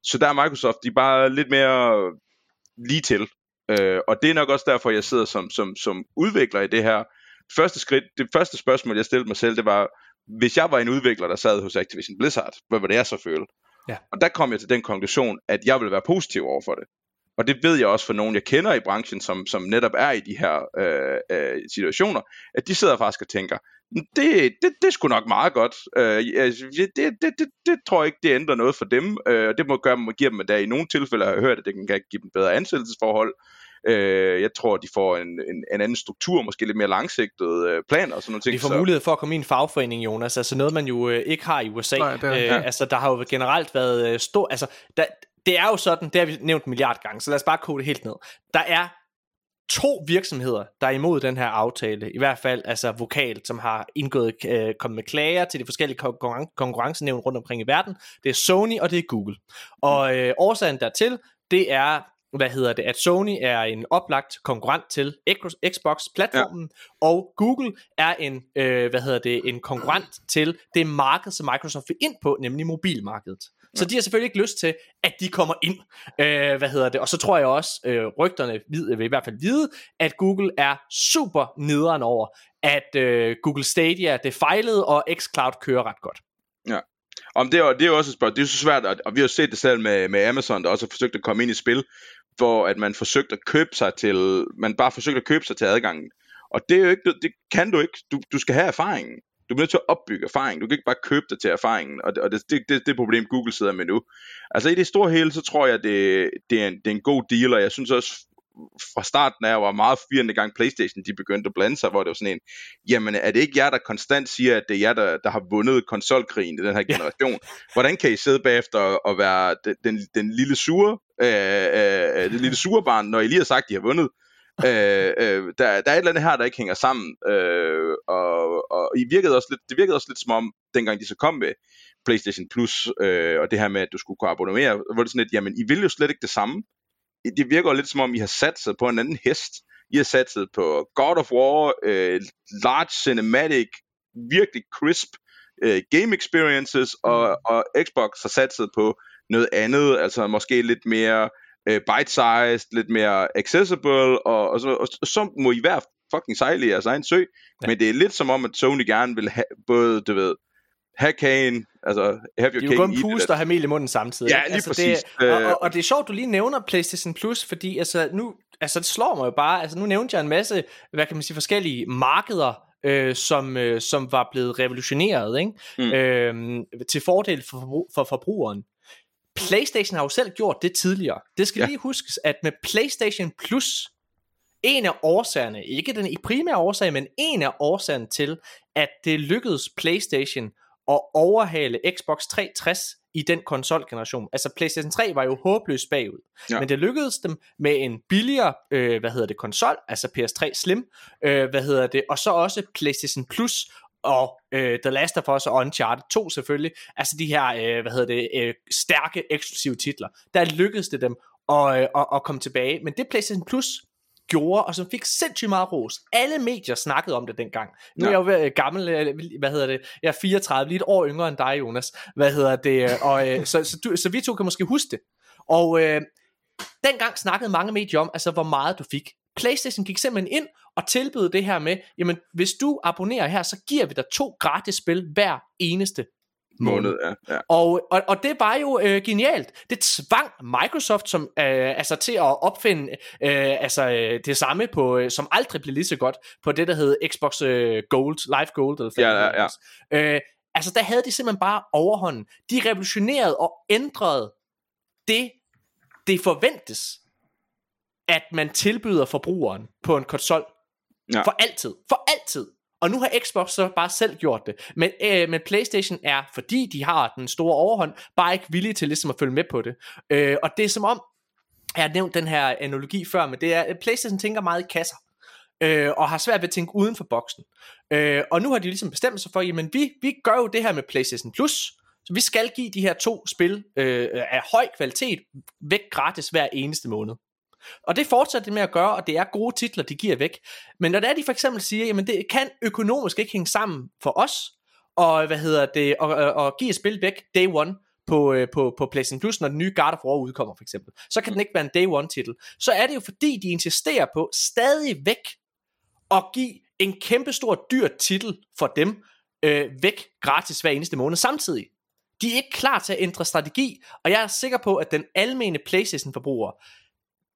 S3: Så der er Microsoft, de er bare lidt mere lige til. Øh, og det er nok også derfor, jeg sidder som, som, som udvikler i det her. Første skridt, det første spørgsmål, jeg stillede mig selv, det var, hvis jeg var en udvikler, der sad hos Activision Blizzard, hvad var det jeg så føle? Ja. Og der kom jeg til den konklusion, at jeg vil være positiv over for det. Og det ved jeg også for nogen, jeg kender i branchen, som, som netop er i de her øh, øh, situationer, at de sidder faktisk og tænker, det, det, det er sgu nok meget godt. Øh, det, det, det, det, det tror jeg ikke, det ændrer noget for dem. Øh, det må gøre, må give dem, at i nogle tilfælde har jeg hørt, at det kan give dem bedre ansættelsesforhold. Øh, jeg tror, de får en, en, en anden struktur, måske lidt mere langsigtet øh, planer og sådan noget ting.
S1: De får så. mulighed for at komme i en fagforening, Jonas. Altså noget, man jo øh, ikke har i USA. Nej, det er, øh, ja. Altså, der har jo generelt været øh, stor... Altså, der, det er jo sådan, det har vi nævnt en milliard gange, så lad os bare kode det helt ned. Der er to virksomheder, der er imod den her aftale, i hvert fald altså vokalt, som har indgået, øh, kommet med klager til de forskellige konkurren- konkurrencenævn rundt omkring i verden. Det er Sony og det er Google. Og øh, årsagen dertil, det er hvad hedder det, at Sony er en oplagt konkurrent til Xbox-platformen, ja. og Google er en, øh, hvad hedder det, en konkurrent til det marked, som Microsoft vil ind på, nemlig mobilmarkedet. Så de har selvfølgelig ikke lyst til, at de kommer ind. Øh, hvad hedder det? Og så tror jeg også, øh, rygterne vil, vil i hvert fald vide, at Google er super nederen over, at øh, Google Stadia det fejlede, og xCloud kører ret godt.
S3: Om det, er, det er også et spørgsmål. Det er så svært, og vi har set det selv med, med Amazon, der også har forsøgt at komme ind i spil, hvor at man forsøgte at købe sig til, man bare forsøgte at købe sig til adgangen. Og det er jo ikke, det kan du ikke. Du, du skal have erfaringen. Du bliver nødt til at opbygge erfaring. Du kan ikke bare købe dig til erfaringen, og det, og det, det, det, det problem, Google sidder med nu. Altså i det store hele, så tror jeg, det, det, er, en, det er en god deal, og jeg synes også, fra starten af, var meget firende gang Playstation, de begyndte at blande sig, hvor det var sådan en, jamen er det ikke jer, der konstant siger, at det er jer, der, der har vundet konsolkrigen i den her generation? Hvordan kan I sidde bagefter og være den, den, den lille sure, øh, øh, det lille sure barn, når I lige har sagt, at de har vundet? øh, øh, der, der er et eller andet her, der ikke hænger sammen, øh, og, og I virkede også lidt, det virkede også lidt som om, dengang de så kom med PlayStation Plus, øh, og det her med, at du skulle kunne abonnere, hvor det sådan lidt, jamen I vil jo slet ikke det samme. Det virker lidt som om, I har sat sig på en anden hest. I har sat sig på God of War, øh, large cinematic, virkelig crisp øh, game experiences, og, mm. og Xbox har sat sig på noget andet, altså måske lidt mere øh, bite-sized, lidt mere accessible, og, og, så, og så må I være fucking sejle i jeres egen sø. Ja. Men det er lidt som om, at Sony gerne vil have både, du ved, have kagen, altså have your
S1: Det er jo kun pust og have mel i munden samtidig.
S3: Ja, lige
S1: altså,
S3: præcis.
S1: Det, og, og, og det er sjovt, du lige nævner PlayStation Plus, fordi altså nu, altså det slår mig jo bare, altså nu nævnte jeg en masse, hvad kan man sige, forskellige markeder, øh, som, øh, som var blevet revolutioneret ikke? Mm. Øh, til fordel for, for forbrugeren. PlayStation har jo selv gjort det tidligere. Det skal ja. lige huskes, at med PlayStation Plus, en af årsagerne, ikke den primære årsag, men en af årsagerne til, at det lykkedes PlayStation at overhale Xbox 360 i den konsolgeneration. Altså PlayStation 3 var jo håbløst bagud, ja. men det lykkedes dem med en billigere, øh, hvad hedder det, konsol, altså PS3 Slim, øh, hvad hedder det, og så også PlayStation Plus og øh, The Last of Us og Uncharted 2 selvfølgelig, altså de her, øh, hvad hedder det, øh, stærke eksklusive titler, der lykkedes det dem at, øh, at, at komme tilbage, men det PlayStation Plus gjorde, og som fik sindssygt meget ros. Alle medier snakkede om det dengang. Nu ja. er jeg jo øh, gammel, øh, hvad hedder det, jeg er 34, lige et år yngre end dig, Jonas. Hvad hedder det, øh, og, så, så, du, så vi to kan måske huske det. Og øh, dengang snakkede mange medier om, altså hvor meget du fik. PlayStation gik simpelthen ind og tilbød det her med, jamen hvis du abonnerer her, så giver vi dig to gratis spil hver eneste
S3: måned. Ja, ja.
S1: Og, og, og det var jo øh, genialt. Det tvang Microsoft som, øh, altså, til at opfinde øh, altså, øh, det samme, på, øh, som aldrig blev lige så godt, på det, der hed Xbox øh, Gold, Live Gold. Eller
S3: ja, ja,
S1: ja. Øh, altså, der havde de simpelthen bare overhånden. De revolutionerede og ændrede det, det forventes, at man tilbyder forbrugeren på en konsol. Ja. For altid. For altid. Og nu har Xbox så bare selv gjort det. Men, øh, men PlayStation er, fordi de har den store overhånd, bare ikke villige til ligesom at følge med på det. Øh, og det er som om, jeg har nævnt den her analogi før, men det er, at PlayStation tænker meget i kasser. Øh, og har svært ved at tænke uden for boksen. Øh, og nu har de ligesom bestemt sig for, jamen vi, vi gør jo det her med PlayStation Plus, så vi skal give de her to spil øh, af høj kvalitet væk gratis hver eneste måned. Og det fortsætter de med at gøre, og det er gode titler, de giver væk. Men når det er, de for eksempel siger, jamen det kan økonomisk ikke hænge sammen for os, og hvad hedder det, og, og, og give et spil væk day one, på, øh, på, på PlayStation Plus, når den nye God of War udkommer for eksempel. Så kan den ikke være en day one titel. Så er det jo fordi, de insisterer på stadigvæk at give en kæmpestor dyr titel for dem øh, væk gratis hver eneste måned samtidig. De er ikke klar til at ændre strategi, og jeg er sikker på, at den almene PlayStation forbruger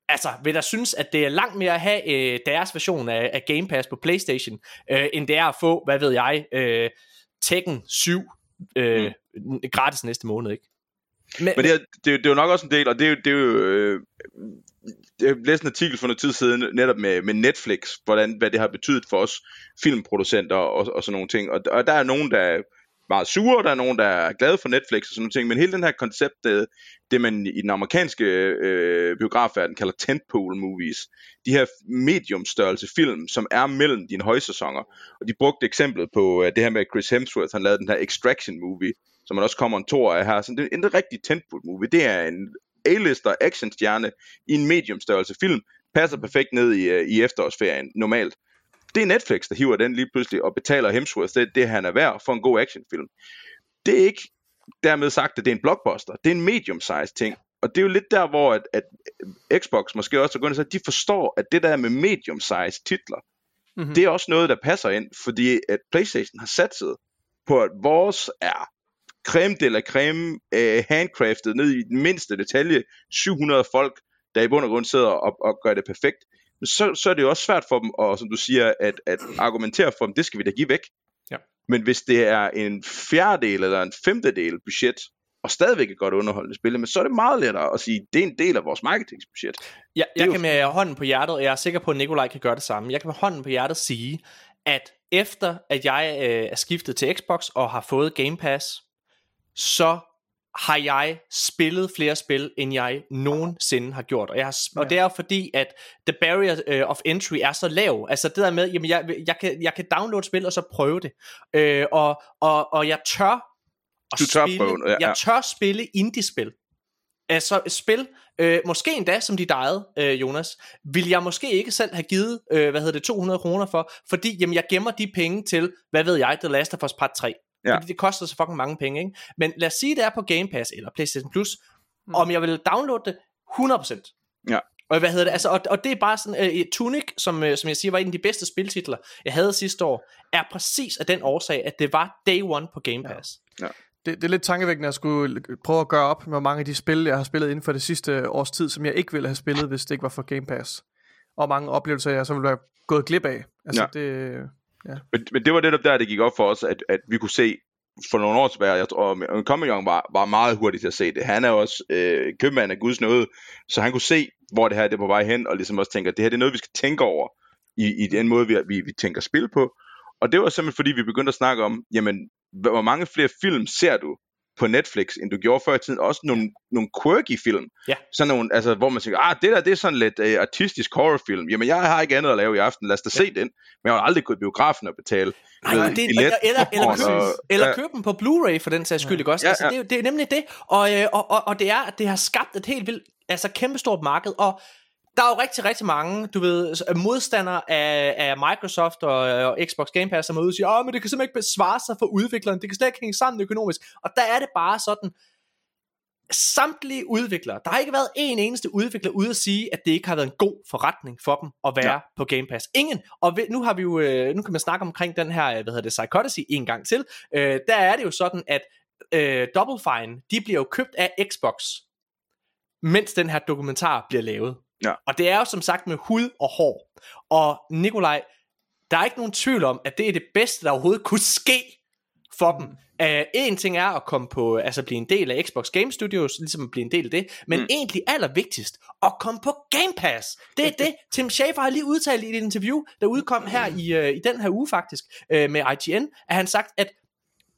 S1: altså, vil der synes, at det er langt mere at have øh, deres version af, af Game Pass på Playstation, øh, end det er at få, hvad ved jeg, øh, Tekken 7 øh, mm. gratis næste måned, ikke?
S3: Men, Men det, er, det, er, det er jo nok også en del, og det er jo, det er jo øh, jeg læste en artikel for noget tid siden, netop med, med Netflix, hvordan, hvad det har betydet for os filmproducenter og, og sådan nogle ting. Og, og der er nogen, der meget sure, der er nogen, der er glade for Netflix og sådan noget ting, men hele den her koncept, det, det man i den amerikanske øh, biografverden kalder tentpole movies, de her mediumstørrelse film, som er mellem dine højsæsoner, og de brugte eksemplet på øh, det her med Chris Hemsworth, han lavede den her Extraction movie, som man også kommer en tor af her, så det er en rigtig tentpole movie, det er en A-lister actionstjerne i en mediumstørrelse film, passer perfekt ned i, øh, i efterårsferien normalt. Det er Netflix, der hiver den lige pludselig og betaler Hemsworth det, det han er værd for en god actionfilm. Det er ikke dermed sagt, at det er en blockbuster. Det er en medium-sized ting. Og det er jo lidt der, hvor at, at Xbox måske også er gået at de forstår, at det der med medium-sized titler, mm-hmm. det er også noget, der passer ind, fordi at PlayStation har sat sig på, at vores er creme de la creme, uh, handcraftet ned i den mindste detalje, 700 folk, der i bund og grund sidder og, og gør det perfekt. Så, så er det jo også svært for dem, og som du siger, at, at argumentere for dem, det skal vi da give væk.
S1: Ja.
S3: Men hvis det er en fjerdedel eller en femtedel budget, og stadigvæk et godt underholdende spil, men så er det meget lettere at sige, at det er en del af vores marketingsbudget.
S1: Ja, jeg kan med hånden på hjertet, og jeg er sikker på, at Nikolaj kan gøre det samme, jeg kan med hånden på hjertet sige, at efter at jeg øh, er skiftet til Xbox og har fået Game Pass, så har jeg spillet flere spil, end jeg nogensinde har gjort. Og, jeg har, og det er fordi, at the barrier uh, of entry er så lav. Altså det der med, jamen jeg, jeg, kan, jeg kan downloade spil, og så prøve det. Uh, og, og, og jeg tør at
S3: du tør
S1: spille,
S3: prøve, ja, ja.
S1: jeg tør spille indie-spil. Altså spil, øh, måske endda som dit eget, øh, Jonas, vil jeg måske ikke selv have givet, øh, hvad hedder det, 200 kroner for, fordi jamen, jeg gemmer de penge til, hvad ved jeg, The Last of Us Part 3. Ja. Fordi det koster så fucking mange penge, ikke? Men lad os sige, det er på Game Pass eller PlayStation Plus, mm. om jeg vil downloade det 100%.
S3: Ja.
S1: Og hvad hedder det? Altså, og, og det er bare sådan, uh, Tunic, som, uh, som jeg siger, var en af de bedste spiltitler, jeg havde sidste år, er præcis af den årsag, at det var day one på Game Pass.
S3: Ja. Ja.
S2: Det, det er lidt tankevækkende at skulle prøve at gøre op med mange af de spil, jeg har spillet inden for det sidste års tid, som jeg ikke ville have spillet, hvis det ikke var for Game Pass. Og mange oplevelser, jeg så ville være gået glip af. Altså, ja. det,
S3: ja. Men, men det var netop der, det gik op for os, at, at vi kunne se, for nogle år tilbage, jeg tror, og Compagnon var, var meget hurtig til at se det. Han er også øh, købmand af Guds nåde, så han kunne se, hvor det her det er på vej hen, og ligesom også tænker, at det her det er noget, vi skal tænke over i, i den måde, vi, vi, vi tænker spil på. Og det var simpelthen fordi, vi begyndte at snakke om, jamen, hvor mange flere film ser du på Netflix, end du gjorde før i tiden. Også nogle, nogle quirky film.
S1: Ja.
S3: Sådan nogle, altså, hvor man tænker, ah, det der, det er sådan lidt uh, artistisk horrorfilm. Jamen, jeg har ikke andet at lave i aften. Lad os da ja. se den. Men jeg har aldrig gået biografen og betale.
S1: Nej, ved, det, eller, eller, eller, købe, og, eller købe dem på Blu-ray for den sags skyld, ikke også?
S3: Ja,
S1: altså,
S3: ja.
S1: det, det er nemlig det. Og, øh, og, og, og det er, at det har skabt et helt vildt, altså kæmpestort marked. Og der er jo rigtig, rigtig mange, du ved, modstandere af, af Microsoft og, og Xbox Game Pass, som er ude og siger, åh, men det kan simpelthen ikke besvare sig for udvikleren, det kan slet ikke hænge sammen økonomisk. Og der er det bare sådan, samtlige udviklere, der har ikke været en eneste udvikler ude at sige, at det ikke har været en god forretning for dem at være ja. på Game Pass. Ingen. Og nu har vi jo, nu kan man snakke omkring den her, hvad hedder det, Psychodacy en gang til. Øh, der er det jo sådan, at øh, Double Fine, de bliver jo købt af Xbox, mens den her dokumentar bliver lavet.
S3: Ja.
S1: Og det er jo som sagt med hud og hår. Og Nikolaj, der er ikke nogen tvivl om, at det er det bedste, der overhovedet kunne ske for dem. Uh, en ting er at komme på, altså blive en del af Xbox Game Studios, ligesom at blive en del af det, men mm. egentlig allervigtigst, at komme på Game Pass. Det er det, Tim Schafer har lige udtalt i et interview, der udkom her i, uh, i den her uge faktisk, uh, med IGN, at han sagt, at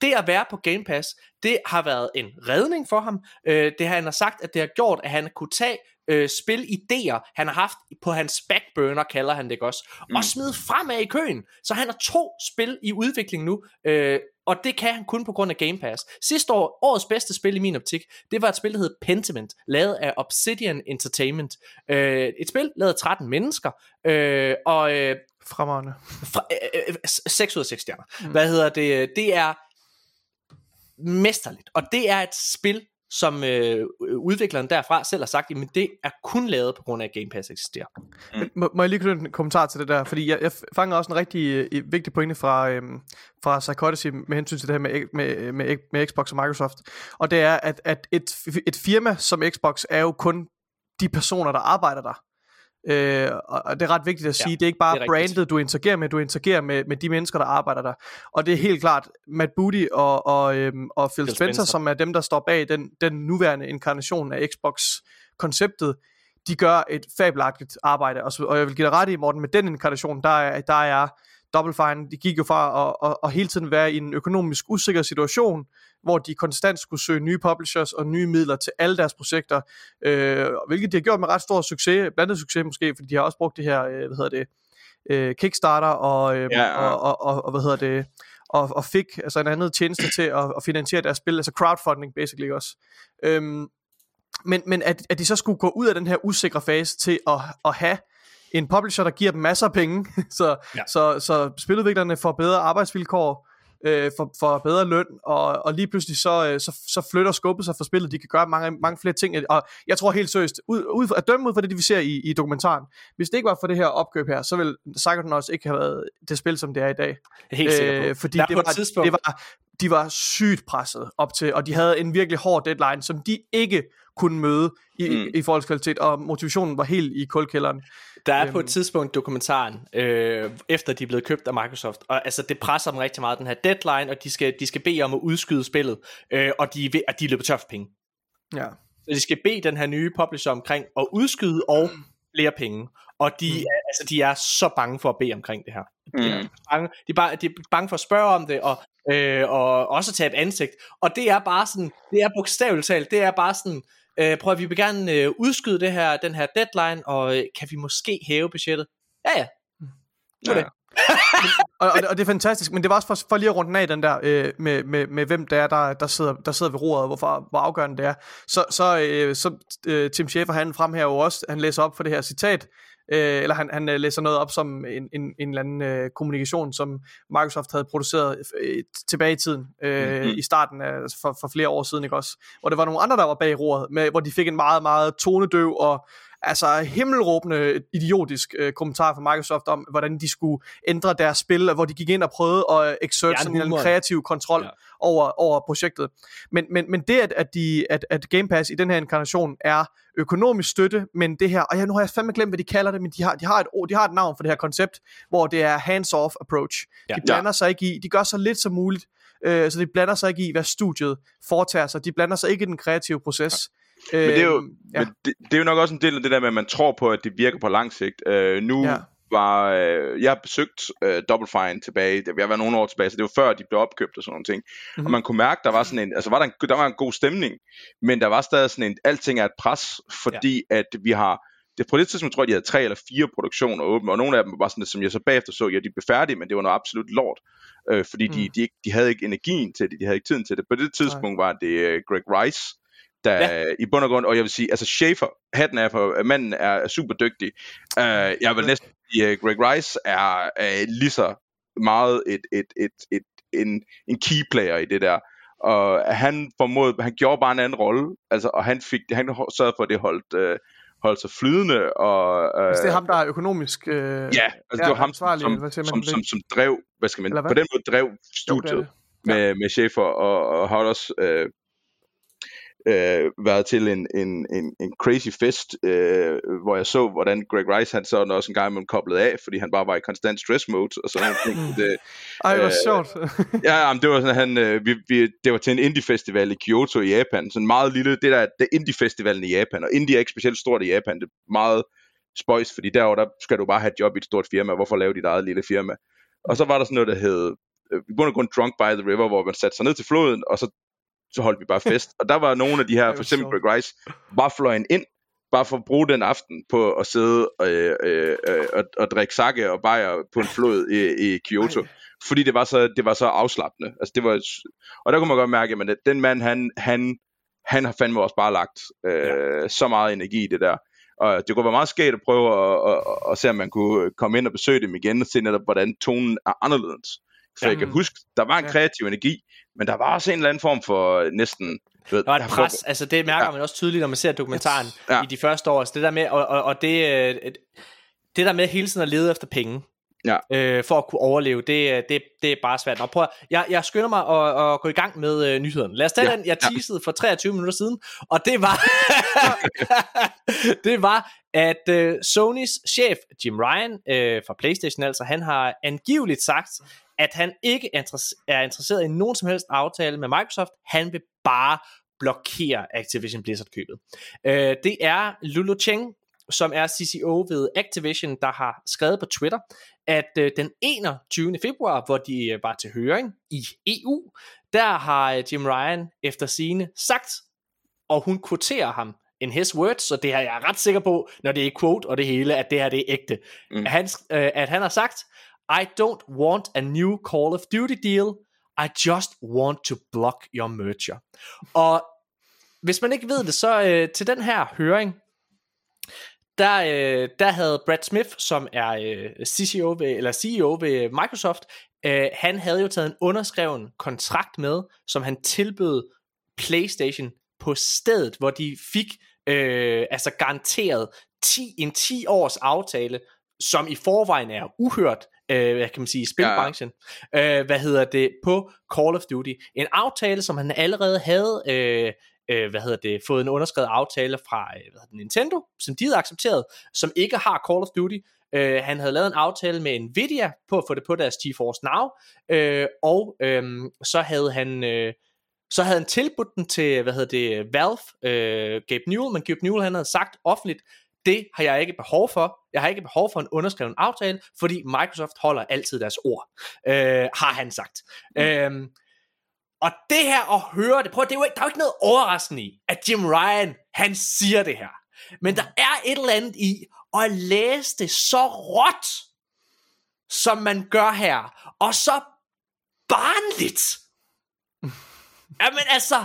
S1: det at være på Game Pass, det har været en redning for ham. Uh, det har han har sagt, at det har gjort, at han kunne tage øh, spilidéer, han har haft på hans backburner, kalder han det også, mm. og smide fremad i køen. Så han har to spil i udvikling nu, øh, og det kan han kun på grund af Game Pass. Sidste år, årets bedste spil i min optik, det var et spil, der hed Pentiment, lavet af Obsidian Entertainment. Øh, et spil lavet af 13 mennesker, øh, og... Øh,
S2: Fremragende.
S1: Fra, øh, øh, 6 ud af 6 stjerner. Mm. Hvad hedder det? Det er mesterligt, og det er et spil, som øh, udvikleren derfra selv har sagt, men det er kun lavet på grund af, at Game Pass eksisterer.
S2: Mm. Må, må jeg lige knytte en kommentar til det der? Fordi jeg, jeg fanger også en rigtig øh, vigtig pointe fra, øh, fra Psychodicy med hensyn til det her med, med, øh, med, med Xbox og Microsoft. Og det er, at, at et, et firma som Xbox er jo kun de personer, der arbejder der. Øh, og det er ret vigtigt at sige, ja, det er ikke bare er brandet, du interagerer med, du interagerer med, med de mennesker, der arbejder der. Og det er helt klart Matt Booty og, og, øhm, og Phil, Phil Spencer, Spencer, som er dem, der står bag den, den nuværende inkarnation af Xbox-konceptet. De gør et fabelagtigt arbejde, og, så, og jeg vil give dig ret i, Morten, med den inkarnation, der er, der er Double Fine, de gik jo fra at, at, at hele tiden være i en økonomisk usikker situation, hvor de konstant skulle søge nye publishers og nye midler til alle deres projekter, øh, hvilket de har gjort med ret stor succes, blandet succes måske, fordi de har også brugt det her, øh, hvad hedder det, øh, Kickstarter og, øh, ja, ja. Og, og, og, og, hvad hedder det, og, og fik altså en anden tjeneste til at, at finansiere deres spil, altså crowdfunding basically også. Øhm, men men at, at de så skulle gå ud af den her usikre fase til at, at have en publisher, der giver dem masser af penge, så, ja. så, så spiludviklerne får bedre arbejdsvilkår, øh, for, for bedre løn, og, og lige pludselig så, øh, så, så flytter skubbet sig for spillet. De kan gøre mange, mange flere ting, og jeg tror helt seriøst, ud, ud, at dømme ud fra det, vi ser i, i dokumentaren, hvis det ikke var for det her opkøb her, så ville Psychonauts ikke have været det spil, som det er i dag.
S1: Helt sikkert.
S2: Øh, fordi
S1: Der
S2: det var,
S1: tidspunkt-
S2: det var, de var sygt presset op til, og de havde en virkelig hård deadline, som de ikke kunne møde i,
S3: Mm.
S2: mm. i forhold til kvalitet, og motivationen var helt i kulkælderen.
S1: Der er på et
S2: Øhm.
S1: tidspunkt dokumentaren, øh, efter de er blevet købt af Microsoft, og altså det presser dem rigtig meget, den her deadline, og de skal, de skal bede om at udskyde spillet, øh, og de, er ved- og de løber tør for penge.
S2: Ja.
S1: Så de skal bede den her nye publisher omkring at udskyde og flere penge. Og de,
S2: Mm.
S1: er, altså, de er så bange for at bede omkring det her. De, er
S3: Mm.
S1: bange, de, er bare, de er bange for at spørge om det, og, øh, og også tage et ansigt. Og det er bare sådan, det er bogstaveligt talt, det er bare sådan, øh, prøv at vi vil gerne øh, udskyde det her, den her deadline, og øh, kan vi måske hæve budgettet? Ja, ja. Nu
S3: Ja.
S1: det.
S2: Og, og, og det er fantastisk, men det var også for, for lige at runde den af den der øh, med, med, med hvem det er, der, der, sidder, der sidder ved roret, og hvorfor, hvor afgørende det er. Så, så, øh, så øh, Tim Schafer, han fremhæver jo også, han læser op for det her citat, øh, eller han, han øh, læser noget op som en, en, en eller anden øh, kommunikation, som Microsoft havde produceret øh, tilbage i tiden, øh,
S3: Mhm.
S2: i starten af, altså for, for flere år siden, ikke også? Hvor det var nogle andre, der var bag roret, med, hvor de fik en meget, meget tonedøv og altså himmelråbende idiotisk øh, kommentar fra Microsoft om, hvordan de skulle ændre deres spil, og hvor de gik ind og prøvede at exert
S1: Fjerne
S2: sådan en kreativ kontrol
S1: Ja.
S2: ja. over, over projektet. Men, men, men det, at, at, de, at, at Game Pass i den her inkarnation er økonomisk støtte, men det her, og jeg, nu har jeg fandme glemt, hvad de kalder det, men de har, de har, et, ord- de har et navn for det her koncept, hvor det er hands-off approach.
S1: Ja.
S2: De blander sig ikke i, de gør så lidt som muligt, øh, så de blander sig ikke i, hvad studiet foretager sig. De blander sig ikke i den kreative proces.
S3: Men det er jo,
S2: Øhm, ja.
S3: men det, det er jo nok også en del af det der med, at man tror på, at det virker på lang sigt. Øh, nu
S2: Ja.
S3: var, øh, jeg har besøgt øh, Double Fine tilbage, det har været nogle år tilbage, så det var før, de blev opkøbt og sådan nogle ting. Mm-hmm.
S2: Mhm.
S3: Og man kunne mærke, der var sådan en, altså var der, en, der var en god stemning, men der var stadig sådan en, alting er et pres, fordi ja. at vi har, det på det tidspunkt tror jeg, de havde tre eller fire produktioner åbne, og nogle af dem var sådan, som jeg så bagefter så, ja, de blev færdige, men det var noget absolut lort, øh, fordi mm. de, de, ikke, de havde ikke energien til det, de havde ikke tiden til det. På det tidspunkt var det øh, Greg Rice, der
S1: Ja.
S3: i bund og grund, og jeg vil sige, altså Schaefer, hatten er for, manden er, er super dygtig. Uh, jeg vil næsten sige, uh, Greg Rice er uh, lige så meget et, et, et, et, en, en key player i det der. Og han formåede, han gjorde bare en anden rolle, altså, og han fik, han sørgede for, at det holdt, uh, holdt sig flydende, og uh,
S2: Hvis det er ham, der er økonomisk... Øh,
S3: ja, altså,
S2: ja,
S3: det var ham, som, som,
S2: det?
S3: som, som, drev, hvad skal man, på den måde drev
S2: Jo, det
S3: studiet
S2: det.
S3: med, med Schaefer, og, og har også øh, øh, været til en, en, en, en crazy fest, øh, hvor jeg så, hvordan Greg Rice, han så også en gang imellem koblet af, fordi han bare var i konstant stress mode, og sådan.
S2: Mm.
S3: det,
S2: Ej, hvor
S3: Øh,
S2: sjovt.
S3: ja, jamen, det var sådan, han, øh, vi, vi, det var til en indie-festival i Kyoto i Japan, sådan meget lille, det der, det indie-festivalen i Japan, og indie er ikke specielt stort i Japan, det er meget spøjs, fordi derovre, der skal du bare have et job i et stort firma, hvorfor lave dit eget lille firma? Og så var der sådan noget, der hed, øh, i bund og grund Drunk by the River, hvor man satte sig ned til floden, og så, så holdt vi bare fest. og der var nogle af de her, for eksempel. Greg Rice, bare fløjen ind, bare for at bruge den aften på at sidde øh, øh, øh, og, og drikke sake og bajer på en flod i, i Kyoto.
S2: Ej.
S3: Fordi det var så, det var så afslappende. Altså, det var, og der kunne man godt mærke, at den mand, han, han, han har fandme også bare lagt øh, ja. så meget energi i det der. Og det kunne være meget skægt at prøve at, at, at, at se, om man kunne komme ind og besøge dem igen, og se netop, hvordan tonen er anderledes. For
S1: Ja.
S3: jeg kan huske, der var en
S2: Ja.
S3: kreativ energi, men der var også en eller anden form for næsten... Du ved,
S1: Der var et pres, altså det mærker
S3: Ja.
S1: man også tydeligt, når man ser dokumentaren
S3: Ja.
S1: i de første år. Så det der med, og, og, og det, øh, et- det der med hele tiden at lede efter penge,
S3: Ja.
S1: øh, for at kunne overleve, det, øh, det, det er bare svært. Nå, prøv, jeg, jeg skynder mig at, at gå i gang med øh, nyhederne. Lad os tage
S3: Ja.
S1: den, jeg teasede for 23 minutter siden, og det var, det var, at øh, Sonys chef, Jim Ryan, øh, fra Playstation altså, han har angiveligt sagt, at han ikke er interess- er interesseret i nogen som helst aftale med Microsoft. Han vil bare blokere Activision Blizzard-købet. Øh, det er Lulu Cheng, som er CCO ved Activision, der har skrevet på Twitter, at øh, den 21. februar, hvor de øh, var til høring i EU, der har øh, Jim Ryan efter sine sagt, og hun quoterer ham in his words, så det her jeg er ret sikker på, når det er quote og det hele, at det her det er ægte. Mm. At, han, øh, at han har sagt, i don't want a new Call of Duty deal, I just want to block your merger. Og hvis man ikke ved det, så øh, til den her høring, der, øh, der havde Brad Smith, som er øh, CCO ved, eller CEO ved Microsoft, øh, han havde jo taget en underskreven kontrakt med, som han tilbød PlayStation på stedet, hvor de fik øh, altså garanteret 10, en 10 års aftale, som i forvejen er uhørt, øh, hvad kan man sige, spilbranchen, ja. øh, hvad hedder det, på Call of Duty. En aftale, som han allerede havde, øh, øh, hvad hedder det, fået en underskrevet aftale fra øh, hvad hedder det, Nintendo, som de havde accepteret, som ikke har Call of Duty. Øh, han havde lavet en aftale med Nvidia på at få det på deres GeForce Now, øh, og øh, så havde han... Øh, så havde han tilbudt den til, hvad hedder det, Valve, øh, Gabe Newell, men Gabe Newell han havde sagt offentligt, det har jeg ikke behov for. Jeg har ikke behov for en underskreven aftale, fordi Microsoft holder altid deres ord, øh, har han sagt. Mm. Øhm, og det her at høre det, prøv at, det er jo ikke, der er jo ikke noget overraskende i, at Jim Ryan, han siger det her. Men der er et eller andet i at læse det så råt, som man gør her, og så barnligt. Jamen altså...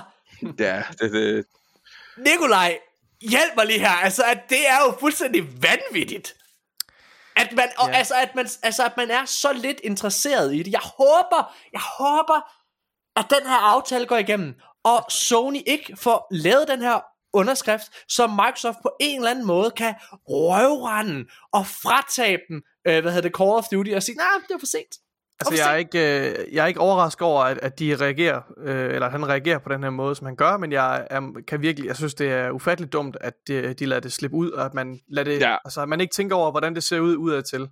S3: Ja, det, det...
S1: Nikolaj, hjælp mig lige her. Altså, at det er jo fuldstændig vanvittigt. At man, ja. og, altså, at man, altså, at man er så lidt interesseret i det. Jeg håber, jeg håber, at den her aftale går igennem, og Sony ikke får lavet den her underskrift, så Microsoft på en eller anden måde kan røvrende og fratage dem, øh, hvad hedder det, Call of Duty, og sige, nej, nah, det er for sent.
S2: Altså, jeg er ikke, øh, jeg er ikke overrasket over, at, at de reagerer, øh, eller at han reagerer på den her måde, som han gør, men jeg er, kan virkelig, jeg synes, det er ufatteligt dumt, at de, de lader det slippe ud, og at man, lader det, ja. altså, at man ikke tænker over, hvordan det ser ud udadtil.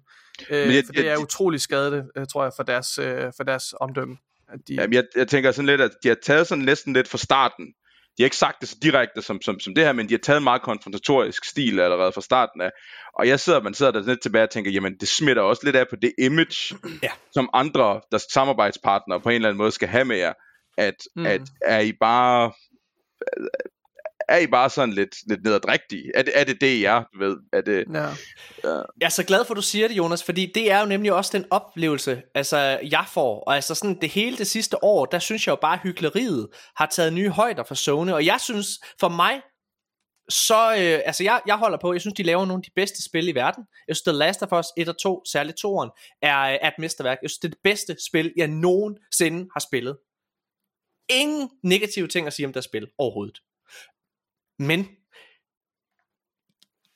S2: Øh, jeg, for det er utrolig skadet, øh, tror jeg, for deres, øh, for deres omdømme.
S3: At de... Jamen, jeg, jeg tænker sådan lidt, at de har taget sådan næsten lidt fra starten, de har ikke sagt det så direkte som, som, som det her, men de har taget en meget konfrontatorisk stil allerede fra starten af. Og jeg sidder, man sidder der lidt tilbage og tænker, jamen det smitter også lidt af på det image, ja. som andre der samarbejdspartnere på en eller anden måde skal have med jer. At, mm. at er I bare er I bare sådan lidt, lidt nederdrægtige? Er det, er det det, jeg ved? Er det, ja.
S1: Ja. Jeg er så glad for, at du siger det, Jonas, fordi det er jo nemlig også den oplevelse, altså jeg får. Og altså sådan det hele det sidste år, der synes jeg jo bare, at hyggeleriet har taget nye højder for Sony. Og jeg synes, for mig, så, øh, altså jeg, jeg holder på, jeg synes, de laver nogle af de bedste spil i verden. Jeg synes, The Last of Us 1 og 2, særligt 2'eren, er, er et mesterværk. Jeg synes, det er det bedste spil, jeg nogensinde har spillet. Ingen negative ting at sige om det spil overhovedet. Men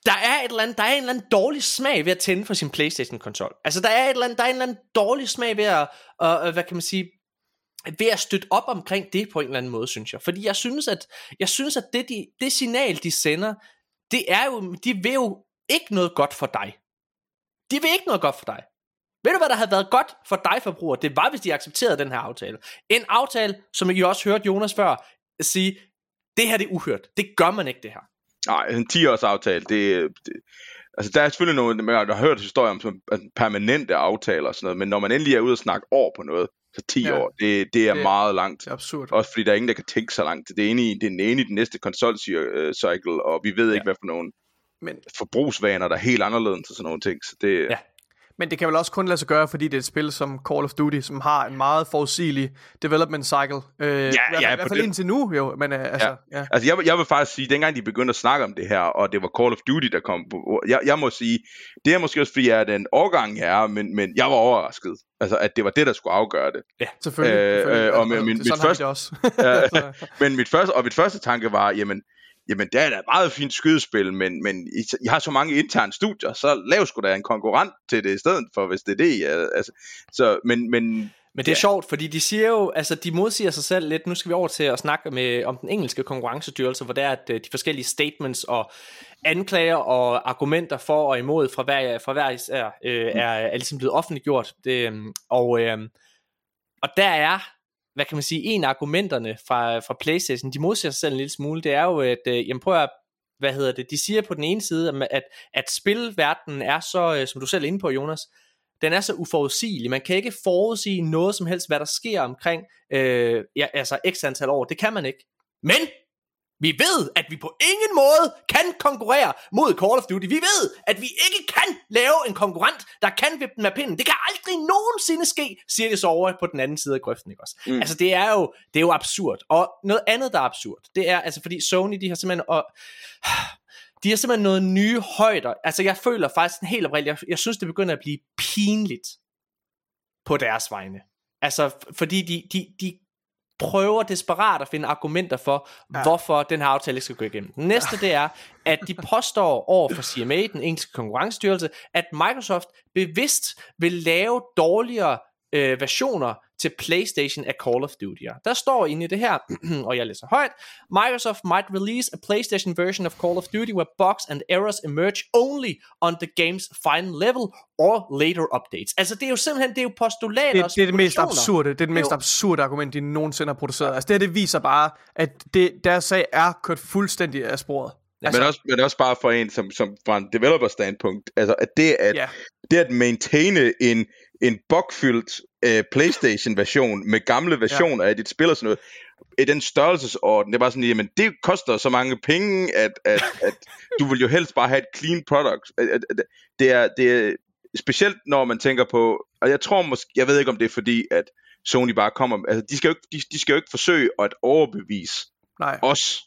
S1: der er, et eller andet, der er en eller anden dårlig smag ved at tænde for sin Playstation-konsol. Altså, der er, et eller andet, der er en eller anden dårlig smag ved at, uh, hvad kan man sige, ved at støtte op omkring det på en eller anden måde, synes jeg. Fordi jeg synes, at, jeg synes, at det, de, det signal, de sender, det er jo, de vil jo ikke noget godt for dig. De vil ikke noget godt for dig. Ved du, hvad der havde været godt for dig, forbruger? Det var, hvis de accepterede den her aftale. En aftale, som I også hørte Jonas før sige, det her det er uhørt. Det gør man ikke, det her.
S3: Nej, en 10-års aftale, det, det, altså der er selvfølgelig noget, man har hørt historier om som permanente aftaler og sådan noget, men når man endelig er ude og snakke år på noget, så 10 ja. år, det, det er det, meget langt.
S2: Det er absurd.
S3: Også fordi der er ingen, der kan tænke så langt. Det er ene i, det er ene i den næste konsolcycle, og vi ved ja. ikke, hvad for nogle men... forbrugsvaner, der er helt anderledes til sådan nogle ting. Så det,
S2: ja. Men det kan vel også kun lade sig gøre, fordi det er et spil som Call of Duty, som har en meget forudsigelig development cycle. Øh, ja, I, ja, i hvert fald det... indtil nu, jo. Men, øh, altså,
S3: ja. Ja. altså jeg, jeg vil faktisk sige, dengang de begyndte at snakke om det her, og det var Call of Duty, der kom på, jeg, jeg må sige, det er måske også, fordi jeg er den årgang, jeg er, men, men jeg var overrasket. Altså, at det var det, der skulle afgøre det.
S2: Ja, selvfølgelig. Øh, selvfølgelig.
S3: Øh, og min, min, mit første, også. ja, men mit første, og mit første tanke var, jamen, jamen det er da et meget fint skydespil, men, men I, I har så mange interne studier, så lav sgu da en konkurrent til det i stedet for, hvis det er det. Altså, så, men, men
S1: men det er ja. sjovt, fordi de siger jo, altså de modsiger sig selv lidt. Nu skal vi over til at snakke med, om den engelske konkurrencestyrelse, hvor det er, at øh, de forskellige statements og anklager og argumenter for og imod fra hver, fra hver især, øh, er, er ligesom blevet offentliggjort. Det, øhm, og, øh, og der er hvad kan man sige, en af argumenterne fra, fra Playstation, de modsiger sig selv en lille smule, det er jo, at, øh, jamen prøv at, hvad hedder det, de siger på den ene side, at, at spilverdenen er så, øh, som du selv er inde på, Jonas, den er så uforudsigelig. Man kan ikke forudsige noget som helst, hvad der sker omkring øh, ja, altså x antal år. Det kan man ikke. Men vi ved, at vi på ingen måde kan konkurrere mod Call of Duty. Vi ved, at vi ikke kan lave en konkurrent, der kan vippe den med pinden. Det kan aldrig nogensinde ske, siger de så over på den anden side af grøften. Ikke også? Mm. Altså, det er, jo, det er jo absurd. Og noget andet, der er absurd, det er, altså, fordi Sony, de har simpelthen... Og, de har simpelthen noget nye højder. Altså, jeg føler faktisk en helt oprigtigt, jeg, jeg synes, det begynder at blive pinligt. på deres vegne. Altså, fordi de, de, de prøver desperat at finde argumenter for, ja. hvorfor den her aftale ikke skal gå igennem. Den næste, det er, at de påstår over for CMA, den engelske konkurrencestyrelse, at Microsoft bevidst vil lave dårligere øh, versioner til PlayStation af Call of Duty. Der står inde i det her, og jeg læser højt, Microsoft might release a PlayStation version of Call of Duty where bugs and errors emerge only on the game's final level or later updates. Altså det er jo simpelthen, det er jo postulater
S2: det, det er det mest absurde, det er det mest absurde argument, de nogensinde har produceret. Altså det, det viser bare, at det, deres sag er kørt fuldstændig af sporet.
S3: Altså, men, også, men også bare for en som, som fra en developer standpunkt, altså at det at, yeah. det at maintaine en en bugfyldt øh, PlayStation-version med gamle versioner ja. af dit spil og sådan noget, i den størrelsesorden, det var sådan, jamen det koster så mange penge, at, at, at du vil jo helst bare have et clean product. Det er, det er specielt når man tænker på, og jeg tror måske, jeg ved ikke om det er fordi, at Sony bare kommer, altså de skal jo ikke, de, de skal jo ikke forsøge at overbevise Nej. os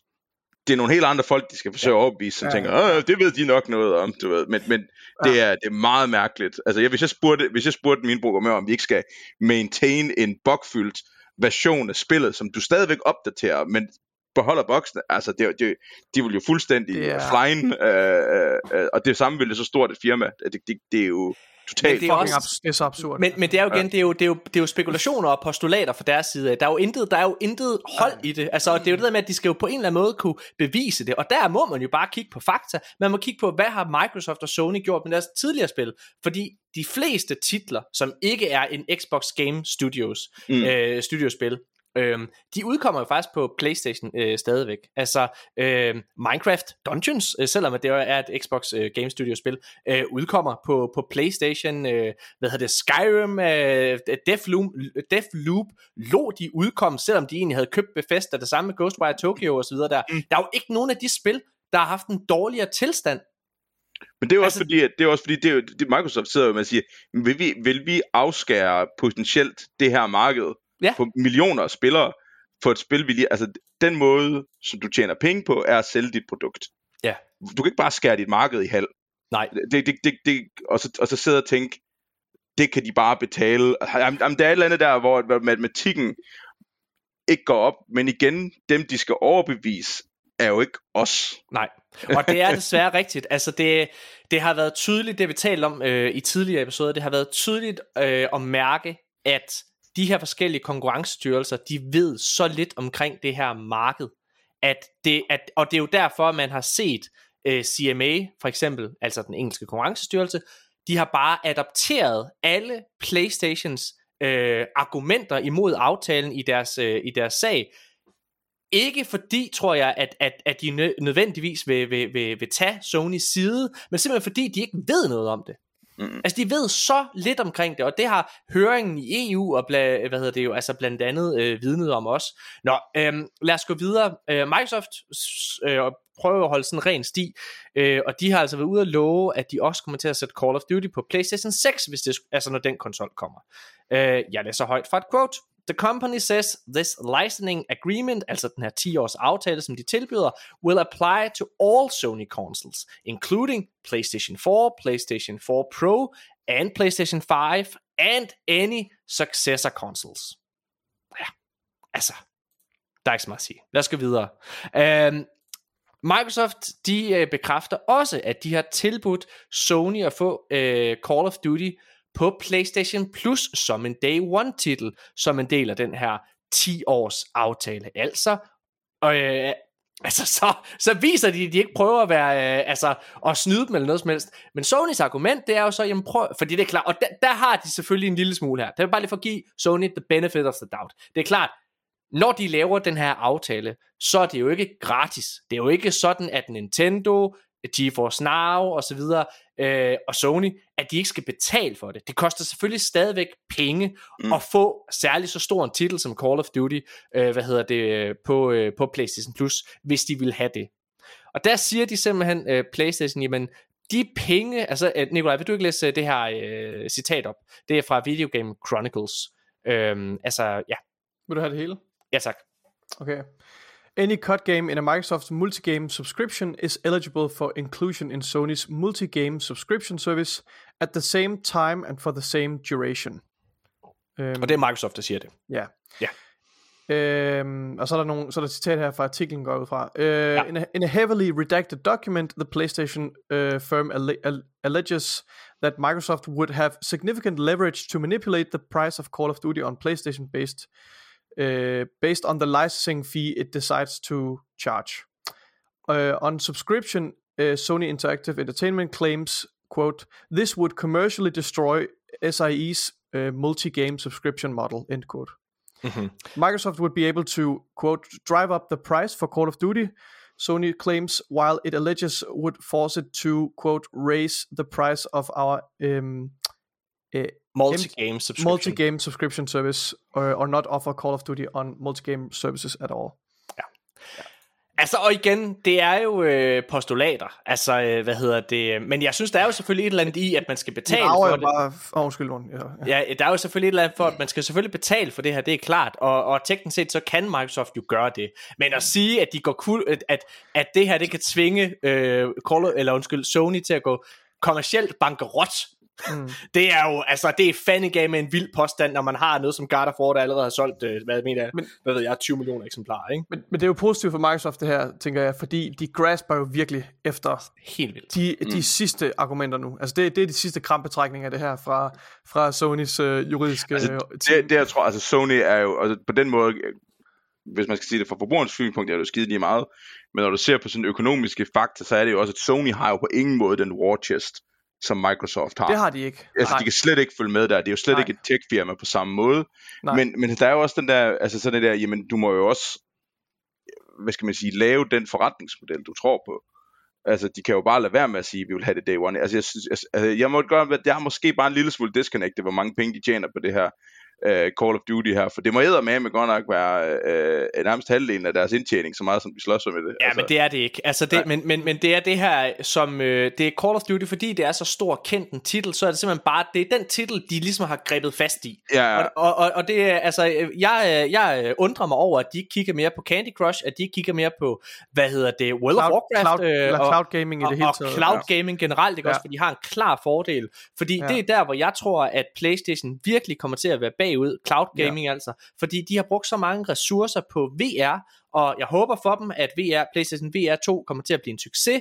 S3: det er nogle helt andre folk, de skal forsøge ja. at overbevise, som ja. tænker, det ved de nok noget om, du ved. Men, men ja. det, er, det er meget mærkeligt. Altså, jeg, hvis, jeg spurgte, hvis jeg spurgte min programmør, om vi ikke skal maintain en bugfyldt version af spillet, som du stadigvæk opdaterer, men beholder boksene, altså det, det, de vil jo fuldstændig yeah. flyne, øh, øh, og det samme vil det så stort et firma, det, det, det er jo totalt
S2: det er, også, abs- det er så absurd.
S1: Men, men det er jo igen, ja. det, er jo, det, er jo, det er jo spekulationer og postulater fra deres side. Der er jo intet, der er jo intet hold i det. Altså, det er jo det der med, at de skal jo på en eller anden måde kunne bevise det. Og der må man jo bare kigge på fakta. Man må kigge på, hvad har Microsoft og Sony gjort med deres tidligere spil. Fordi de fleste titler, som ikke er en Xbox Game Studios mm. øh, studiospil, Øhm, de udkommer jo faktisk på PlayStation øh, stadigvæk. Altså øh, Minecraft Dungeons, øh, selvom det er et Xbox øh, Game Studio spil, øh, udkommer på, på PlayStation. Øh, hvad hedder det? Skyrim, øh, Deathloop, Deathloop lå de udkom, selvom de egentlig havde købt Bethesda, det samme med Ghostwire Tokyo osv. Der. Mm. der er jo ikke nogen af de spil, der har haft en dårligere tilstand
S3: men det er jo altså, også fordi, at det er også fordi, det er det Microsoft sidder jo med at sige, vil vi, vil vi afskære potentielt det her marked ja. på millioner af spillere for et spil, vi lige, altså den måde, som du tjener penge på, er at sælge dit produkt.
S1: Ja.
S3: Du kan ikke bare skære dit marked i halv.
S1: Nej.
S3: Det, det, det, det, og, så, og så sidde og tænke, det kan de bare betale. Jamen, jamen, der er et eller andet der, hvor matematikken ikke går op, men igen, dem de skal overbevise, er jo ikke os.
S1: Nej, og det er desværre rigtigt. Altså det, det har været tydeligt, det vi talte om øh, i tidligere episoder, det har været tydeligt øh, at mærke, at de her forskellige konkurrencestyrelser, de ved så lidt omkring det her marked, at det, at, og det er jo derfor, man har set øh, CMA, for eksempel, altså den engelske konkurrencestyrelse, de har bare adopteret alle Playstations øh, argumenter imod aftalen i deres, øh, i deres sag. Ikke fordi, tror jeg, at, at, at de nødvendigvis vil, vil, vil, vil tage Sonys side, men simpelthen fordi, de ikke ved noget om det. Mm. Altså de ved så lidt omkring det, og det har høringen i EU og bla, hvad hedder det jo, altså blandt andet øh, vidnet om os. Nå, øhm, lad os gå videre. Øh, Microsoft øh, prøver at holde sådan en ren sti, øh, og de har altså været ude at love, at de også kommer til at sætte Call of Duty på PlayStation 6, hvis det, altså når den konsol kommer. Øh, jeg læser højt fra et quote. The company says this licensing agreement, altså den her 10 års aftale, som de tilbyder, will apply to all Sony consoles, including PlayStation 4, PlayStation 4 Pro, and PlayStation 5, and any successor consoles. Ja, altså, der er ikke så meget at sige. Lad os gå videre. Um, Microsoft de øh, bekræfter også, at de har tilbudt Sony at få øh, Call of Duty på PlayStation Plus som en Day One titel, som en del af den her 10 års aftale. Altså, øh, altså så, så viser de, at de ikke prøver at være, øh, altså, at snyde dem eller noget som helst. Men Sonys argument, det er jo så, jamen prøv, fordi det er klart, og der, der har de selvfølgelig en lille smule her. Det vil bare lige for at give Sony the benefit of the doubt. Det er klart, når de laver den her aftale, så er det jo ikke gratis. Det er jo ikke sådan, at Nintendo, GeForce Now og så videre, øh, og Sony, at de ikke skal betale for det. Det koster selvfølgelig stadigvæk penge mm. at få særligt så stor en titel som Call of Duty, øh, hvad hedder det, på, øh, på PlayStation Plus, hvis de vil have det. Og der siger de simpelthen, øh, PlayStation, jamen, de penge, altså øh, Nikolaj, vil du ikke læse øh, det her øh, citat op? Det er fra Video Game Chronicles. Øh, altså, ja.
S2: Vil du have det hele?
S1: Ja, tak.
S2: Okay. Any COD game in a Microsoft multi-game subscription is eligible for inclusion in Sony's multi-game subscription service at the same time and for the same duration. Øhm,
S1: Og det er Microsoft, der siger det.
S2: Ja.
S1: Ja.
S2: Øhm, og så er der nogle, så er der et citat her fra artiklen går ud fra. Uh, ja. in, a, in a heavily redacted document, the PlayStation uh, firm alle- al- alleges that Microsoft would have significant leverage to manipulate the price of Call of Duty on PlayStation based uh, based on the licensing fee it decides to charge. Uh, on subscription, uh, Sony Interactive Entertainment claims, quote, this would commercially destroy SIE's uh, multi-game subscription model, end quote.
S1: Mm-hmm.
S2: Microsoft would be able to, quote, drive up the price for Call of Duty, Sony claims, while it alleges would force it to, quote, raise the price of our um, uh,
S1: Multi-game subscription.
S2: multi-game subscription service or, or not offer Call of Duty on multi-game services at all.
S1: Altså, og igen, det er jo øh, postulater. Altså, øh, hvad hedder det? Men jeg synes, der er jo selvfølgelig et eller andet i, at man skal betale
S2: Det
S1: for det.
S2: bare... Oh, undskyld, ja, ja.
S1: Ja, der er jo selvfølgelig et eller andet for, at man skal selvfølgelig betale for det her, det er klart, og, og teknisk set, så kan Microsoft jo gøre det. Men at sige, at de går kul, at, at, at det her, det kan tvinge øh, Call, eller undskyld, Sony til at gå kommercielt bankerot,
S2: Mm.
S1: det er jo, altså, det er fandme med en vild påstand, når man har noget som God of War, der allerede har solgt, øh, hvad jeg mener,
S2: Men-
S1: men, hvad ved jeg, 20 millioner eksemplarer, ikke?
S2: Men, men det er jo positivt for Microsoft det her, tænker jeg, fordi de grasper jo virkelig efter
S1: Helt vildt.
S2: de, de sidste argumenter nu. Altså det, det er de sidste krampetrækninger af det her fra, fra Sonys øh, juridiske
S3: Altså,
S2: øh,
S3: det, det jeg tror, altså Sony er jo, altså på den måde, øh, hvis man skal sige det fra forbrugerens synspunkt, er det jo skide lige meget, men når du ser på sådan økonomiske fakta, så er det jo også, at Sony har jo på ingen måde den war chest, som Microsoft har.
S2: Det har de ikke.
S3: Altså,
S2: Nej.
S3: de kan slet ikke følge med der. Det er jo slet
S2: Nej.
S3: ikke et tech-firma på samme måde.
S2: Nej.
S3: Men, men der er jo også den der, altså sådan det der, jamen du må jo også, hvad skal man sige, lave den forretningsmodel, du tror på. Altså, de kan jo bare lade være med at sige, at vi vil have det day one. Altså, jeg, synes, altså, jeg må godt være, jeg har måske bare en lille smule disconnected, hvor mange penge de tjener på det her uh, Call of Duty her, for det må med med godt nok være uh, nærmest halvdelen af deres indtjening, så meget som de slås med det.
S1: Ja,
S3: altså,
S1: men det er det ikke. Altså det, men, men, men det er det her, som øh, det er Call of Duty, fordi det er så stor kendt en titel, så er det simpelthen bare, det er den titel, de ligesom har grebet fast i.
S3: Ja, ja.
S1: Og, og, og, og det er, altså, øh, jeg, øh, jeg øh, undrer mig over, at de ikke kigger mere på Candy Crush, at de ikke kigger mere på, hvad hedder det, World
S2: Cloud,
S1: of Warcraft,
S2: cloud,
S1: øh, og,
S2: cloud gaming i
S1: og,
S2: det hele
S1: og
S2: taget.
S1: cloud gaming generelt, ikke
S2: Ja.
S1: også, for de har en klar fordel. Fordi
S2: Ja.
S1: det er der, hvor jeg tror, at Playstation virkelig kommer til at være bagud, cloud gaming altså, fordi de har brugt så mange ressourcer på VR, og jeg håber for dem, at VR, Playstation VR 2 kommer til at blive en succes,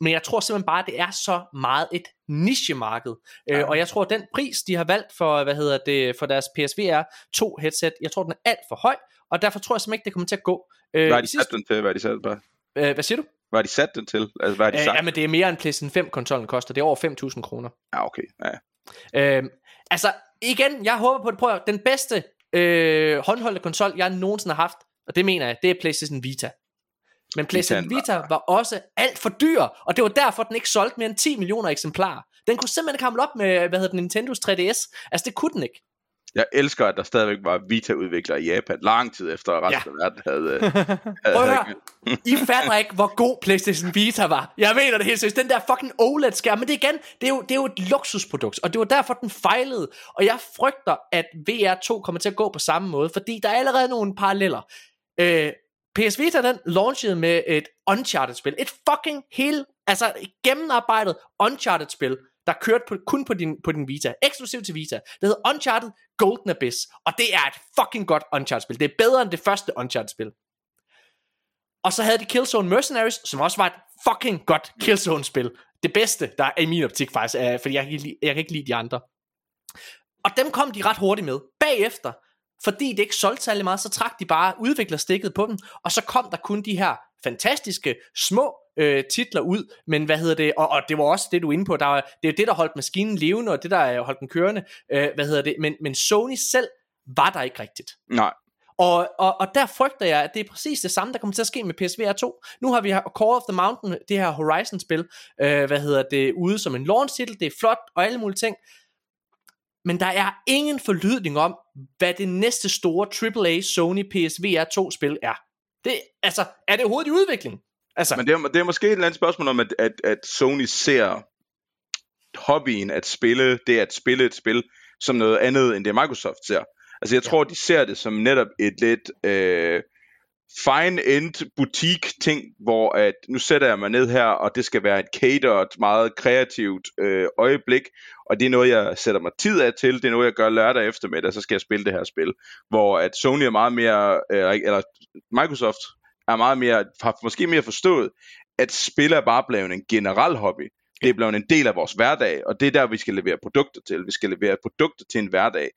S1: men jeg tror simpelthen bare, at det er så meget et nichemarked. Ja. Øh, og jeg tror, at den pris, de har valgt for, hvad hedder det, for deres PSVR 2 headset, jeg tror, den er alt for høj, og derfor tror jeg simpelthen ikke, det kommer til at gå. Øh,
S3: Hvad har
S1: i
S3: de
S1: sidste,
S3: sat den til? Hvad har de sat, bare?
S1: øh, hvad siger du?
S3: Hvad har de sat den til? Altså, hvad har de
S1: Øh,
S3: sagt?
S1: jamen, det er mere end PlayStation 5 konsollen koster. Det er over 5.000 kroner.
S3: Ja, okay. Ja.
S1: Øh, altså, igen, jeg håber på det. Prøv at, den bedste øh, håndholdte konsol, jeg nogensinde har haft, og det mener jeg, det er PlayStation Vita. Men PlayStation Vita
S3: var-
S1: var også alt for dyr, og det var derfor, den ikke solgte mere end 10 millioner eksemplarer. Den kunne simpelthen ikke hamle op med, hvad hedder den, Nintendos 3DS. Altså, det kunne den ikke.
S3: Jeg elsker, at der stadigvæk var Vita-udviklere i Japan, lang tid efter at resten af verden havde... øh, havde,
S1: Prøv at. I fatter ikke, hvor god PlayStation Vita var. Jeg mener det helt seriøst. Den der fucking OLED-skærm. Men det igen, det er, jo, det er jo et luksusprodukt. Og det var derfor, den fejlede. Og jeg frygter, at VR2 kommer til at gå på samme måde. Fordi der er allerede nogle paralleller. Øh, PS Vita, den launchede med et Uncharted-spil. Et fucking helt, altså et gennemarbejdet Uncharted-spil, der kørte på, kun på din, på din Vita. Eksklusivt til Vita. Det hedder Uncharted Golden Abyss. Og det er et fucking godt Uncharted-spil. Det er bedre end det første Uncharted-spil. Og så havde de Killzone Mercenaries, som også var et fucking godt Killzone-spil. Det bedste, der er i min optik faktisk, er, fordi jeg jeg kan ikke lide de andre. Og dem kom de ret hurtigt med. Bagefter, fordi det ikke solgte særlig meget, så trak de bare udviklerstikket på dem, og så kom der kun de her fantastiske små øh, titler ud, men hvad hedder det, og, og det var også det du er inde på, der var, det er det der holdt maskinen levende, og det der øh, holdt den kørende, øh, hvad hedder det, men, men Sony selv var der ikke rigtigt.
S3: Nej,
S1: Og, og, og der frygter jeg, at det er præcis det samme, der kommer til at ske med PSVR 2. Nu har vi Call of the Mountain, det her Horizon-spil, øh, hvad hedder det, ude som en launch-titel, det er flot og alle mulige ting. Men der er ingen forlydning om, hvad det næste store AAA Sony PSVR 2-spil er. Det, altså, er det overhovedet i udvikling? Altså,
S3: men det er, det er måske et eller andet spørgsmål om, at, at, at Sony ser hobbyen at spille, det at spille et spil, som noget andet, end det Microsoft ser. Altså jeg tror, de ser det som netop et lidt, øh, fine-end butik ting, hvor at nu sætter jeg mig ned her, og det skal være et catered, meget kreativt øh, øjeblik, og det er noget, jeg sætter mig tid af til, det er noget, jeg gør lørdag eftermiddag, så skal jeg spille det her spil. Hvor at Sony er meget mere, øh, eller Microsoft er meget mere, har måske mere forstået, at spil er bare blevet en generel hobby. Det er blevet en del af vores hverdag, og det er der, vi skal levere produkter til. Vi skal levere produkter til en hverdag,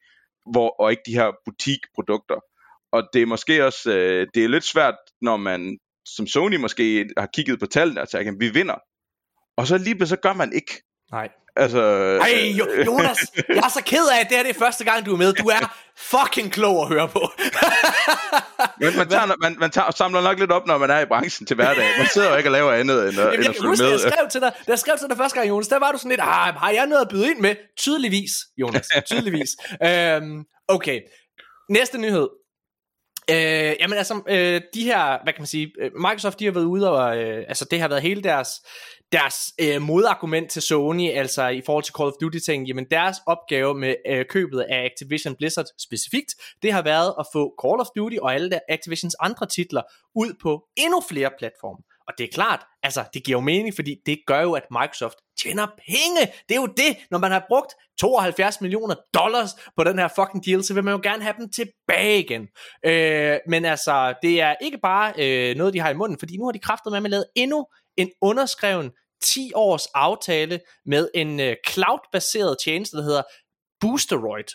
S3: hvor, og ikke de her butikprodukter. Og det er måske også, øh, det er lidt svært, når man som Sony måske har kigget på tallene og sagt, at vi vinder. Og så lige så gør man ikke.
S1: Nej.
S3: Altså,
S1: Ej, jo, Jonas, jeg er så ked af, at det her det er første gang, du er med. Du er fucking klog at høre på.
S3: Men man, tager, man, man tager, samler nok lidt op, når man er i branchen til hverdag. Man sidder jo ikke og laver andet end,
S1: Jamen,
S3: end
S1: jeg
S3: at følge med.
S1: jeg skrev til dig, da jeg skrev til dig første gang, Jonas, der var du sådan lidt, ah, har jeg noget at byde ind med? Tydeligvis, Jonas, tydeligvis. øhm, okay, næste nyhed. Øh, jamen altså, øh, de her, hvad kan man sige, øh, Microsoft, de har været ude og, øh, altså det har været hele deres, deres øh, modargument til Sony, altså i forhold til Call of Duty ting, jamen deres opgave med øh, købet af Activision Blizzard specifikt, det har været at få Call of Duty og alle der Activisions andre titler ud på endnu flere platforme. Og det er klart, altså det giver jo mening, fordi det gør jo, at Microsoft tjener penge. Det er jo det, når man har brugt 72 millioner dollars på den her fucking deal, så vil man jo gerne have dem tilbage igen. Øh, men altså, det er ikke bare øh, noget, de har i munden, fordi nu har de kræftet med at lave endnu en underskreven 10 års aftale med en øh, cloud-baseret tjeneste, der hedder Boosteroid.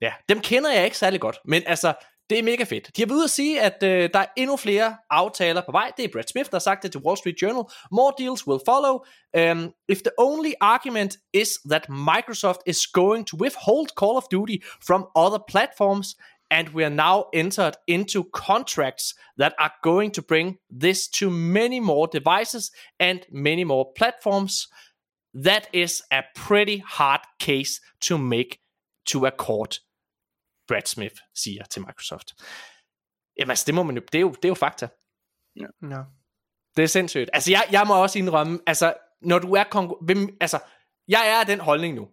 S1: Ja, dem kender jeg ikke særlig godt, men altså, det er mega fedt. De har været ude at sige, at øh, der er endnu flere aftaler på vej. Det er Brad Smith, der har sagt det til Wall Street Journal. More deals will follow. Um, if the only argument is that Microsoft is going to withhold Call of Duty from other platforms, and we are now entered into contracts that are going to bring this to many more devices and many more platforms, that is a pretty hard case to make to a court. Brad Smith siger til Microsoft. Jamen altså, det, må man jo, det, er jo, det er jo fakta.
S2: Ja.
S1: Det er sindssygt. Altså, jeg, jeg må også indrømme, altså, når du er konkur- altså, jeg er af den holdning nu.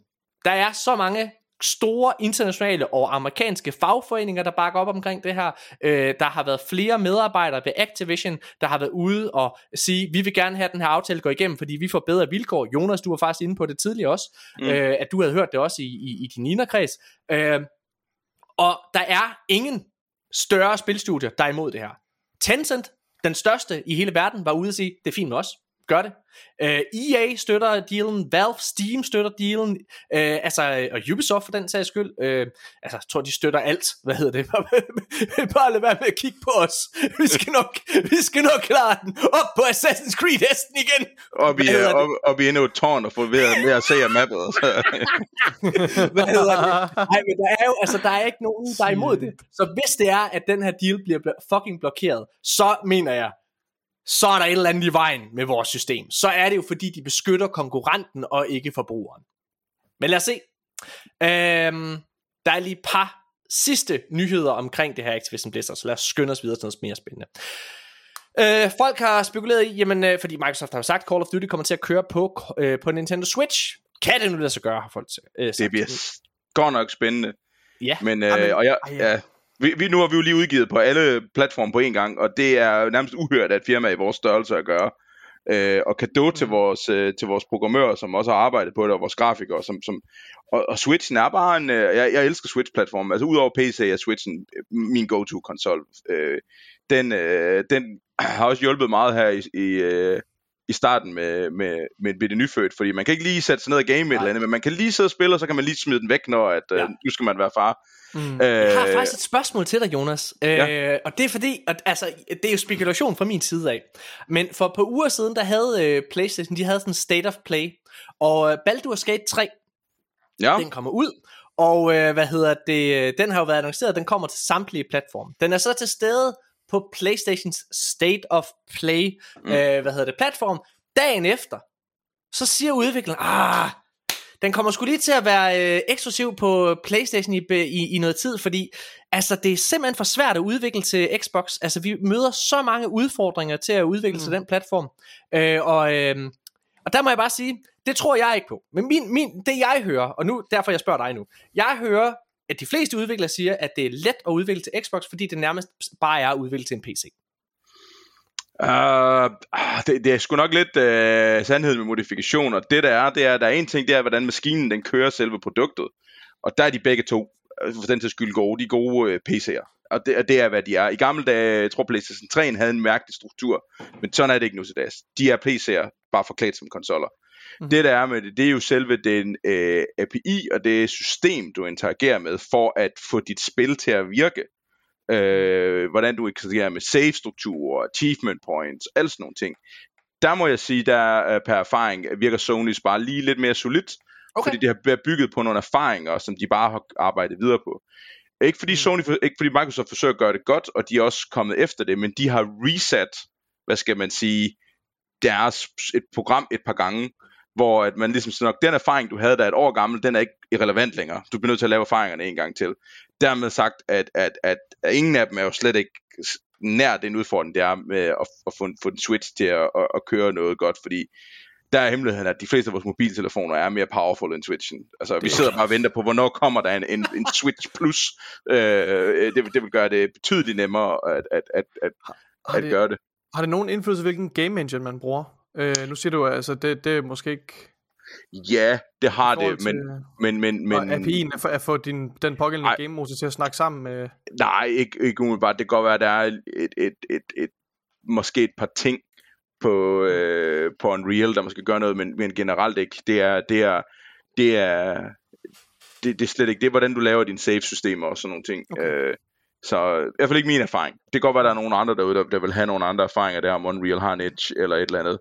S1: Der er så mange store internationale og amerikanske fagforeninger, der bakker op omkring det her. Øh, der har været flere medarbejdere ved Activision, der har været ude og sige, vi vil gerne have den her aftale gå igennem, fordi vi får bedre vilkår. Jonas, du var faktisk inde på det tidligere også, mm. øh, at du havde hørt det også i, i, i din Nina-kreds. Øh, og der er ingen større spilstudier, der er imod det her. Tencent, den største i hele verden, var ude og sige, det er fint med os. Gør det. Uh, EA støtter dealen, Valve, Steam støtter dealen, uh, altså, og Ubisoft for den sags skyld. Uh, altså, jeg tror, de støtter alt. Hvad hedder det? Bare lad være med at kigge på os. Vi skal nok, vi skal nok klare den. Op på Assassin's Creed hesten igen.
S3: Og vi, er, op, op i endnu et tårn og få ved ved at se af mappet.
S1: Hvad hedder det? Nej, men der er jo, altså, der er ikke nogen, der er imod det. Så hvis det er, at den her deal bliver fucking blokeret, så mener jeg, så er der et eller andet i vejen med vores system. Så er det jo fordi, de beskytter konkurrenten og ikke forbrugeren. Men lad os se. Øhm, der er lige et par sidste nyheder omkring det her Activision Blizzard, så lad os skynde os videre til noget mere spændende. Øh, folk har spekuleret i, jamen, øh, fordi Microsoft har sagt, Call of Duty kommer til at køre på, øh, på Nintendo Switch. Kan det nu lade sig gøre, har folk øh, sagt.
S3: Det bliver godt nok spændende.
S1: Ja.
S3: Men, øh, og jeg, ja, vi, vi, nu har vi jo lige udgivet på alle platforme på en gang, og det er nærmest uhørt at firma i vores størrelse at gøre. Øh, og kado mm. til, vores, øh, til vores programmører, som også har arbejdet på det, og vores grafikere. Som, som, og, og Switchen er bare en... Øh, jeg, jeg elsker Switch-platformen. Altså udover PC er Switchen min go-to-konsol. Øh, den, øh, den har også hjulpet meget her i... i øh, i starten med, med, med, med det nyfødt, fordi man kan ikke lige sætte sig ned og game et eller andet, men man kan lige sidde og spille, og så kan man lige smide den væk, når at, ja. øh, nu skal man være far.
S1: Mm. Øh, jeg har faktisk et spørgsmål til dig, Jonas. Ja. Øh, og det er fordi, at, altså, det er jo spekulation fra min side af. Men for på uger siden, der havde øh, PlayStation, de havde sådan en State of Play. Og øh, Baldur's Gate 3,
S3: ja.
S1: den kommer ud. Og øh, hvad hedder det, den har jo været annonceret, den kommer til samtlige platforme. Den er så til stede på PlayStations State of Play, mm. øh, hvad hedder det, platform. Dagen efter, så siger udvikleren, ah, den kommer sgu lige til at være øh, eksklusiv på PlayStation i, i, i noget tid, fordi altså, det er simpelthen for svært at udvikle til Xbox. Altså, vi møder så mange udfordringer til at udvikle mm. til den platform. Øh, og, øh, og der må jeg bare sige, det tror jeg ikke på. Men min, min, det jeg hører, og nu derfor jeg spørger dig nu, jeg hører at de fleste udviklere siger, at det er let at udvikle til Xbox, fordi det nærmest bare er at udvikle til en PC.
S3: Uh, øh, det, det er sgu nok lidt uh, sandhed med modifikationer. Det der er, det er, der er en ting, det er, hvordan maskinen den kører selve produktet. Og der er de begge to, øh, for den til skyld gode, de gode uh, PC'er. Og det, og det er, hvad de er. I gamle dage, jeg tror PlayStation 3 havde en mærkelig struktur, men sådan er det ikke nu til dags. De er PC'er, bare forklædt som konsoller. Mm. Det der er med det, det er jo selve den uh, API og det system, du interagerer med, for at få dit spil til at virke øh, hvordan du interagerer med save-strukturer, achievement points, alle sådan nogle ting. Der må jeg sige, der uh, per erfaring virker Sony's bare lige lidt mere solidt, okay. fordi det har bygget på nogle erfaringer, som de bare har arbejdet videre på. Ikke fordi, mm. Sony, ikke fordi Microsoft forsøger at gøre det godt, og de er også kommet efter det, men de har reset, hvad skal man sige, deres et program et par gange, hvor at man ligesom siger nok, den erfaring, du havde, der er et år gammel, den er ikke irrelevant længere. Du bliver nødt til at lave erfaringerne en gang til. Dermed sagt, at, at, at, at ingen af dem er jo slet ikke nær den udfordring, det er med at, at få, få den Switch til at, at, at køre noget godt, fordi der er hemmeligheden, at de fleste af vores mobiltelefoner er mere powerful end Switchen. Altså, vi sidder bare og venter på, hvornår kommer der en, en, en Switch Plus. Øh, det, det vil gøre det betydeligt nemmere at, at, at, at, at det, gøre det.
S2: Har det nogen indflydelse, hvilken game engine man bruger? Øh, nu siger du, altså, det, det er måske ikke...
S3: Ja, det har det, men, til, men, men, men...
S2: API'en er for, at få din, den pågældende game motor til at snakke sammen med...
S3: Nej, ikke, ikke umiddelbart. Det kan godt være, at der er et, et, et, et, et måske et par ting på, øh, på Unreal, der måske gør noget, men, men generelt ikke. Det er, det er, det er, det, det er slet ikke, det er hvordan du laver dine save-systemer og sådan nogle ting. Okay. Øh, så i hvert fald ikke min erfaring. Det kan godt være, at der er nogle andre derude, der, der vil have nogle andre erfaringer der, om Unreal har en edge eller et eller andet.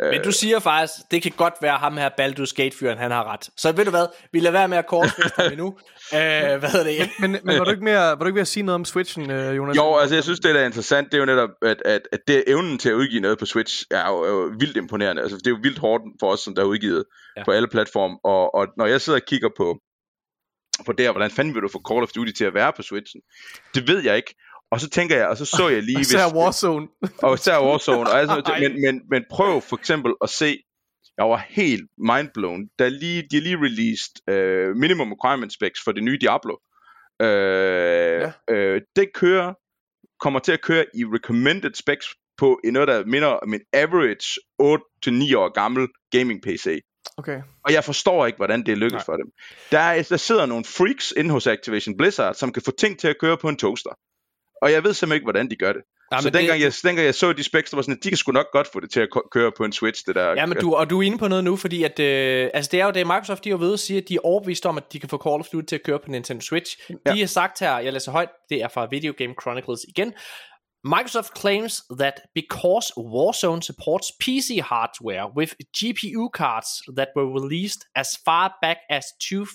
S1: Men du siger faktisk, det kan godt være ham her Baldur's Gate-fyren, han har ret. Så ved du hvad, vi lader være med at korsfeste ham endnu. Uh, hvad hedder det?
S2: men, men, var, du ikke mere, var du ikke ved at sige noget om Switchen, uh, Jonas?
S3: Jo, altså jeg synes, det der er interessant, det er jo netop, at, at, at det evnen til at udgive noget på Switch er jo, er jo vildt imponerende. Altså det er jo vildt hårdt for os, som der er udgivet ja. på alle platforme. Og, og når jeg sidder og kigger på, på det, hvordan fanden vil du få Call of Duty til at være på Switchen? Det ved jeg ikke. Og så tænker jeg, og så så jeg lige... og
S2: så Warzone.
S3: og så Warzone. Og altså, men, men, men prøv for eksempel at se, jeg var helt mindblown, da lige, de lige released uh, minimum requirement specs for det nye Diablo. Uh, ja. uh, det kører, kommer til at køre i recommended specs på noget, der minder om en average 8-9 år gammel gaming PC.
S2: Okay.
S3: Og jeg forstår ikke, hvordan det lykkes Nej. for dem. Der, er, der sidder nogle freaks inde hos Activision Blizzard, som kan få ting til at køre på en toaster. Og jeg ved simpelthen ikke, hvordan de gør det. Ja, så dengang, det... jeg, dengang jeg så de specs, der var sådan, at de kan sgu nok godt få det til at køre på en Switch, det der.
S1: Ja, men du, og du er inde på noget nu, fordi at, øh, altså det er jo det, Microsoft de er jo ved at sige, at de er overbevist om, at de kan få Call of Duty til at køre på Nintendo Switch. Ja. De har sagt her, jeg læser højt, det er fra Video Game Chronicles igen, Microsoft claims that because Warzone supports PC hardware with GPU cards that were released as far back as two,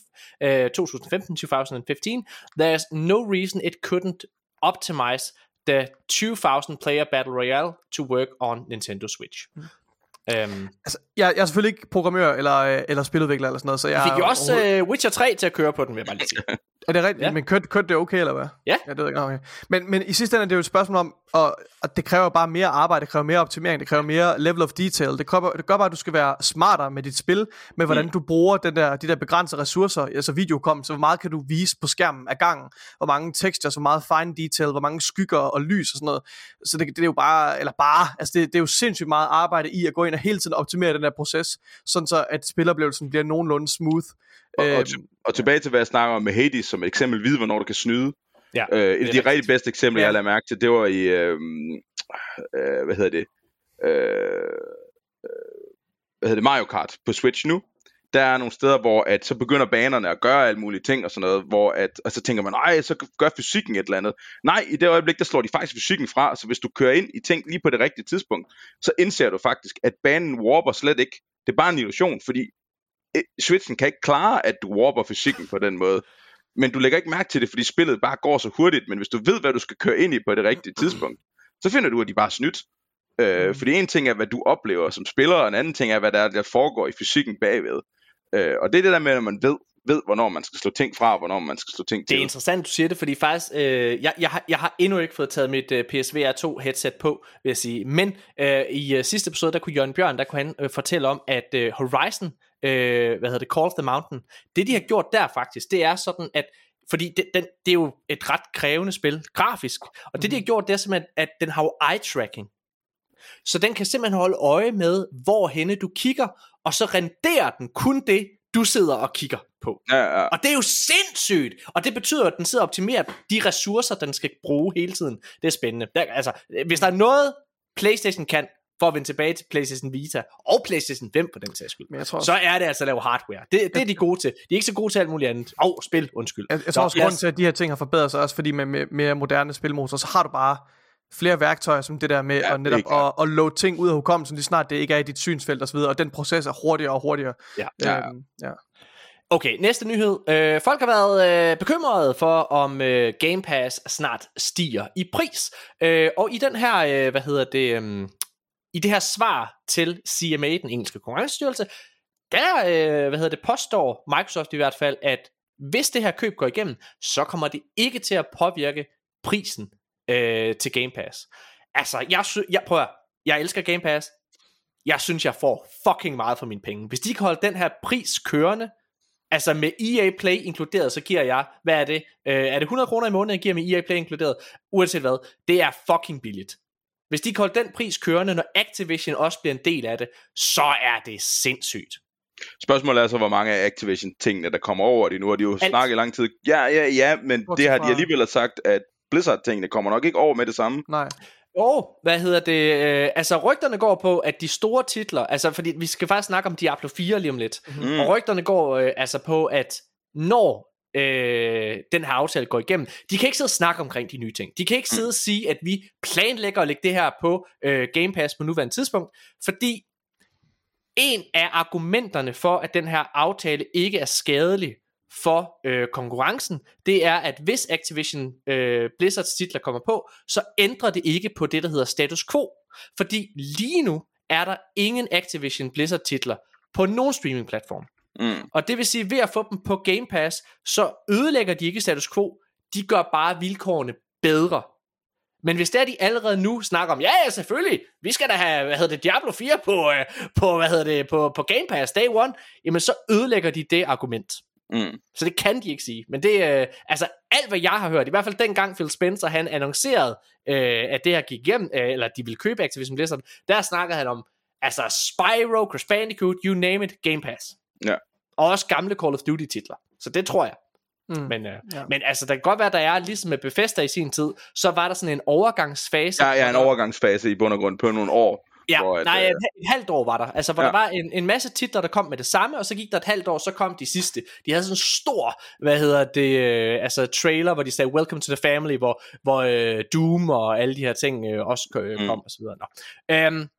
S1: uh, 2015-2015, there's no reason it couldn't optimize the 2000 player battle royale to work on Nintendo Switch. Mm.
S2: Um, altså, jeg, jeg er selvfølgelig ikke programmør eller, øh, eller spiludvikler eller sådan noget, så jeg
S1: fik jo også uh, Witcher 3 til at køre på den, vil jeg bare lige sige.
S2: er det rigtigt? Ja. Men kørte, kørte det okay, eller hvad?
S1: Ja.
S2: ja det ved jeg okay. men, men i sidste ende er det jo et spørgsmål om, og, og det kræver bare mere arbejde, det kræver mere optimering, det kræver mere level of detail. Det, kræver, det gør bare, at du skal være smartere med dit spil, med hvordan mm. du bruger den der, de der begrænsede ressourcer, altså videokom, så hvor meget kan du vise på skærmen af gangen, hvor mange textures, hvor meget fine detail, hvor mange skygger og lys og sådan noget. Så det, det er jo bare, eller bare, altså det, det er jo sindssygt meget arbejde i at gå ind og hele tiden optimere den der proces, sådan så at spilleroplevelsen bliver nogenlunde smooth.
S3: Og, og, til, og tilbage til, hvad jeg snakker om med Hades som et eksempel, vide, hvornår du kan snyde. Ja, øh, et af de rigtig bedste eksempler, ja. jeg har mærke til, det var i, øh, øh, hvad hedder det, øh, øh, hvad hedder det, Mario Kart på Switch nu. Der er nogle steder, hvor at så begynder banerne at gøre alle mulige ting og sådan noget, hvor at, og så tænker man, nej, så gør fysikken et eller andet. Nej, i det øjeblik, der slår de faktisk fysikken fra, så hvis du kører ind i ting lige på det rigtige tidspunkt, så indser du faktisk, at banen warper slet ikke. Det er bare en illusion, fordi eh, Switchen kan ikke klare, at du warper fysikken på den måde men du lægger ikke mærke til det, fordi spillet bare går så hurtigt, men hvis du ved, hvad du skal køre ind i på det rigtige tidspunkt, så finder du, at de bare er snydt. Øh, mm. fordi en ting er, hvad du oplever som spiller, og en anden ting er, hvad der, der foregår i fysikken bagved. Øh, og det er det der med, at man ved, ved, hvornår man skal slå ting fra, og hvornår man skal slå ting til.
S1: Det er interessant, du siger det, fordi faktisk, øh, jeg, jeg, har, jeg har endnu ikke fået taget mit øh, PSVR 2 headset på, vil jeg sige. Men øh, i øh, sidste episode, der kunne Jørgen Bjørn, der kunne han øh, fortælle om, at øh, Horizon, øh, hvad hedder det, Call of the Mountain, det de har gjort der faktisk, det er sådan, at fordi det, den, det er jo et ret krævende spil, grafisk. Og det, de har gjort, det er simpelthen, at den har jo eye-tracking. Så den kan simpelthen holde øje med, hvor henne du kigger, og så renderer den kun det, du sidder og kigger på.
S3: Ja, ja.
S1: Og det er jo sindssygt! Og det betyder, at den sidder og optimerer de ressourcer, den skal bruge hele tiden. Det er spændende. Der, altså, hvis der er noget, PlayStation kan, for at vende tilbage til PlayStation Vita, og PlayStation 5 på den sags skyld,
S2: Men jeg tror,
S1: så er det altså at lave hardware. Det, det er de gode til. De er ikke så gode til alt muligt andet. Åh, oh, spil, undskyld.
S2: Jeg, jeg tror
S1: Nå,
S2: også, grunden
S1: os-
S2: til, at de her ting har forbedret sig, også fordi med, med mere moderne spilmotor, så har du bare flere værktøjer, som det der med
S3: Ja,
S2: at netop
S3: er
S2: at, at load ting ud af hukommelsen, lige snart det ikke er i dit synsfelt osv., og den proces er hurtigere og hurtigere.
S1: Ja,
S3: ja.
S2: Øhm, ja.
S1: Okay, næste nyhed. Øh, folk har været øh, bekymrede for, om øh, Game Pass snart stiger i pris. Øh, og i den her, øh, hvad hedder det, øh, i det her svar til CMA, den engelske konkurrencestyrelse, der, øh, hvad hedder det, påstår Microsoft i hvert fald, at hvis det her køb går igennem, så kommer det ikke til at påvirke prisen øh, til Game Pass. Altså, jeg, sy- jeg prøver, jeg elsker Game Pass. Jeg synes, jeg får fucking meget for mine penge. Hvis de kan holde den her pris kørende, Altså med EA Play inkluderet, så giver jeg, hvad er det? Øh, er det 100 kroner i måneden, jeg giver med EA Play inkluderet? Uanset hvad, det er fucking billigt. Hvis de kan holde den pris kørende, når Activision også bliver en del af det, så er det sindssygt.
S3: Spørgsmålet er så, hvor mange af Activision-tingene, der kommer over det. Nu har de jo
S1: Alt.
S3: snakket i lang tid. Ja, ja, ja, men
S2: Bortset
S3: det har de alligevel sagt, at Blizzard-tingene kommer nok ikke over med det samme.
S2: Nej.
S1: Og, hvad hedder det, øh, altså rygterne går på, at de store titler, altså fordi vi skal faktisk snakke om Diablo 4 lige om lidt,
S3: Mm.
S1: og rygterne går øh, altså på, at når øh, den her aftale går igennem, de kan ikke sidde og snakke omkring de nye ting. De kan ikke sidde og sige, at vi planlægger at lægge det her på øh, Game Pass på nuværende tidspunkt, fordi en af argumenterne for, at den her aftale ikke er skadelig for øh, konkurrencen, det er, at hvis Activision øh, Blizzards titler kommer på, så ændrer det ikke på det, der hedder status quo. Fordi lige nu er der ingen Activision Blizzard titler på nogen streaming-platform.
S3: Mm.
S1: Og det vil sige, ved at få dem på Game Pass, så ødelægger de ikke status quo, de gør bare vilkårene bedre. Men hvis det er, de allerede nu snakker om, ja, ja, selvfølgelig, vi skal da have, hvad hedder det, Diablo 4 på, øh, på hvad hedder det, på, på Game Pass day one, jamen så ødelægger de det argument.
S3: Mm.
S1: Så det kan de ikke sige. Men det er, øh, altså alt hvad jeg har hørt, i hvert fald dengang Phil Spencer, han annoncerede, øh, at det her gik igennem, øh, eller at de ville købe Activision Blizzard, der snakkede han om, altså Spyro, Crash Bandicoot, you name it, Game Pass.
S3: Ja.
S1: Og også gamle Call of Duty titler. Så det tror jeg.
S2: Mm.
S1: Men, øh,
S2: Ja.
S1: ja. men altså, der kan godt være, der er, ligesom med Bethesda i sin tid, så var der sådan en overgangsfase.
S3: Der er en overgangsfase i bund og grund på nogle år.
S1: Ja,
S3: hvor at,
S1: nej,
S3: øh,
S1: et, et halvt år var der. Altså, hvor
S3: Ja.
S1: ja. der var en, en masse titler, der kom med det samme, og så gik der et halvt år, så kom de sidste. De havde sådan en stor, hvad hedder det, øh, altså trailer, hvor de sagde, welcome to the family, hvor, hvor øh, Doom og alle de her ting øh, også øh, kom,
S3: Mm.
S1: og så videre. Nå. Øhm,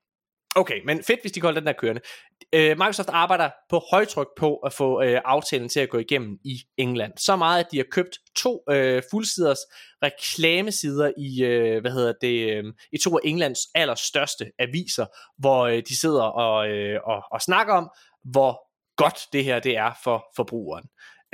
S1: okay, men fedt, hvis de holder den der kørende. Øh, Microsoft arbejder på højtryk på at få øh, aftalen til at gå igennem i England. Så meget, at de har købt to øh, fuldsiders reklamesider i, øh, hvad hedder det, øh, i to af Englands allerstørste aviser, hvor øh, de sidder og, øh, og, og snakker om, hvor godt det her det er for forbrugeren.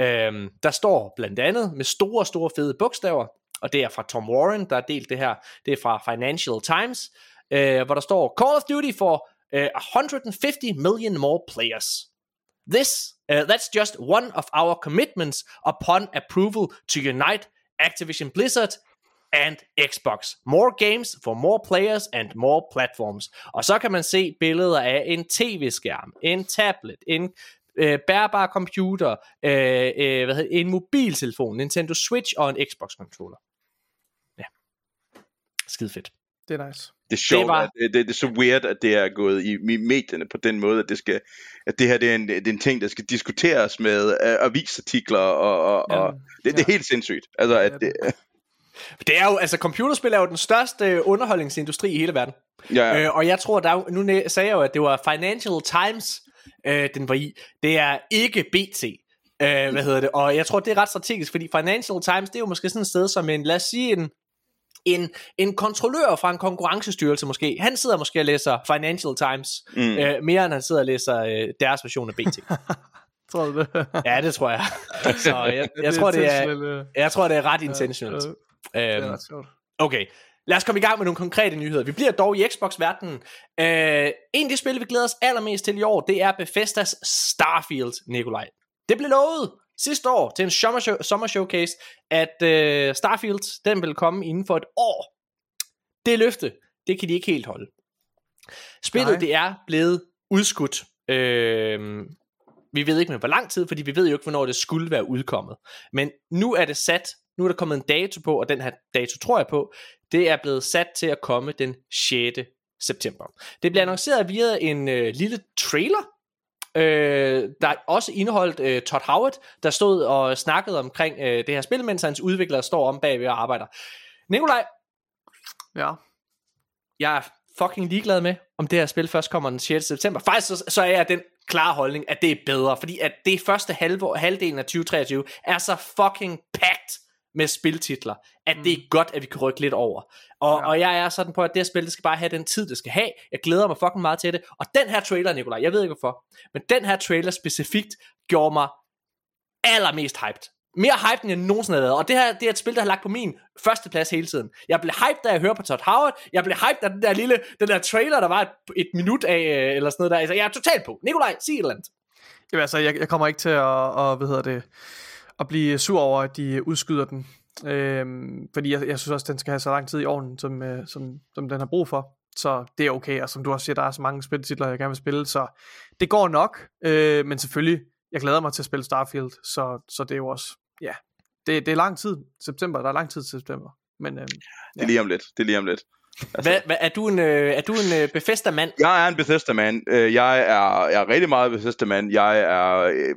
S1: Øh, der står blandt andet med store, store fede bogstaver, og det er fra Tom Warren, der har delt det her. Det er fra Financial Times, øh, hvor der står, Call of Duty for øh, uh, 150 million more players. This, uh, that's just one of our commitments upon approval to unite Activision Blizzard and Xbox. More games for more players and more platforms. Og så kan man se billeder af en tv-skærm, en tablet, en øh, bærbar computer, øh, øh, hvad hedder, en mobiltelefon, Nintendo Switch og en Xbox controller. Ja. Skide fedt.
S2: Det er nice.
S3: Det er sjovt, det, var... det, det, det er så weird, at det er gået i, i medierne på den måde, at det skal, at det her det er, en, det er en ting, der skal diskuteres med uh, avisartikler, og, og,
S2: Ja.
S3: og det, det er helt sindssygt. Altså, at det,
S1: Det er jo, altså computerspil er jo den største øh, underholdningsindustri i hele verden.
S3: ja,
S1: Øh, og jeg tror, der er, nu sagde jeg jo, at det var Financial Times, øh, den var i. Det er ikke BT. Øh, hvad hedder det? Og jeg tror, det er ret strategisk, fordi Financial Times, det er jo måske sådan et sted som en, lad os sige, en, en, en kontrollør fra en konkurrencestyrelse måske. Han sidder måske og læser Financial Times,
S3: Mm.
S1: øh, mere end han sidder og læser øh, deres version af BT.
S2: Tror du det?
S1: ja, det tror jeg. Så jeg, jeg, tror, det er, jeg tror, det er ret intentionelt.
S2: Øh, er
S1: Øhm. Okay, lad os komme i gang med nogle konkrete nyheder. Vi bliver dog i Xbox-verdenen. Uh, en af de spil, vi glæder os allermest til i år, det er Bethesdas Starfield, Nikolaj. Det blev lovet sidste år til en sommer, show, sommer showcase, at øh, Starfield, den vil komme inden for et år. Det løfte, det kan de ikke helt holde. Spillet, Nej. det er blevet udskudt. Øh, vi ved ikke med hvor lang tid, fordi vi ved jo ikke, hvornår det skulle være udkommet. Men nu er det sat, nu er der kommet en dato på, og den her dato tror jeg på, det er blevet sat til at komme den 6. september. Det bliver annonceret via en øh, lille trailer, øh, der også indeholdt øh, Todd Howard, der stod og snakkede omkring øh, det her spil, mens hans udviklere står om bagved og arbejder. Nikolaj,
S2: Ja.
S1: jeg er fucking ligeglad med, om det her spil først kommer den 6. september. Faktisk så, så er jeg den klare holdning, at det er bedre, fordi at det første halve, halvdelen af 2023 er så fucking packed med spiltitler, at mm. det er godt, at vi kan rykke lidt over. Og, ja. og jeg er sådan på, at det her spil, det skal bare have den tid, det skal have. Jeg glæder mig fucking meget til det. Og den her trailer, Nikolaj, jeg ved ikke hvorfor, men den her trailer specifikt gjorde mig allermest hyped. Mere hyped, end jeg nogensinde har været. Og det her det er et spil, der har lagt på min første plads hele tiden. Jeg blev hyped, da jeg hørte på Todd Howard. Jeg blev hyped af den der lille, den der trailer, der var et, et minut af, øh, eller sådan noget der. Altså, jeg er totalt på. Nikolaj, sig et eller andet.
S2: Jamen altså, jeg, jeg kommer ikke til at, og, hvad hedder det, at blive sur over, at de udskyder den. Øhm, fordi jeg, jeg synes også, at den skal have så lang tid i ovnen, som, øh, som, som den har brug for. Så det er okay, og som du også siger, der er så mange spiltitler, jeg gerne vil spille, så det går nok. Øh, men selvfølgelig, jeg glæder mig til at spille Starfield, så, så det er jo også, ja, det, det er lang tid, september, der er lang tid til september. Men, øh,
S3: Det er lige om lidt. Det er lige om lidt.
S1: Altså, hvad, hvad, er du en, øh, er du en øh, Bethesda-mand?
S3: Jeg er en Bethesda-mand. Øh, Jeg er, jeg er rigtig meget Bethesda-mand. Jeg er øh,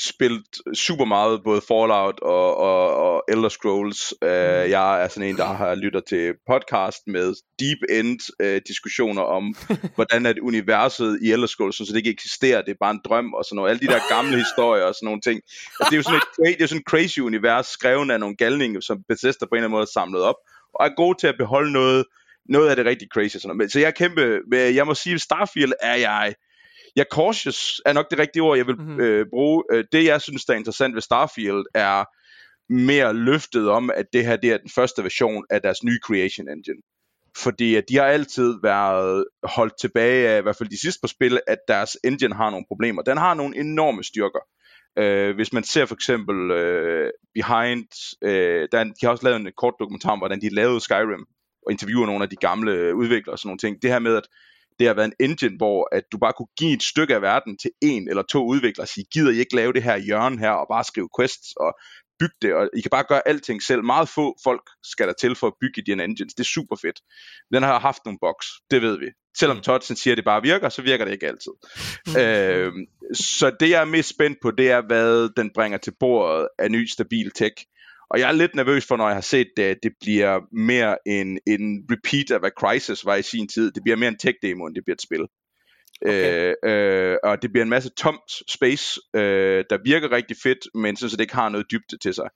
S3: spillet super meget både Fallout og, og, og Elder Scrolls. Mm. Jeg er sådan en, der har lytter til podcast med deep end øh, diskussioner om, hvordan at universet i Elder Scrolls, så det ikke eksisterer, det er bare en drøm og sådan noget. Alle de der gamle historier og sådan nogle ting. Altså, det er jo sådan et, det er sådan et crazy univers, skrevet af nogle galninge, som Bethesda på en eller anden måde har samlet op, og er gode til at beholde noget, noget af det rigtig crazy. Sådan noget. Men- Så jeg er kæmpe, jeg må sige, Starfield er jeg, jeg cautious er nok det rigtige ord, jeg vil
S2: Mhm.
S3: mm-hmm. øh, bruge. Øh, Det jeg synes, der er interessant ved Starfield, er mere løftet om, at det her det er den første version af deres nye Creation Engine. Fordi at de har altid været holdt tilbage af, i hvert fald de sidste par spil, at deres engine har nogle problemer. Den har nogle enorme styrker. Øh, hvis man ser for eksempel øh, Behind, øh, der, er de har også lavet en kort dokumentar om, hvordan de lavede Skyrim, og interviewer nogle af de gamle udviklere og sådan nogle ting. Det her med, at det har været en engine, hvor at du bare kunne give et stykke af verden til en eller to udviklere og sige, gider I ikke lave det her hjørne her, og bare skrive quests og bygge det, og I kan bare gøre alting selv. Meget få folk skal der til for at bygge i dine engines. Det er super fedt. Den har haft nogle bugs, det ved vi. Selvom
S1: Mm.
S3: Todsen siger, at det bare virker, så virker det ikke altid. øh, så det jeg er mest spændt på, det er, hvad den bringer til bordet af ny stabil tech. Og jeg er lidt nervøs for, når jeg har set det, at det bliver mere en, en repeat af, hvad Crisis var i sin tid. Det bliver mere en tech-demo, end det bliver et spil.
S1: Okay.
S3: Øh, øh, og det bliver en masse tomt space, øh, der virker rigtig fedt, men sådan, så det ikke har noget dybde til sig.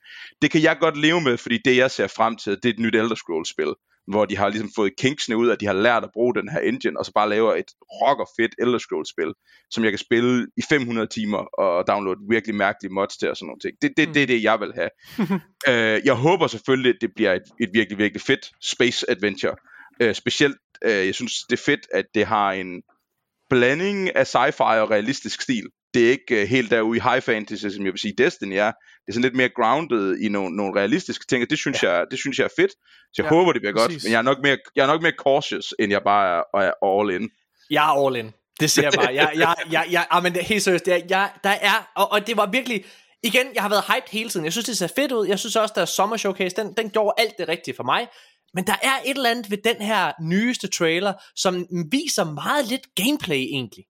S3: Det kan jeg godt leve med, fordi det jeg ser frem til, det er et nyt Elder Scrolls spil, hvor de har ligesom fået kinksene ud, at de har lært at bruge den her engine, og så bare laver et rocker fedt Elder Scrolls spil, som jeg kan spille i 500 timer og downloade virkelig mærkelige mods til og sådan nogle ting. Det, det, det er det, jeg vil have. øh, jeg håber selvfølgelig, at det bliver et, et virkelig, virkelig fedt space adventure. Øh, specielt, øh, jeg synes, det er fedt, at det har en blanding af sci-fi og realistisk stil. Det er ikke uh, helt derude i high fantasy, som jeg vil sige Destiny er. Det er sådan lidt mere grounded i nogle, nogle realistiske ting, og det synes, ja. jeg, det synes jeg er fedt. Så jeg
S2: Ja,
S3: håber, det bliver
S2: præcis.
S3: godt, men jeg er, nok mere, jeg er nok mere cautious, end jeg bare er, er all in.
S1: Jeg er all in. Det siger jeg bare. Jeg, jeg, jeg, jeg, jeg, men helt seriøst. Jeg, jeg, der er, og, og det var virkelig, igen, jeg har været hyped hele tiden. Jeg synes, det ser fedt ud. Jeg synes også, der er Summer Showcase, den, den gjorde alt det rigtige for mig. Men der er et eller andet ved den her nyeste trailer, som viser meget lidt gameplay egentlig.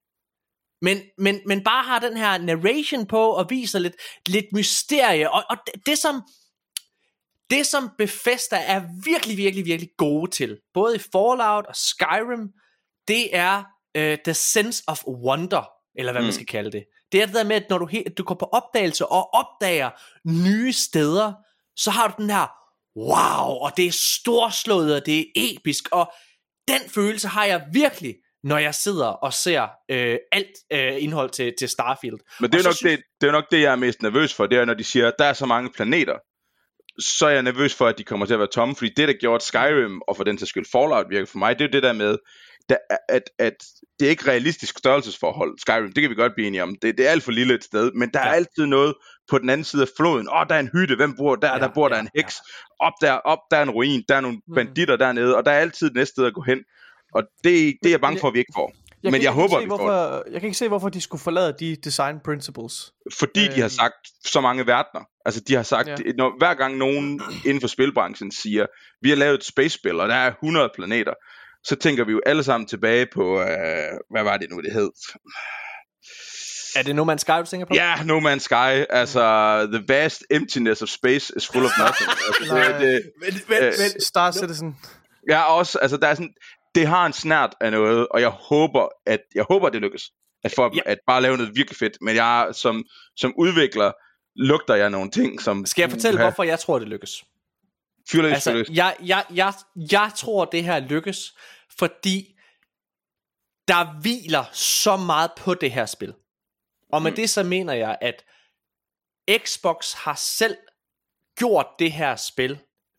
S1: Men, men, men bare har den her narration på, og viser lidt, lidt mysterie. Og, og det, det som det som Bethesda er virkelig, virkelig, virkelig gode til, både i Fallout og Skyrim, det er uh, the sense of wonder, eller hvad mm. man skal kalde det. Det er det der med, at når du, he- du går på opdagelse og opdager nye steder, så har du den her, wow, og det er storslået, og det er episk, og den følelse har jeg virkelig, når jeg sidder og ser øh, alt øh, indhold til, til Starfield.
S3: Men det er,
S1: Og
S3: nok
S1: synes-
S3: det, det er nok det, jeg er mest nervøs for, det er, når de siger, at der er så mange planeter, så er jeg nervøs for, at de kommer til at være tomme, fordi det, der gjorde Skyrim, og for den til skyld Fallout virker for mig, det er jo det der med, der, at, at det er ikke realistisk størrelsesforhold, Skyrim, det kan vi godt blive enige om. Det, det er alt for lille et sted, men der ja. er altid noget på den anden side af floden. Åh, oh, der er en hytte, hvem bor der? Ja, der bor ja, der en heks. Ja. Op der, op der er en ruin, der er nogle mm. banditter dernede, og der er altid et næste sted at gå hen. Og det, det er jeg bange for, at vi ikke får. Jeg men jeg, jeg håber,
S2: se, hvorfor, Jeg kan ikke se, hvorfor de skulle forlade de design principles.
S3: Fordi øh... de har øhm. sagt så mange verdener. Altså, de har sagt, ja. når, hver gang nogen inden for spilbranchen siger, vi har lavet et space-spil, og der er 100 planeter, så tænker vi jo alle sammen tilbage på, øh, hvad var det nu, det hed?
S1: Er det No Man's Sky, du tænker på?
S3: Ja, yeah, No Man's Sky. Altså, the vast emptiness of space is full of nothing. altså, det, det,
S2: men, men, øh, men, Star Citizen.
S3: Ja, også, altså, der er sådan, det har en snært af noget, og jeg håber, at jeg håber, det lykkes. At, for, ja. at bare lave noget virkelig fedt. Men jeg som, som udvikler, lugter jeg nogle ting, som...
S1: Skal jeg fortælle, hvorfor jeg tror, det lykkes?
S3: Fyrløs, altså, fyrløs.
S1: Jeg, jeg, jeg, jeg tror, det her lykkes, fordi der hviler så meget på det her spil. Og med mm. det så mener jeg, at Xbox har selv gjort det her spil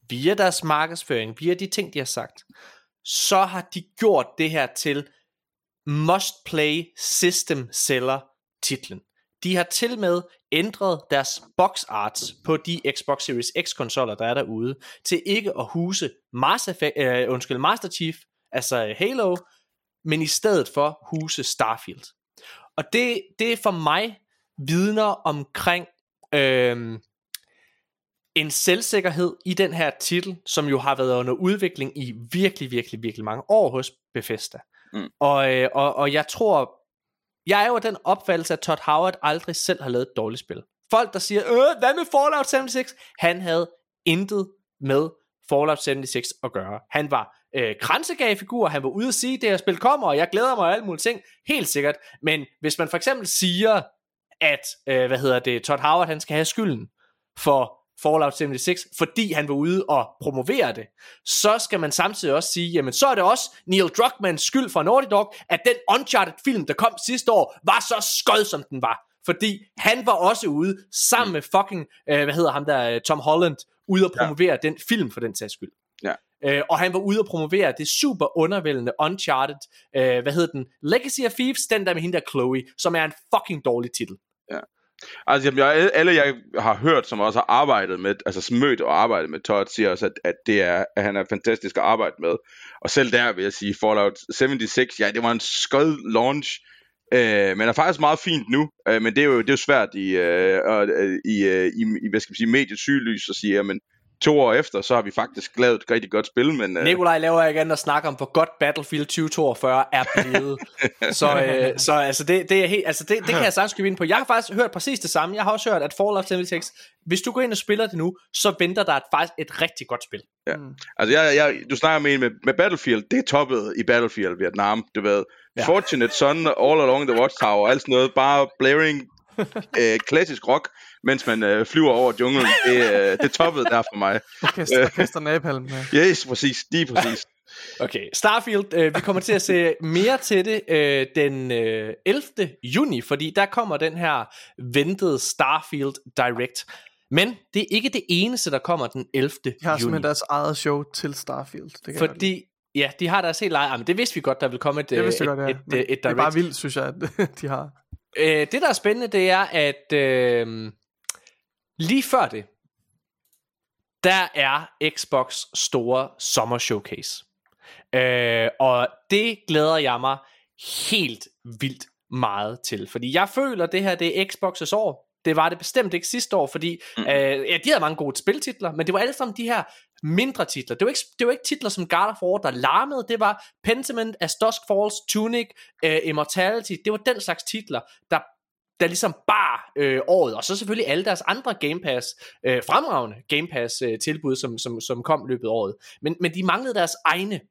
S1: via deres markedsføring, via de ting, de har sagt, så har de gjort det her til must play system seller titlen. De har til med ændret deres box arts på de Xbox Series X konsoller, der er derude, til ikke at huse Mass Effect, øh, undskyld, Master Chief, altså Halo, men i stedet for huse Starfield. Og det, det for mig vidner omkring øh, en selvsikkerhed i den her titel, som jo har været under udvikling i virkelig, virkelig, virkelig mange år hos Bethesda. Mm. Og, øh, og, og jeg tror, jeg er jo den opfattelse, at Todd Howard aldrig selv har lavet et dårligt spil. Folk, der siger, øh, hvad med Fallout 76? Han havde intet med Fallout 76 at gøre. Han var øh, kransegagefigur, han var ude at sige, at det her spil kommer, og jeg glæder mig og alle mulige ting, helt sikkert. Men hvis man for eksempel siger, at, øh, hvad hedder det, Todd Howard, han skal have skylden for Fallout 76, fordi han var ude og promovere det, så skal man samtidig også sige, jamen så er det også Neil Druckmanns skyld for Naughty Dog, at den Uncharted film, der kom sidste år, var så skød, som den var. Fordi han var også ude, sammen med fucking, øh, hvad hedder ham der, Tom Holland, ude og promovere ja. den film for den sags skyld.
S3: Ja.
S1: Øh, og han var ude og promovere det super undervældende Uncharted, øh, hvad hedder den, Legacy of Thieves, den der med hende der Chloe, som er en fucking dårlig titel.
S3: Ja. Altså, jamen, jeg, alle jeg har hørt, som også har arbejdet med, altså mødt og arbejdet med Todd, siger også, at, at, det er, at han er fantastisk at arbejde med. Og selv der vil jeg sige, Fallout 76, ja, det var en skød launch, øh, men er faktisk meget fint nu, øh, men det er jo, det er jo svært i, øh, øh i, øh, i, i, hvad skal man sige, mediet sygelig, at sige, men to år efter, så har vi faktisk lavet et rigtig godt spil. Men,
S1: uh... Nikolaj laver igen og snakker om, hvor godt Battlefield 2042 er blevet. så, øh, så altså, det, det, er helt, altså, det, det kan jeg sagtens skrive ind på. Jeg har faktisk hørt præcis det samme. Jeg har også hørt, at Fallout 76, hvis du går ind og spiller det nu, så venter der et, faktisk et rigtig godt spil.
S3: Ja. Mm. Altså, jeg, jeg, du snakker med, med, med Battlefield, det er toppet i Battlefield Vietnam, du ved. Ja. Fortunate Son, All Along the Watchtower, alt sådan noget, bare blaring øh, klassisk rock, mens man øh, flyver over junglen. Det, øh, det toppede der for mig.
S2: Orkester, orkester Napalm.
S3: Ja. Yes, præcis. Lige præcis.
S1: Okay, Starfield, øh, vi kommer til at se mere til det øh, den øh, 11. juni, fordi der kommer den her ventede Starfield Direct. Men det er ikke det eneste, der kommer den 11. juni.
S2: De har simpelthen deres eget show til Starfield. Det
S1: kan fordi, ja, de har deres helt eget, men det vidste vi godt, der vil komme et,
S2: det
S1: et,
S2: et, godt, ja. et, et, et direct. Det er bare vildt, synes jeg, at de har.
S1: Øh, det, der er spændende, det er, at øh, lige før det, der er Xbox store sommer showcase. Øh, og det glæder jeg mig helt vildt meget til. Fordi jeg føler, at det her det er Xbox's år. Det var det bestemt ikke sidste år, fordi mm. øh, ja, de havde mange gode spiltitler, men det var alle sammen de her mindre titler. Det var ikke, det var ikke titler som God of War, der larmede. Det var Pentiment, As Dusk Falls, Tunic, uh, Immortality. Det var den slags titler, der der ligesom bar øh, året, og så selvfølgelig alle deres andre Game Pass, øh, fremragende Game Pass øh, tilbud, som, som, som kom løbet af året. Men, men de manglede deres egne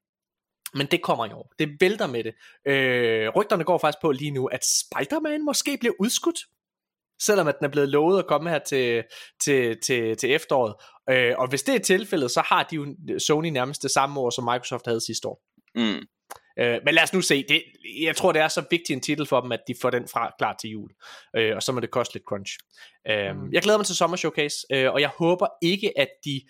S1: men det kommer i år. Det vælter med det. Øh, rygterne går faktisk på lige nu, at Spider-Man måske bliver udskudt selvom at den er blevet lovet at komme her til, til, til, til efteråret. Øh, og hvis det er tilfældet, så har de jo Sony nærmest det samme år, som Microsoft havde sidste år.
S3: Mm.
S1: Øh, men lad os nu se. Det, jeg tror, det er så vigtig en titel for dem, at de får den fra klar til jul. Øh, og så må det koste lidt crunch. Øh, mm. Jeg glæder mig til Sommer Showcase, øh, og jeg håber ikke, at de...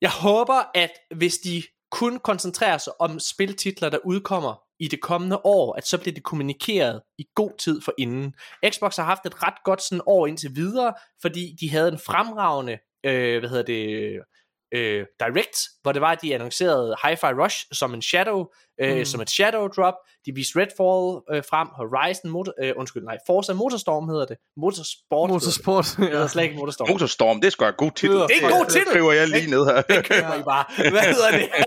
S1: Jeg håber, at hvis de kun koncentrerer sig om spiltitler, der udkommer i det kommende år, at så bliver det kommunikeret i god tid for inden. Xbox har haft et ret godt sådan år indtil videre, fordi de havde en fremragende, øh, hvad hedder det, øh, Direct, hvor det var, at de annoncerede Hi-Fi Rush som en shadow, øh, mm. som et shadow drop. De viste Redfall øh, frem, Horizon, motor, øh, undskyld, nej, Forza Motorstorm hedder det. Motorsport.
S2: Motorsport,
S1: Det hedder slet ikke Motorstorm.
S3: Motorstorm, det er sgu en god titel.
S1: Det er en god
S3: Det
S1: titel.
S3: skriver jeg lige ned her.
S1: Det køber I bare. Hvad hedder det?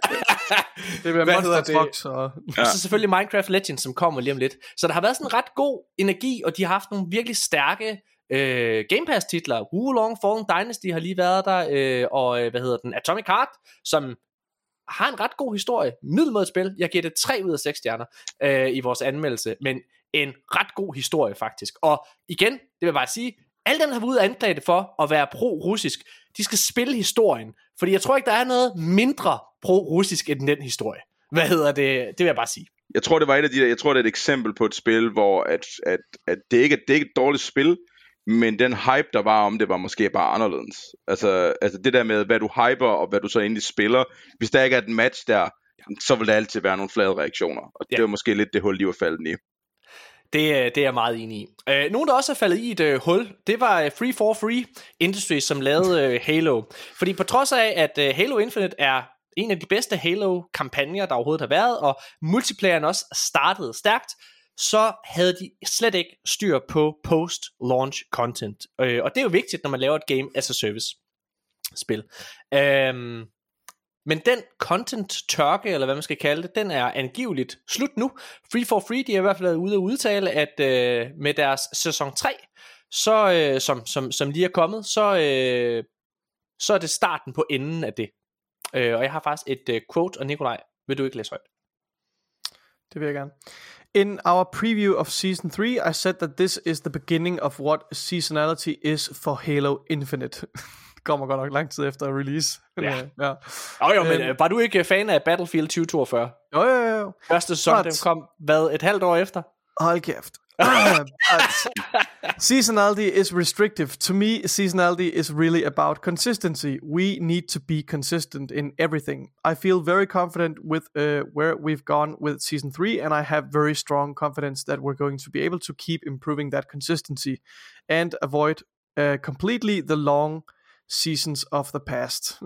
S2: Det bliver
S1: Hvad
S2: Monster
S1: hedder det?
S2: Trucks og...
S1: Og så selvfølgelig Minecraft Legends, som kommer lige om lidt. Så der har været sådan en ret god energi, og de har haft nogle virkelig stærke øh, Game Pass titler. Wulong Fallen Dynasty har lige været der, øh, og øh, hvad hedder den? Atomic Heart, som har en ret god historie. Middelmådet spil. Jeg giver det 3 ud af 6 stjerner øh, i vores anmeldelse, men en ret god historie faktisk. Og igen, det vil jeg bare sige, alle dem, der har været ude og anklage det for at være pro-russisk, de skal spille historien. Fordi jeg tror ikke, der er noget mindre pro-russisk end den historie. Hvad hedder det? Det vil jeg bare sige.
S3: Jeg tror, det var et af de der, jeg tror, det er et eksempel på et spil, hvor at, at, at det, ikke, det er ikke et dårligt spil, men den hype, der var om det, var måske bare anderledes. Altså, altså det der med, hvad du hyper, og hvad du så egentlig spiller. Hvis der ikke er et match der, så vil der altid være nogle flade reaktioner. Og
S1: Ja.
S3: det var måske lidt det hul, de var faldet i.
S1: Det, øh, det er jeg meget enig i. Øh, nogen, der også er faldet i et øh, hul, det var øh, Free for Free Industries, som lavede øh, Halo. Fordi på trods af, at øh, Halo Infinite er en af de bedste Halo-kampagner, der overhovedet har været, og multiplayeren også startede stærkt, så havde de slet ikke styr på post-launch content. Øh, og det er jo vigtigt, når man laver et game as a service spil. Øhm, men den content tørke, eller hvad man skal kalde det, den er angiveligt slut nu. Free for Free, de har i hvert fald været ude og udtale, at øh, med deres sæson 3, så, øh, som, som, som lige er kommet, så, øh, så er det starten på enden af det. Øh, og jeg har faktisk et øh, quote, og Nikolaj, vil du ikke læse højt?
S2: Det vil jeg gerne. In our preview of Season 3, I said that this is the beginning of what seasonality is for Halo Infinite. det kommer godt nok lang tid efter release.
S1: Ja.
S2: ja.
S1: Oh, jo, men øh, var du ikke fan af Battlefield 2042?
S2: Jo, jo, jo, jo.
S1: Første sæson, den kom, hvad, et halvt år efter?
S2: Hold kæft. Ah, seasonality is restrictive. To me, seasonality is really about consistency. We need to be consistent in everything. I feel very confident with uh, where we've gone with season three, and I have very strong confidence that we're going to be able to keep improving that consistency and avoid uh, completely the long seasons of the past.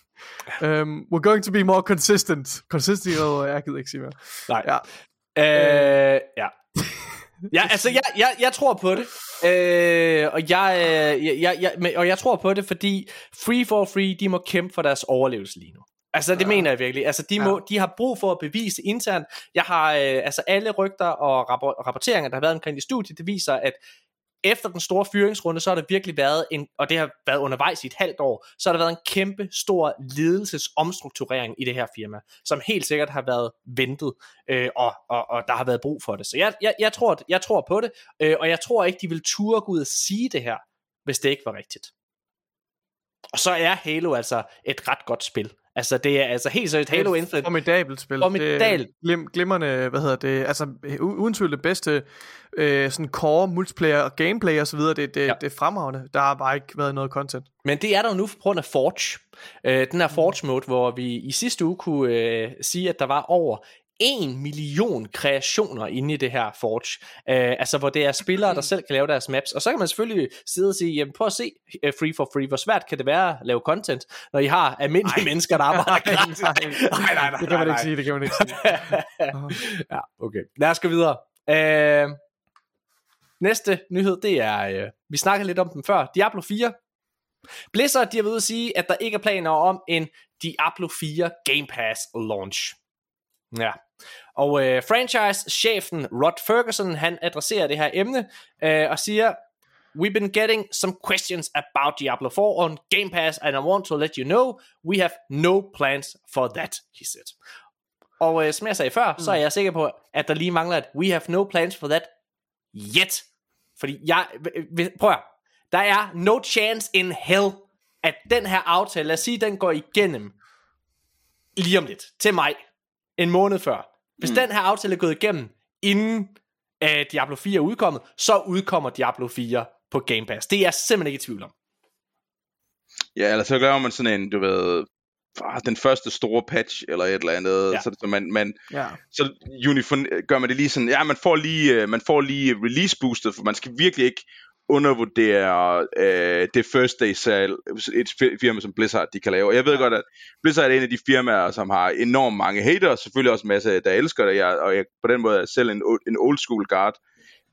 S2: um, we're going to be more consistent. Consistent, oh, jeg gider ikke sige mere.
S1: Nej.
S2: Ja.
S1: Ja. Ja, altså jeg, jeg, jeg tror på det. Øh, og jeg, øh, jeg, jeg, og jeg tror på det, fordi Free for Free, de må kæmpe for deres overlevelse lige nu. Altså det ja. mener jeg virkelig. Altså de, må, de har brug for at bevise internt. Jeg har øh, altså alle rygter og rappor- rapporteringer, der har været omkring i studiet, det viser, at efter den store fyringsrunde, så har der virkelig været en, og det har været undervejs i et halvt år, så har der været en kæmpe stor ledelsesomstrukturering i det her firma, som helt sikkert har været ventet, øh, og, og, og der har været brug for det. Så jeg, jeg, jeg, tror, jeg tror på det, øh, og jeg tror ikke, de vil turde gå ud og sige det her, hvis det ikke var rigtigt. Og så er Halo altså et ret godt spil. Altså det er altså helt seriøst Halo Infinite.
S2: Formidabelt spil.
S1: Formidabelt.
S2: Det glim, glimrende, hvad hedder det, altså uden tvivl det bedste øh, sådan core multiplayer og gameplay og så videre, det, det,
S1: Ja.
S2: ja. det er fremragende. Der har bare ikke været noget content.
S1: Men det er der jo nu på grund af Forge. Øh, den her Forge mode, hvor vi i sidste uge kunne øh, sige, at der var over 1 million kreationer inde i det her Forge. Øh, altså hvor det er spillere, der selv kan lave deres maps. Og så kan man selvfølgelig sidde og sige, jamen prøv at se uh, Free for Free, hvor svært kan det være at lave content, når I har almindelige Ej. mennesker, der arbejder gratis. nej, nej, nej,
S2: det kan man
S1: nej,
S2: ikke sige, det kan man ikke sige.
S1: ja, okay. Lad os gå videre. Øh, næste nyhed, det er, øh, vi snakkede lidt om den før, Diablo 4. Blizzard, de har ude at sige, at der ikke er planer om en Diablo 4 Game Pass launch. Ja. Og øh, franchise-chefen Rod Ferguson, han adresserer det her emne øh, og siger, We've been getting some questions about Diablo 4 on Game Pass, and I want to let you know, we have no plans for that, he said. Og øh, som jeg sagde før, mm. så er jeg sikker på, at der lige mangler et We have no plans for that yet. Fordi jeg, øh, øh, prøv at, der er no chance in hell, at den her aftale, lad os sige, den går igennem lige om lidt, til mig, en måned før. Hvis mm. den her aftale er gået igennem, inden uh, Diablo 4 er udkommet, så udkommer Diablo 4 på Game Pass. Det er jeg simpelthen ikke i tvivl om.
S3: Ja, eller så gør man sådan en, du ved, ah, den første store patch, eller et eller andet,
S1: Ja.
S3: så, så man, man
S2: Ja.
S3: så unifon, gør man det lige sådan, ja, man får lige, øh, man får lige release boostet, for man skal virkelig ikke undervurdere øh, det first day salg, et fi- firma som Blizzard, de kan lave. Og jeg ved godt, at Blizzard er en af de firmaer, som har enormt mange haters, selvfølgelig også en masse, der elsker det, jeg, og jeg, på den måde er selv en, en old school guard,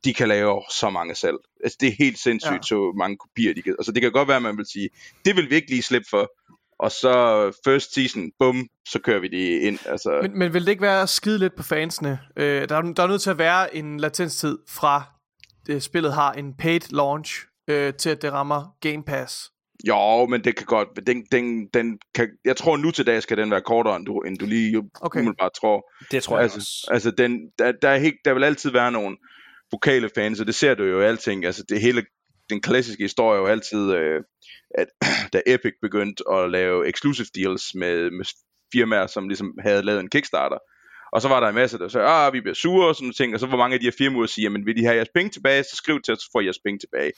S3: de kan lave så mange salg. Altså, det er helt sindssygt,
S2: Ja.
S3: ja. så mange kopier, de kan. Altså, det kan godt være, at man vil sige, det vil vi ikke lige slippe for. Og så first season, bum, så kører vi det ind. Altså,
S2: Men, men vil det ikke være at skide lidt på fansene? Øh, der, er, der er nødt til at være en latenstid fra det spillet har en paid launch øh, til at det rammer Game Pass.
S3: Jo, men det kan godt. Den, den, den kan, jeg tror nu til dag skal den være kortere, end du, end du lige
S2: Okay.
S3: okay. umiddelbart tror.
S1: Det tror jeg
S3: altså,
S1: også.
S3: altså den, der, der, er helt, der vil altid være nogle vokale fans, og det ser du jo i alting. Altså det hele, den klassiske historie er jo altid, øh, at da Epic begyndte at lave exclusive deals med, med firmaer, som ligesom havde lavet en Kickstarter, og så var der en masse, der sagde, ah, vi bliver sure og sådan nogle ting, og så var mange af de her firmaer, der siger, jamen vil de have jeres penge tilbage, så skriv til os, så får I jeres penge tilbage.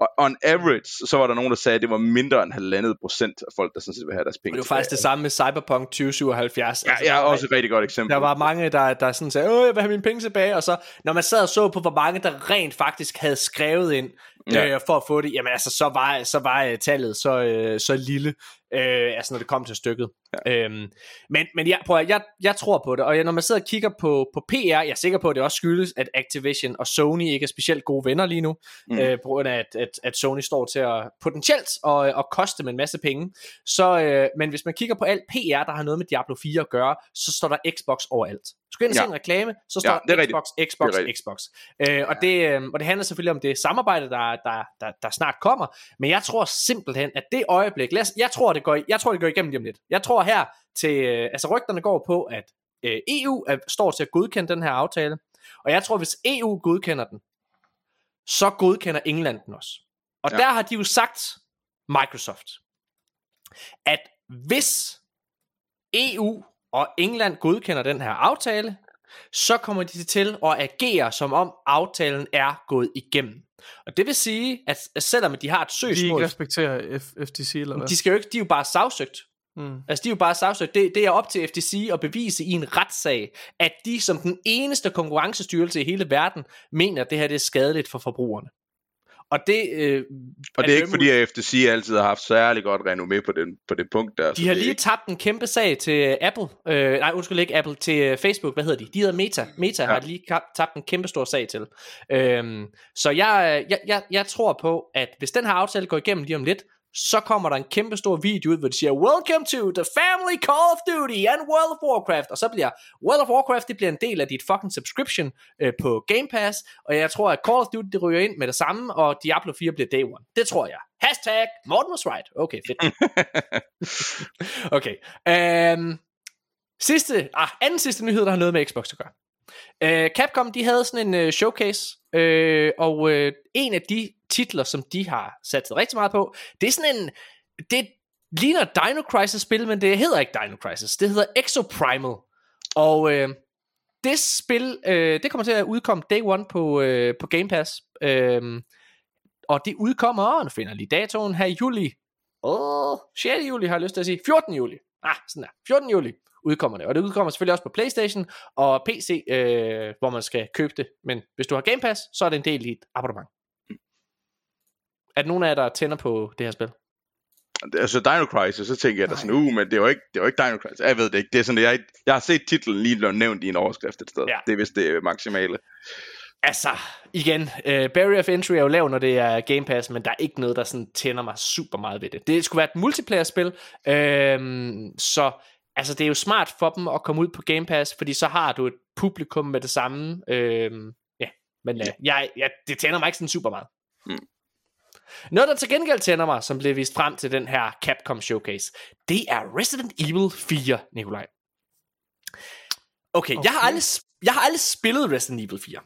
S3: Og on average, så var der nogen, der sagde, at det var mindre end halvandet procent af folk, der sådan set vil have deres penge
S1: Det var
S3: tilbage.
S1: faktisk det samme med Cyberpunk 2077.
S3: Ja, ja, også et rigtig godt eksempel.
S1: Der var mange, der, der sådan sagde, åh, jeg vil have mine penge tilbage, og så, når man sad og så på, hvor mange, der rent faktisk havde skrevet ind,
S3: Ja.
S1: øh, for at få det, jamen altså, så var, så var øh, tallet så, øh, så lille, øh, altså når det kom til stykket. Ja. Øhm, men men jeg, prøv, at- jeg, jeg tror på det, og jeg, når man sidder og kigger på, på PR, jeg er sikker på, at det også skyldes, at Activision og Sony ikke er specielt gode venner lige nu, mm. Øh, på grund af, at, at, at Sony står til at potentielt at, at koste med en masse penge. Så, øh, men hvis man kigger på alt PR, der har noget med Diablo 4 at gøre, så står der Xbox overalt. Skal ind og se
S3: Ja.
S1: en reklame, så står
S3: Ja,
S1: der
S3: rigtigt.
S1: Xbox, Xbox. Xbox. Øh, og, det, øh, og det handler selvfølgelig om det samarbejde, der, der, der, der snart kommer, men jeg tror simpelthen, at det øjeblik, lad os, jeg, tror, det går, jeg tror, det går igennem lige om lidt. Jeg tror her til, øh, altså rygterne går på, at øh, EU er, står til at godkende den her aftale, og jeg tror, hvis EU godkender den, så godkender England den også. Og. Ja. der har de jo sagt, Microsoft, at hvis EU og England godkender den her aftale, så kommer de til at agere som om aftalen er gået igennem. Og det vil sige, at selvom de har et
S2: De ikke
S1: søgsmål,
S2: respekterer F- FTC eller hvad?
S1: de skal jo ikke, de er jo bare sagsøgt.
S2: Mm.
S1: Altså, de er jo bare sagsøgt. Det, det er op til FTC at bevise i en retssag, at de som den eneste konkurrencestyrelse i hele verden, mener, at det her det er skadeligt for forbrugerne. Og det, øh,
S3: Og det er ikke fordi, at FTC altid har haft særlig godt renommé på, den, på det punkt der.
S1: De har lige
S3: ikke-
S1: tabt en kæmpe sag til Apple. Øh, nej, undskyld ikke Apple, til øh, Facebook. Hvad hedder de? De hedder Meta. Meta ja. har lige tabt en kæmpe stor sag til. Øhm, så jeg, jeg, jeg, jeg tror på, at hvis den her aftale går igennem lige om lidt, så kommer der en kæmpe stor video ud, hvor de siger, Welcome to the family Call of Duty and World of Warcraft. Og så bliver World of Warcraft, det bliver en del af dit fucking subscription øh, på Game Pass. Og jeg tror, at Call of Duty, det ryger ind med det samme, og Diablo 4 bliver day one. Det tror jeg. Hashtag Morten was right. Okay, fedt. Okay. Øhm, sidste, ah, anden sidste nyhed, der har noget med Xbox at gøre. Øh, Capcom, de havde sådan en øh, showcase, øh, og øh, en af de titler, som de har sat rigtig meget på, det er sådan en, det ligner Dino Crisis spil, men det hedder ikke Dino Crisis, det hedder Exoprimal. Og øh, det spil, øh, det kommer til at udkomme day one på, øh, på Game Pass. Øh, og det udkommer, nu finder jeg lige datoen her i juli. Åh, 6. juli har jeg lyst til at sige. 14. juli. Ah, sådan der. 14. juli udkommer det. Og det udkommer selvfølgelig også på Playstation og PC, øh, hvor man skal købe det. Men hvis du har Game Pass, så er det en del i et abonnement. Er der nogen af jer, der tænder på det her spil?
S3: Altså Dino Crisis, så tænker jeg da sådan, uh, men det var ikke, det var ikke Dino Crisis. Jeg ved det ikke. Det er sådan, jeg, jeg har set titlen lige blevet nævnt i en overskrift et sted.
S1: Ja.
S3: Det er vist det maksimale.
S1: Altså, igen, uh, Barrier of Entry er jo lav, når det er Game Pass, men der er ikke noget, der sådan tænder mig super meget ved det. Det skulle være et multiplayer-spil, øhm, så altså, det er jo smart for dem at komme ud på Game Pass, fordi så har du et publikum med det samme. Øhm, ja, men uh, jeg, jeg, det tænder mig ikke sådan super meget.
S3: Mm.
S1: Noget, der til gengæld tænder mig, som blev vist frem til den her Capcom Showcase, det er Resident Evil 4, Nikolaj. Okay, okay. Jeg, har aldrig, jeg har aldrig spillet Resident Evil 4.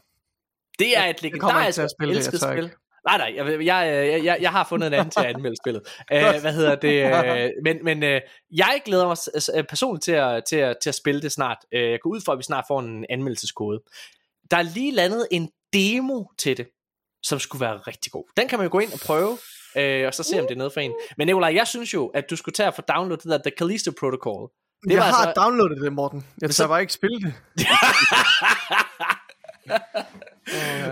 S1: Det er et
S2: jeg
S1: legendarisk
S2: det,
S1: elsket
S2: tør
S1: spil. Nej, nej, jeg, jeg, jeg, jeg, jeg har fundet en anden til at anmelde spillet. Uh, hvad hedder det? Uh, men men jeg glæder mig personligt til at, til, at, til at spille det snart. Jeg går ud fra, at vi snart får en anmeldelseskode. Der er lige landet en demo til det, som skulle være rigtig god. Den kan man jo gå ind og prøve. øh, og så se, om det er noget for en. Men Nikolaj, jeg synes jo, at du skulle tage og få downloadet det der The Callisto Protocol.
S2: Det jeg har altså... downloadet det, Morten. Jeg så... bare ikke spille det.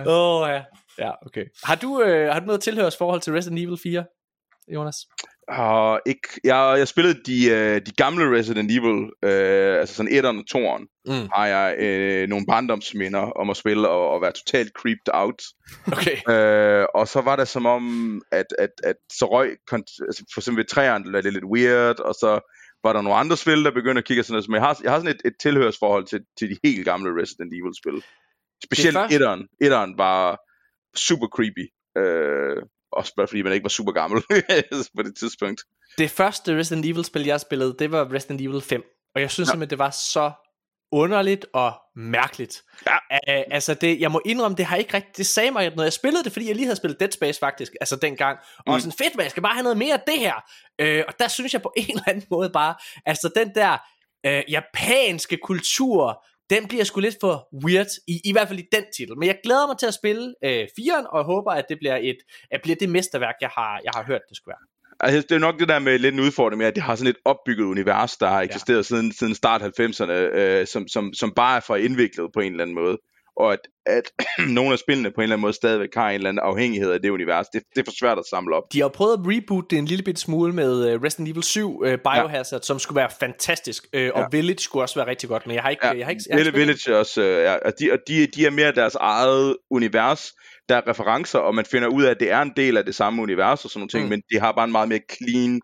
S1: Åh, oh, ja. Ja, okay. Har du, øh, har du noget tilhørsforhold til Resident Evil 4, Jonas?
S3: Uh, ikke, jeg, jeg spillede de, uh, de gamle Resident Evil, uh, altså sådan 1'eren og 2'eren, mm. har jeg uh, nogle barndomsminder om at spille og, og være totalt creeped out.
S1: Okay.
S3: Uh, og så var det som om, at, at, at så røg, altså for eksempel ved 3'eren, det lidt weird, og så var der nogle andre spil, der begyndte at kigge sådan noget, men jeg har, jeg har sådan et, et tilhørsforhold til, til de helt gamle Resident Evil spil. Specielt etteren. Etteren var super creepy. Øh, også bare fordi man ikke var super gammel på det tidspunkt.
S1: Det første Resident Evil spil, jeg spillede, det var Resident Evil 5. Og jeg synes ja. simpelthen, det var så underligt og mærkeligt. Ja. Altså det, jeg må indrømme, det har ikke rigtig, det sagde mig noget. Jeg spillede det, fordi jeg lige havde spillet Dead Space faktisk, altså dengang. Og mm. sådan, fedt, man, jeg skal bare have noget mere af det her. Uh, og der synes jeg på en eller anden måde bare, altså den der uh, japanske kultur, den bliver sgu lidt for weird, i, i hvert fald i den titel. Men jeg glæder mig til at spille øh, 4'eren, og jeg håber, at det bliver, et, at bliver det mesterværk, jeg har, jeg har hørt, det skulle være.
S3: Altså, det er nok det der med lidt en udfordring med, at det har sådan et opbygget univers, der har eksisteret ja. siden, siden start 90'erne, øh, som, som, som bare er for indviklet på en eller anden måde og at, at nogle af spillene på en eller anden måde stadigvæk har en eller anden afhængighed af det univers. Det, det er for svært at samle op.
S1: De har prøvet at reboot det en lille bit smule med uh, Resident Evil 7 uh, Biohazard, ja. som skulle være fantastisk, uh, og ja. Village skulle også være rigtig godt, men jeg har ikke... Ja. Jeg har ikke jeg
S3: har Village også, uh, ja, og de, og de, de er mere deres eget univers, der er referencer, og man finder ud af, at det er en del af det samme univers og sådan nogle ting, mm. men de har bare en meget mere clean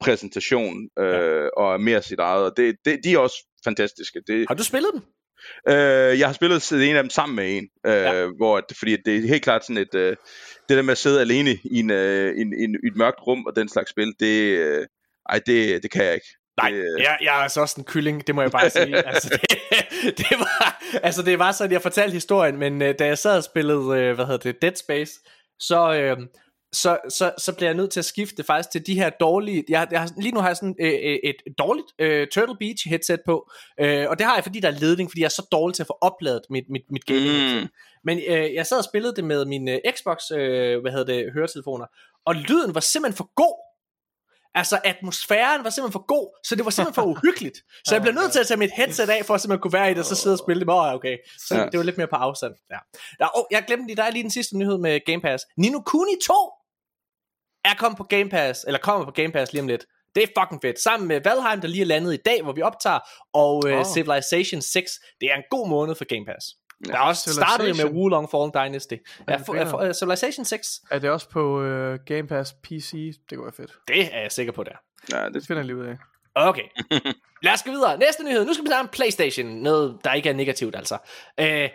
S3: præsentation øh, ja. og mere sit eget, og det, det, de er også fantastiske. Det,
S1: har du spillet dem?
S3: Øh, jeg har spillet en af dem sammen med en, øh, ja. hvor, fordi det er helt klart sådan et, øh, det der med at sidde alene i, en, øh, en, en, et mørkt rum og den slags spil, det, øh, ej, det, det kan jeg ikke.
S1: Nej, øh... jeg, jeg er altså også en kylling, det må jeg bare sige. altså, det, det, var, altså, det var sådan, jeg fortalte historien, men øh, da jeg sad og spillede, øh, hvad hedder det, Dead Space, så, øh, så, så, så bliver jeg nødt til at skifte faktisk til de her dårlige, jeg, jeg, lige nu har jeg sådan øh, øh, et dårligt øh, Turtle Beach headset på, øh, og det har jeg fordi der er ledning, fordi jeg er så dårlig til at få opladet mit, mit, mit gaming mm. Men øh, jeg sad og spillede det med min øh, Xbox, øh, hvad hedder det, høretelefoner, og lyden var simpelthen for god, Altså atmosfæren var simpelthen for god, så det var simpelthen for uhyggeligt. Så jeg blev nødt til at tage mit headset af, for at simpelthen kunne være i det, og så sidde og spille det. Åh, oh, okay. Så ja. det var lidt mere på afstand. Ja. Der, oh, jeg glemte lige, der er lige den sidste nyhed med Game Pass. Nino Kuni 2 er kommet på Game Pass, eller kommer på Game Pass lige om lidt. Det er fucking fedt. Sammen med Valheim, der lige er landet i dag, hvor vi optager, og uh, oh. Civilization 6. Det er en god måned for Game Pass. Ja, der er også startet med Wulong Fallen Dynasty. Ja, for, for, uh, Civilization 6.
S2: Er det også på uh, Game Pass PC? Det kunne være fedt.
S1: Det er jeg sikker på, der.
S3: Ja, det
S2: finder jeg lige ud af.
S1: Okay. Lad os gå videre. Næste nyhed. Nu skal vi tage en Playstation. Noget, der ikke er negativt, altså. Uh,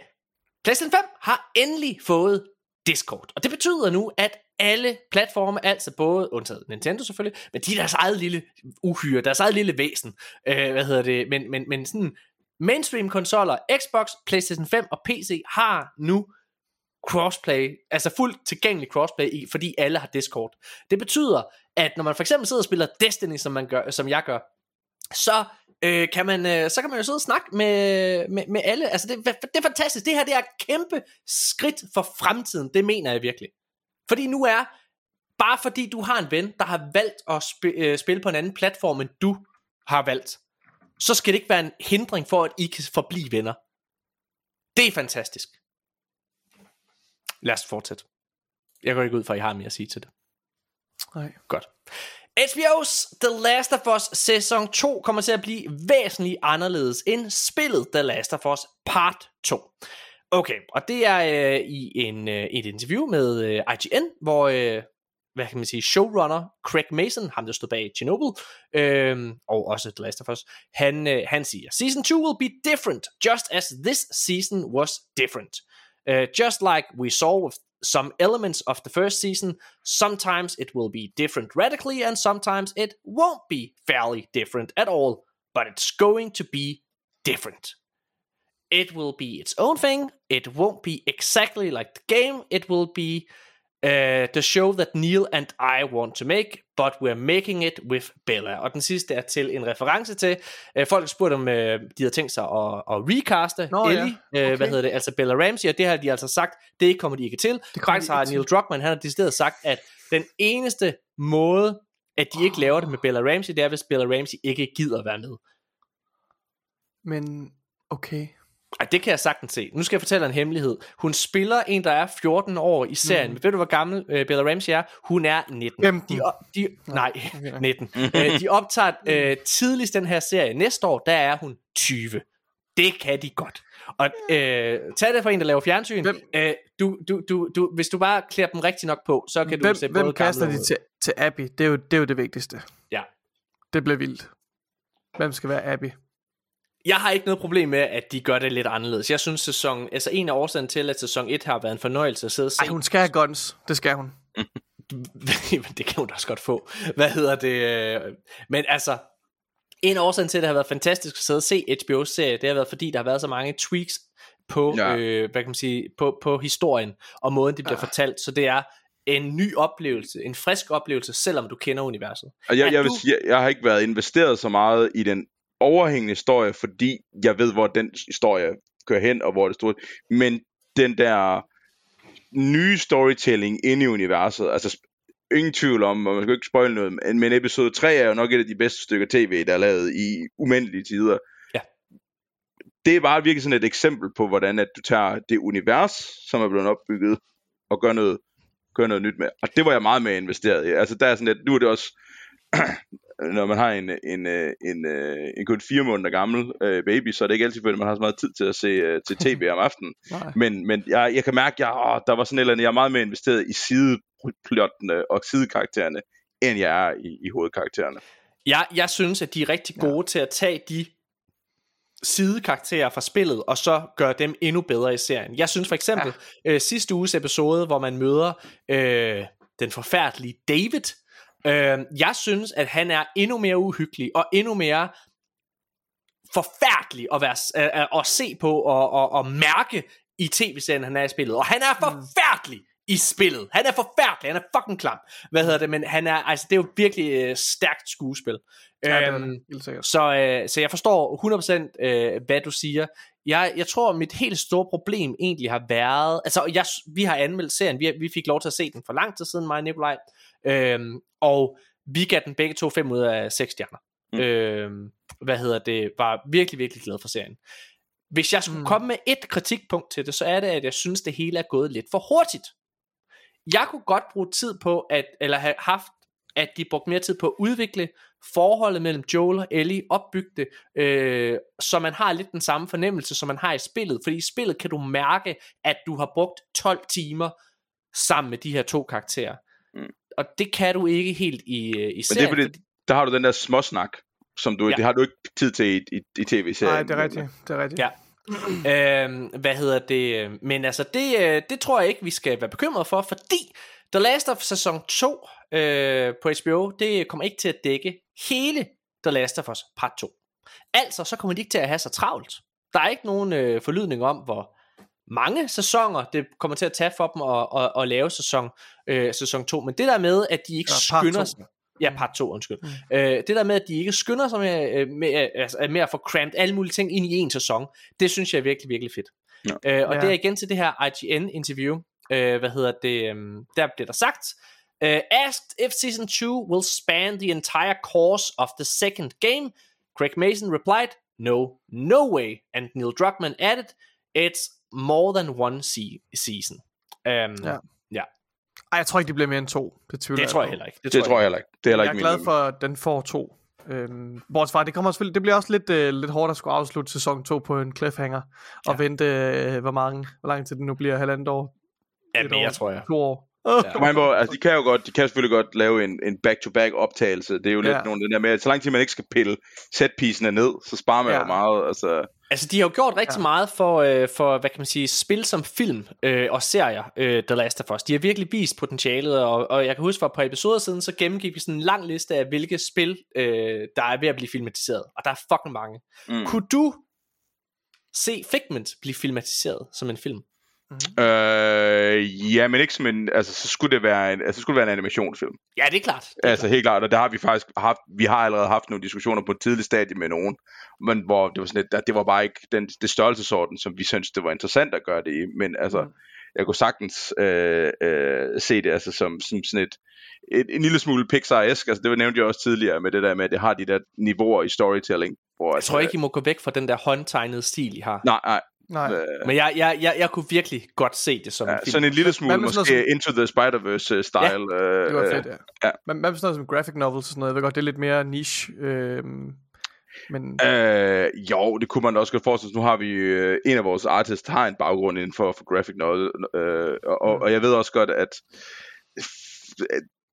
S1: PlayStation 5 har endelig fået Discord. Og det betyder nu, at alle platforme, altså både undtaget Nintendo selvfølgelig, men de er deres eget lille uhyre, deres eget lille væsen, øh, hvad hedder det, men, men, men sådan mainstream konsoller, Xbox, PlayStation 5 og PC har nu crossplay, altså fuldt tilgængelig crossplay, i, fordi alle har Discord. Det betyder, at når man for eksempel sidder og spiller Destiny, som, man gør, som jeg gør, så øh, kan man, øh, så kan man jo sidde og snakke med, med, med alle. Altså det, det er fantastisk. Det her det er et kæmpe skridt for fremtiden. Det mener jeg virkelig. Fordi nu er, bare fordi du har en ven, der har valgt at sp- øh, spille på en anden platform, end du har valgt, så skal det ikke være en hindring for, at I kan forblive venner. Det er fantastisk. Lad os fortsætte. Jeg går ikke ud fra, at I har mere at sige til det.
S2: Nej.
S1: Godt. HBO's The Last of Us sæson 2 kommer til at blive væsentligt anderledes end spillet The Last of Us Part 2. Okay, og det er øh, i en, øh, et interview med øh, IGN, hvor, øh, hvad kan man sige, showrunner Craig Mason, ham der stod bag Chernobyl, øh, og også The Last of Us, han, øh, han siger, Season 2 will be different, just as this season was different. Uh, just like we saw with some elements of the first season, sometimes it will be different radically, and sometimes it won't be fairly different at all, but it's going to be different. It will be its own thing. It won't be exactly like the game. It will be Uh, the show that Neil and I want to make, but we're making it with Bella. Og den sidste er til en reference til, uh, folk har spurgt om, uh, de havde tænkt sig at, at recaste
S2: Nå.
S1: Ellie, ja.
S2: Okay.
S1: uh, hvad hedder det, altså Bella Ramsey, og det har de altså sagt, det kommer de ikke til.
S2: Det
S1: Faktisk har Neil Druckmann, han har decideret sagt, at den eneste måde, at de ikke laver det med Bella Ramsey, det er, hvis Bella Ramsey ikke gider være med.
S2: Men, okay.
S1: Ej, det kan jeg sagtens se. Nu skal jeg fortælle en hemmelighed. Hun spiller en, der er 14 år i serien. Mm. Ved du, hvor gammel uh, Bella Ramsey er? Hun er 19.
S2: 15.
S1: De, de, nej,
S2: okay.
S1: 19. uh, de optager uh, tidligst den her serie. Næste år, der er hun 20. Det kan de godt. Og uh, tag det for en, der laver fjernsyn.
S2: Hvem-
S1: Uh, du, du, du, du, hvis du bare klæder dem rigtig nok på, så kan
S2: Hvem,
S1: du se
S2: hvem
S1: både
S2: kaster
S1: gamle
S2: de til, til Abby? Det er, jo, det er jo det vigtigste.
S1: Ja.
S2: Det bliver vildt. Hvem skal være Abby?
S1: Jeg har ikke noget problem med, at de gør det lidt anderledes. Jeg synes, sæson, altså en af årsagen til, at sæson 1 har været en fornøjelse at sidde og se.
S2: Ej, hun skal have guns. Det skal hun.
S1: Jamen, det kan hun da også godt få. Hvad hedder det? Men altså, en af årsagen til, at det har været fantastisk at sidde og se HBO's serie, det har været, fordi der har været så mange tweaks på, ja. Øh, hvad kan man sige, på, på historien og måden, det bliver
S2: Ja.
S1: fortalt. Så det er en ny oplevelse, en frisk oplevelse, selvom du kender universet.
S3: Og jeg,
S1: Er
S3: jeg vil
S1: du-
S3: sige, jeg har ikke været investeret så meget i den overhængende historie, fordi jeg ved, hvor den historie kører hen, og hvor det står. Men den der nye storytelling inde i universet, altså ingen tvivl om, og man skal ikke spoil noget, men, men episode 3 er jo nok et af de bedste stykker tv, der er lavet i umindelige tider.
S1: Ja.
S3: Det er bare virkelig sådan et eksempel på, hvordan at du tager det univers, som er blevet opbygget, og gør noget, gør noget nyt med. Og det var jeg meget mere investeret i. Altså der er sådan lidt, nu er det også, når man har en, en, øh, en, en, en kun fire måneder gammel øh, baby, så er det ikke altid, fordi man har så meget tid til at se øh, til tv om aftenen. Men, men jeg, jeg kan mærke, at jeg, åh, der var sådan et eller andet, jeg er meget mere investeret i sideplottene og sidekaraktererne, end jeg er i, i hovedkaraktererne.
S1: Jeg, jeg synes, at de er rigtig gode ja. til at tage de sidekarakterer fra spillet, og så gøre dem endnu bedre i serien. Jeg synes for eksempel, ja. øh, sidste uges episode, hvor man møder øh, den forfærdelige David, øh, jeg synes, at han er endnu mere uhyggelig, og endnu mere forfærdelig at, være, øh, at se på og, og, og mærke i tv-serien, han er i spillet. Og han er forfærdelig i spillet. Han er forfærdelig, han er fucking klam. Hvad hedder det? Men han er, altså, det er jo virkelig øh, stærkt skuespil.
S2: Ja, det er
S1: Øhm,
S2: det.
S1: Så, øh, så jeg forstår 100% øh, hvad du siger. Jeg, jeg tror, mit helt store problem egentlig har været... Altså, jeg, vi har anmeldt serien. Vi, vi fik lov til at se den for lang tid siden, mig og Nikolaj. Øhm, og vi gav den begge to 5 ud af 6 stjerner. Mm. Øhm, hvad hedder det? Var virkelig, virkelig glad for serien. Hvis jeg skulle
S2: Mm.
S1: mm. komme med et kritikpunkt til det, så er det, at jeg synes, det hele er gået lidt for hurtigt. Jeg kunne godt bruge tid på, at, eller have haft, at de brugte mere tid på at udvikle forholdet mellem Joel og Ellie, opbygge det, øh, så man har lidt den samme fornemmelse, som man har i spillet. Fordi i spillet kan du mærke, at du har brugt 12 timer sammen med de her to karakterer. Og det kan du ikke helt i, øh, i
S3: Men
S1: serien.
S3: det er fordi, der har du den der småsnak, som du,
S1: Ja.
S3: det har du ikke tid til i, i, i tv-serien.
S2: Nej, det er rigtigt. Det er rigtigt.
S1: Ja. øhm, hvad hedder det? Men altså, det, øh, det tror jeg ikke, vi skal være bekymrede for, fordi The Last of sæson 2 øh, på HBO, det kommer ikke til at dække hele The Last of Us part 2. Altså, så kommer de ikke til at have så travlt. Der er ikke nogen øh, forlydning om, hvor mange sæsoner det kommer til at tage for dem at, at, at lave sæson, øh, sæson 2. Men det der med, at de ikke
S2: Ja,
S1: skynder sig... Ja, part 2, undskyld. Mm. Øh, det der med, at de ikke skynder sig med, øh, med, altså, med at få crammet alle mulige ting ind i en sæson, det synes jeg er virkelig, virkelig fedt.
S3: Ja.
S1: Øh, og
S2: Ja.
S1: det er igen til det her IGN-interview, øh, hvad hedder det, øh, der bliver der sagt, uh, asked if season 2 will span the entire course of the second game, Craig Mason replied, no, no way, and Neil Druckmann added, it's more than one se- season. Um,
S2: Ja.
S1: ja.
S2: Ej, jeg tror ikke, det bliver mere end to. Det tvivler
S1: Det tror jeg heller ikke.
S3: Det, det tror jeg heller ikke. Det er heller
S2: Jeg er
S3: ikke
S2: glad
S3: min
S2: for, at den får to. Øhm, bortset fra, det kommer selvfølgelig, det bliver også lidt, øh, lidt hårdt at skulle afslutte sæson 2 på en cliffhanger, og
S1: Ja.
S2: vente, øh, hvor, mange, hvor lang tid det nu bliver, halvandet år,
S1: Ja, mere,
S2: år,
S1: tror jeg.
S2: to år.
S1: Ja.
S3: Kommer an på, altså, de kan jo godt, de kan selvfølgelig godt lave en, en back-to-back optagelse. Det er jo lidt
S2: Ja.
S3: nogle af den der med, at så lang tid man ikke skal pille setpiecene ned, så sparer man
S2: Ja.
S3: jo meget. Altså,
S1: Altså, de har jo gjort rigtig
S2: Ja.
S1: meget for, øh, for, hvad kan man sige, spil som film øh, og serier, øh, The Last of Us. De har virkelig vist potentialet, og, og jeg kan huske, for et par episoder siden, så gennemgik vi sådan en lang liste af, hvilke spil, øh, der er ved at blive filmatiseret. Og der er fucking mange.
S3: mm.
S1: Kunne du se Figment blive filmatiseret som en film?
S3: Mm-hmm. Øh, ja, men ikke som en, altså så skulle det være en, altså, så skulle det være en animationsfilm.
S1: Ja, det er klart. Det er
S3: altså
S1: klart.
S3: helt klart, og der har vi faktisk haft, vi har allerede haft nogle diskussioner på et tidligt stadie med nogen, men hvor det var sådan lidt, det var bare ikke den, det størrelsesorden, som vi synes det var interessant at gøre det i, men altså, mm. jeg kunne sagtens øh, øh, se det altså som, som sådan et, et, en lille smule Pixar-esk, altså det nævnte jeg også tidligere med det der med, at det har de der niveauer i storytelling. Hvor,
S1: Jeg tror ikke, I må gå væk fra den der håndtegnede stil, I har.
S3: Nej, nej.
S2: Nej.
S3: Øh,
S1: Men jeg, jeg, jeg, jeg kunne virkelig godt se det som
S3: ja,
S1: en film.
S3: sådan en lille smule måske
S2: noget
S3: Into the Spider-Verse style. Ja,
S2: Det var fedt, ja.
S3: ja.
S2: Men hvad med sådan noget som graphic novels og sådan noget? Jeg ved godt, det er lidt mere niche. Øh, men
S3: Øh, jo, det kunne man også godt forestille sig. Nu har vi øh, en af vores artists har en baggrund inden for, for graphic novel, øh, og, og jeg ved også godt, at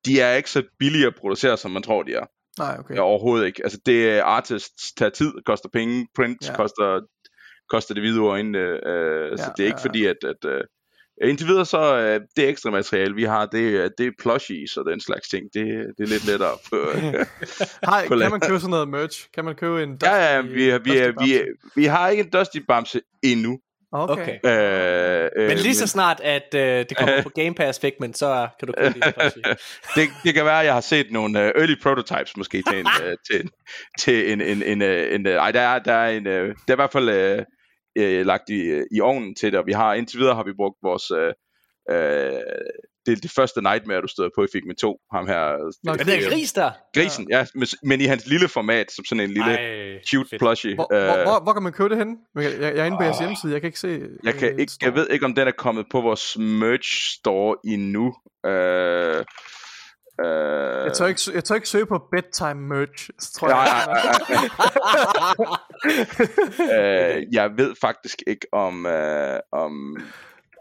S3: de er ikke så billige at producere, som man tror, de er.
S2: nej, okay.
S3: Ja, overhovedet ikke. Altså, det er artists tager tid, koster penge, print
S2: ja.
S3: koster, koster det hvide ord ind, øh, øh, så
S2: Ja,
S3: det er ikke
S2: ja, ja.
S3: fordi, at, at øh, indtil videre så øh, det ekstra materiale, vi har, det, er- det er plushies og den slags ting. Det, det er lidt lettere på,
S2: Har,
S3: på
S2: kan
S3: land.
S2: man købe sådan noget merch? Kan man købe en
S3: Ja, ja,
S2: Dusty-
S3: vi, vi,
S2: Dusty
S3: vi, er- vi har ikke en Dusty Bamse endnu.
S2: Okay.
S1: Okay.
S3: Øh, øh,
S1: Men lige så snart, at øh, det kommer på Game Pass Figment, så kan du købe det.
S3: det, det kan være, at jeg har set nogle uh, early prototypes måske til en, uh, til, en- til en, en, en, en uh, ej, der er, der er en, uh, det er i hvert fald uh, uh, lagt i, i ovnen til det, og vi har indtil videre har vi brugt vores, uh, uh, det er det første Nightmare, du støder på i Figment 2, ham her,
S2: Nå,
S1: Er det en gris der?
S3: grisen, ja, men, men i hans lille format, som sådan en lille
S1: Ej,
S3: cute
S1: fedt.
S3: plushie.
S2: Hvor,
S3: Øh,
S2: hvor, hvor, hvor kan man købe det henne? Jeg, jeg, jeg er inde på jeres hjemmeside, jeg kan ikke se...
S3: Jeg, kan
S2: øh,
S3: ikke,
S2: store.
S3: jeg ved ikke, om den er kommet på vores merch store endnu. Øh, øh,
S2: Jeg tør, ikke, jeg tør ikke søge på bedtime merch, tror jeg.
S3: nej, nej, nej. øh, jeg ved faktisk ikke om... Øh, om,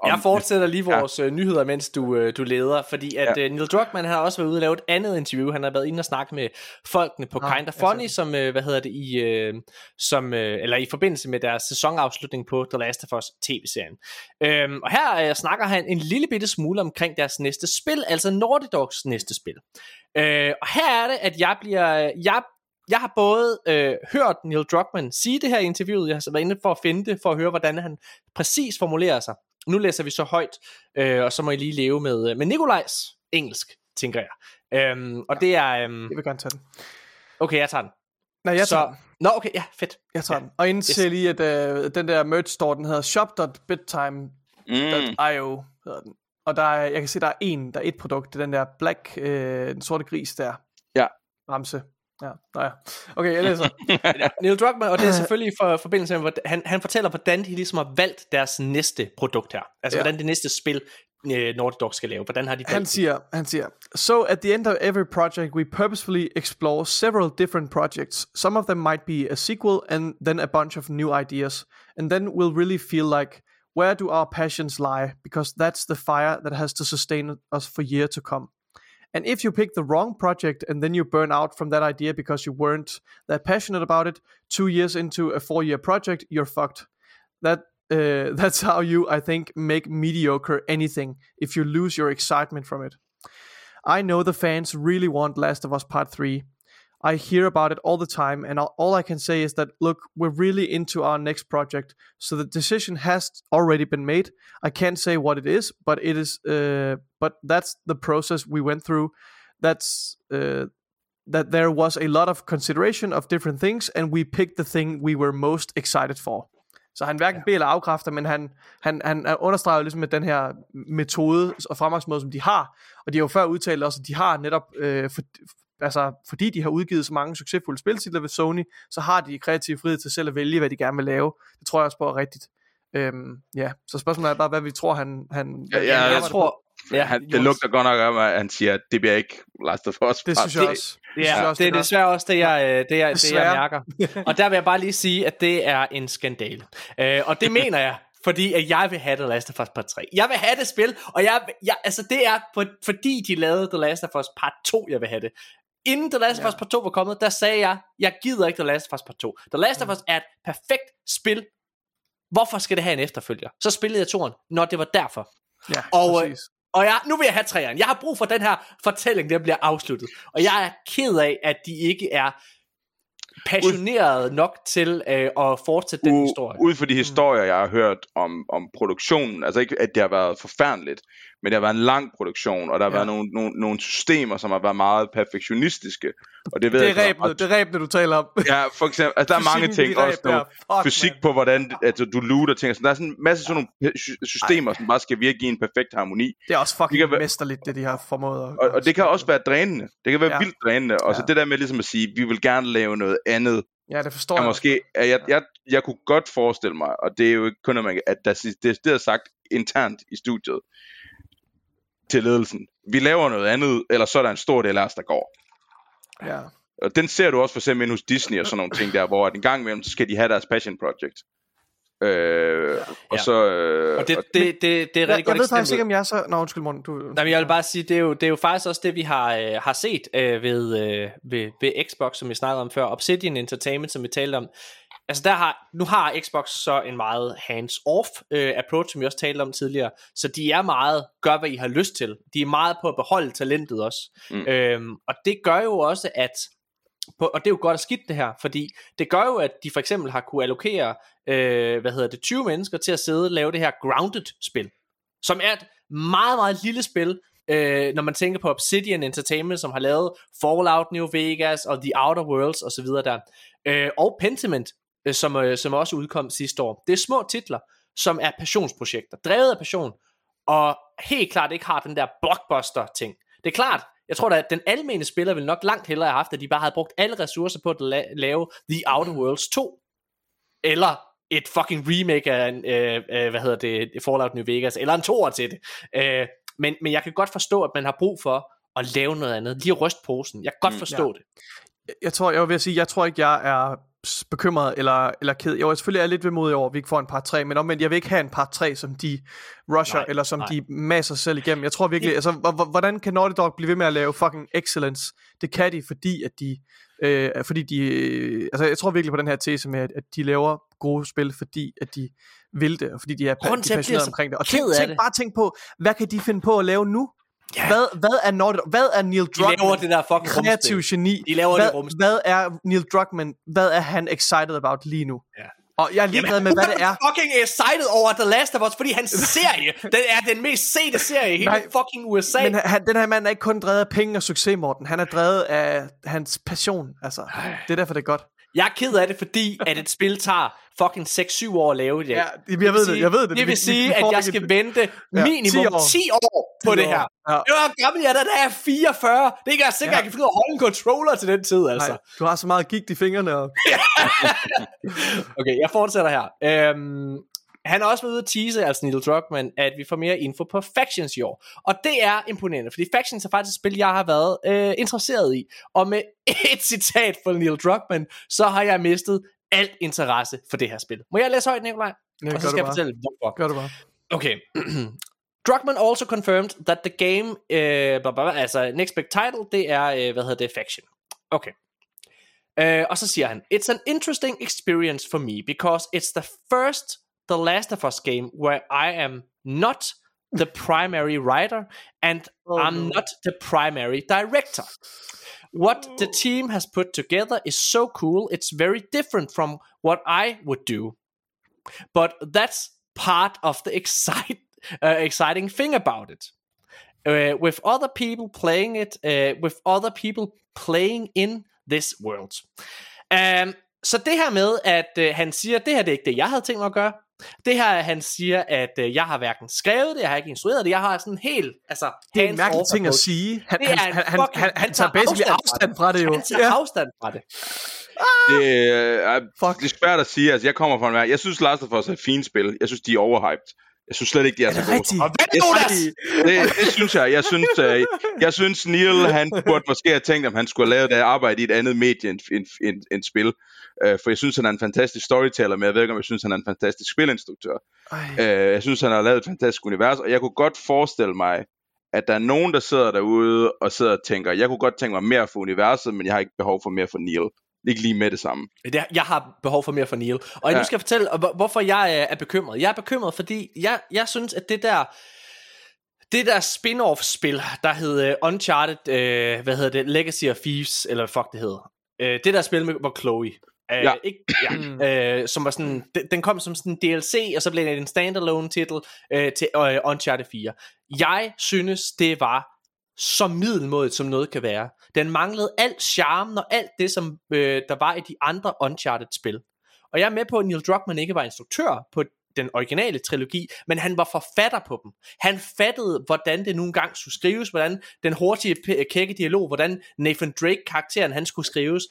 S3: om
S1: Jeg fortsætter lige vores ja. nyheder, mens du, øh, du leder, fordi at ja.
S3: Ja.
S1: Neil Druckmann han har også været ude og lave et andet interview. Han har været inde og snakke med folkene på
S2: Nå,
S1: Kinda Funny,
S2: ser
S1: som øh, hvad hedder det i øh, som øh, eller i forbindelse med deres sæsonafslutning på The Last of Us tv-serien. Øhm, og her øh, snakker han en lille bitte smule omkring deres næste spil, altså Naughty Dogs næste spil. Øh, og her er det, at jeg bliver jeg jeg har både øh, hørt Neil Druckmann sige det her i interviewet, jeg har så været inde for at finde det, for at høre, hvordan han præcis formulerer sig. Nu læser vi så højt, øh, og så må I lige leve med, med Nikolajs engelsk, tænker jeg. Øhm, og det er... Øhm,
S2: Jeg vil gerne tage den.
S1: okay, jeg tager den.
S2: Nej, jeg tager
S1: så,
S2: den.
S1: Nå, okay, ja, fedt.
S2: Jeg tager
S1: Ja.
S2: den. Og inden yes. jeg lige, at øh, den der merch store, den hedder shop.bedtime.io,
S3: Mm,
S2: hedder den. Og der er, jeg kan se, der er en, der er et produkt, det er den der black, øh, den sorte gris der.
S3: Ja.
S2: Ramse. Ja, nå ja. Okay, jeg læser.
S1: Neil Druckmann, og det er selvfølgelig for forbindelse med, han, han fortæller, hvordan de ligesom har valgt deres næste produkt her. Altså,
S2: Ja.
S1: hvordan det næste spil, øh, Naughty Dog skal lave. Hvordan har de valgt
S2: Han
S1: det?
S2: siger, han siger, So at the end of every project, we purposefully explore several different projects. Some of them might be a sequel and then a bunch of new ideas. And then we'll really feel like, where do our passions lie? Because that's the fire that has to sustain us for years to come. And if you pick the wrong project and then you burn out from that idea because you weren't that passionate about it, two years into a four year project, you're fucked. That uh, that's how you, I think, make mediocre anything if you lose your excitement from it. I know the fans really want Last of Us Part 3. I hear about it all the time, and all, all I can say is that look, we're really into our next project, so the decision has already been made. I can't say what it is, but it is, uh, but that's the process we went through. That's uh, that there was a lot of consideration of different things, and we picked the thing we were most excited for. Så han hverken ja. eller afkræfter, men han, han, han er- understreger jo ligesom med den her metode og fremgangsmåde, som de har. Og de har jo før udtalt også, at de har netop, øh, for, altså, fordi de har udgivet så mange succesfulde spiltitler ved Sony, så har de kreativ frihed til selv at vælge, hvad de gerne vil lave. Det tror jeg også på er rigtigt. Øhm, ja, så spørgsmålet er bare, hvad vi tror, han... han
S3: Ja, ja,
S1: Jeg,
S3: jeg
S1: tror... Ja,
S3: han, det lugter godt nok om, at han siger, at det bliver ikke Last of Us.
S2: Det
S3: Part
S2: synes jeg
S3: tre.
S2: også. Det
S1: Ja,
S2: også,
S1: det er desværre også det, jeg, øh, det, jeg, det, jeg mærker. Og der vil jeg bare lige sige, at det er en skandale. Øh, og det mener jeg, fordi at jeg vil have The Last of Us Part 3. Jeg vil have det spil, og jeg, jeg, altså det er for, fordi de lavede The Last of Us Part 2, jeg vil have det. Inden The Last of. Us Part 2 var kommet, der sagde jeg, jeg gider ikke The Last of Us Part 2. The Last of Us er et perfekt spil. Hvorfor skal det have en efterfølger? Så spillede jeg toren, når det var derfor.
S2: Ja,
S1: Og, øh,
S2: præcis.
S1: Og jeg, nu vil jeg have træerne. Jeg har brug for den her fortælling, der bliver afsluttet. Og jeg er ked af, at de ikke er passioneret nok til øh, at fortsætte den
S3: U-
S1: historie.
S3: Ud fra de historier, jeg har hørt om, om produktionen, altså ikke, at det har været forfærdeligt, men det har været en lang produktion, og der har
S2: Ja.
S3: været nogle, nogle, nogle systemer, som har været meget perfektionistiske. Og det ved
S2: Det
S3: jeg
S2: er
S3: ikke,
S2: ræbene, det er ræbene, du taler om.
S3: Ja, for eksempel, altså der er mange ting,
S2: de
S3: også noget
S2: der. Fuck,
S3: fysik
S2: man.
S3: på, hvordan altså, du looter ting. sådan. Der er sådan en masse sådan nogle systemer, som bare skal virke i en perfekt harmoni.
S2: Det er også fucking
S3: Det være-
S2: mesterligt, det de har formået at
S3: Og, og det kan også være drænende. Det kan være
S2: Ja.
S3: vildt drænende. Og så
S2: Ja.
S3: det der med ligesom at sige, vi vil gerne lave noget andet.
S2: Ja, det forstår
S3: Jeg
S2: jeg.
S3: måske, at jeg, jeg, jeg kunne godt forestille mig, og det er jo ikke kun, at, man, at der, det, det er sagt internt i studiet til ledelsen. Vi laver noget andet, eller så er der en stor del af os, der går.
S2: Ja.
S3: Og den ser du også for eksempel hos Disney og sådan nogle ting der, hvor at en gang imellem, så skal de have deres passion project. Øh, og
S1: Ja.
S3: så... Øh,
S1: Og det,
S3: og-
S1: det, det, det er et
S2: Jeg,
S1: rigtig
S2: jeg ved
S1: godt
S2: faktisk ikke, om jeg er så... Nå, undskyld, morgen. Du...
S1: Nej, men jeg vil bare sige, det er jo, det er jo faktisk også det, vi har, øh, har set øh, ved, øh, ved, ved Xbox, som vi snakkede om før. Obsidian Entertainment, som vi talte om. Altså der har, nu har Xbox så en meget hands-off øh, approach, som vi også talte om tidligere. Så de er meget, gør hvad I har lyst til. De er meget på at beholde talentet også.
S3: Mm.
S1: Øhm, og det gør jo også, at på, og det er jo godt og skidt det her, fordi det gør jo, at de for eksempel har kunne allokere, øh, hvad hedder det, 20 mennesker til at sidde og lave det her Grounded-spil, som er et meget, meget lille spil, øh, når man tænker på Obsidian Entertainment, som har lavet Fallout New Vegas og The Outer Worlds osv. der, øh, og Pentiment, øh, som, øh, som også udkom sidste år. Det er små titler, som er passionsprojekter, drevet af passion, og helt klart ikke har den der blockbuster-ting. Det er klart, jeg tror da, at den almene spiller vil nok langt hellere have haft, at de bare havde brugt alle ressourcer på at la- lave The Outer Worlds 2, eller et fucking remake af, en, øh, øh, hvad hedder det, Fallout New Vegas, eller en toer til det. Øh, men, men jeg kan godt forstå, at man har brug for at lave noget andet. Lige at ryste posen. Jeg kan godt
S3: Mm,
S1: forstå
S2: ja.
S1: det.
S2: Jeg tror, jeg vil sige, jeg tror ikke, jeg er bekymret eller, eller ked. Jeg er selvfølgelig er lidt vemodig over, at vi ikke får en par 3, men omvendt, jeg vil ikke have en par 3, som de rusher,
S1: Nej,
S2: eller som
S1: nej.
S2: de masser sig selv igennem. Jeg tror virkelig, altså, hvordan kan Naughty Dog blive ved med at lave fucking excellence? Det kan de, fordi at de, øh, fordi de, øh, altså jeg tror virkelig på den her tese med, at, at de laver gode spil, fordi at de vil det, og fordi de er, de er
S1: jeg
S2: passionerede omkring det. Og tænk, tænk
S1: det.
S2: bare tænk på, hvad kan de finde på at lave nu?
S1: Ja.
S2: Hvad, hvad er Naughty Dog? Hvad er Neil
S1: De laver
S2: Druckmann?
S1: det der fucking
S2: kreativ
S1: rumspil.
S2: geni.
S1: De laver
S2: hvad,
S1: det.
S2: Hvad er Neil Druckmann, hvad er han excited about lige nu?
S1: Ja.
S2: Og jeg er ligeglad med, hvad det er.
S1: fucking excited over The Last of Us, fordi hans serie, den er den mest sete serie i hele
S2: Nej,
S1: fucking USA.
S2: Men han, den her mand er ikke kun drevet af penge og succes, Morten. Han er drevet af hans passion. Altså, det er derfor, det er godt.
S1: Jeg er ked af det, fordi at et spil tager fucking 6-7 år at lave dag.
S2: Ja, jeg ved det, jeg ved det.
S1: Det
S2: Vi-
S1: vil
S2: vi-
S1: sige,
S2: vi
S1: at jeg skal
S2: et-
S1: vente
S2: Ja,
S1: minimum
S2: 10 år.
S1: 10 år på
S2: 10
S1: det
S2: år.
S1: her.
S2: Ja.
S1: Det var gammel jeg, da der er 44. Det er ikke engang sikkert,
S2: Ja.
S1: jeg kan finde ud af at holde en controller til den tid, altså.
S2: Nej, du har så meget gigt i fingrene. Og...
S1: Okay, jeg fortsætter her. Øhm, han har også været ude at tease, altså Neil Druckmann, at vi får mere info på Factions i år. Og det er imponerende, fordi Factions er faktisk et spil, jeg har været øh, interesseret i. Og med et citat fra Neil Druckmann, så har jeg mistet alt interesse for det her spil. Må jeg læse højt, Nikolaj?
S2: Ja,
S1: og så skal jeg fortælle, hvorfor.
S2: Gør du bare.
S1: Okay. Druckmann also confirmed that the game, øh, blah, blah, altså next big title, det er, øh, hvad hedder det, Faction. Okay. Øh, og så siger han, It's an interesting experience for me, because it's the first The Last of Us game where I am not the primary writer, and
S2: Oh,
S1: I'm
S2: no.
S1: not the primary director. What the team has put together is so cool, it's very different from what I would do. But that's part of the excite, uh, exciting thing about it. Uh, with other people playing it, uh, with other people playing in this world. Um, så det her med, at uh, han siger, det her det er ikke det, jeg havde tænkt mig at gøre. Det her, han siger, at uh, jeg har hverken skrevet det, jeg har ikke instrueret det, jeg har sådan helt, altså...
S2: Det er en mærkelig ting at sige. Han,
S1: Det
S2: han,
S1: er en
S2: han, han,
S1: fucking-
S2: han,
S1: han
S2: han tager
S1: tager
S2: basically
S1: afstand fra
S2: afstand fra det jo.
S1: Han tager afstand fra det.
S3: Det, er,
S2: Fuck.
S3: det er svært at sige. Altså, jeg kommer fra en verden. Jeg synes, Last of Us er et fint spil. Jeg synes, de er overhyped. Jeg synes slet ikke, de er,
S2: Er
S3: så
S2: det
S3: gode.
S1: Og hvad
S3: Jeg
S1: Jonas?
S3: det, det synes jeg. Jeg synes, uh, jeg synes Neil, han burde måske have tænkt, om han skulle have lavet det arbejde i et andet medie end, end, end, end spil. Uh, for jeg synes, han er en fantastisk storyteller, men jeg ved ikke, om jeg synes, han er en fantastisk spilinstruktør. Uh, jeg synes, han har lavet et fantastisk univers, og jeg kunne godt forestille mig, at der er nogen, der sidder derude og sidder og tænker, jeg kunne godt tænke mig mere for universet, men jeg har ikke behov for mere for Neil. Ikke lige med det samme.
S1: Jeg har behov for mere for Neil. Og ja. Nu skal jeg fortælle, hvor- hvorfor jeg øh, er bekymret. Jeg er bekymret, fordi jeg, jeg synes, at det der det der spin-off spil, der hed uh, Uncharted, uh, hvad hedder det, Legacy of Thieves, eller hvad fuck det hedder. Øh, det der spil, med, hvor Chloe... Øh,
S3: Ja.
S1: Ikke, ja, øh, som var sådan, den, den kom som sådan en DLC, og så blev det en standalone titel øh, til øh, Uncharted 4. Jeg synes, det var så middelmådigt, som noget kan være. Den manglede alt charmen og alt det, som øh, der var i de andre Uncharted-spil. Og jeg er med på, at Neil Druckmann ikke var instruktør på den originale trilogi, men han var forfatter på dem. Han fattede, hvordan det nogle gange skulle skrives, hvordan den hurtige kække dialog, hvordan Nathan Drake-karakteren han skulle skrives.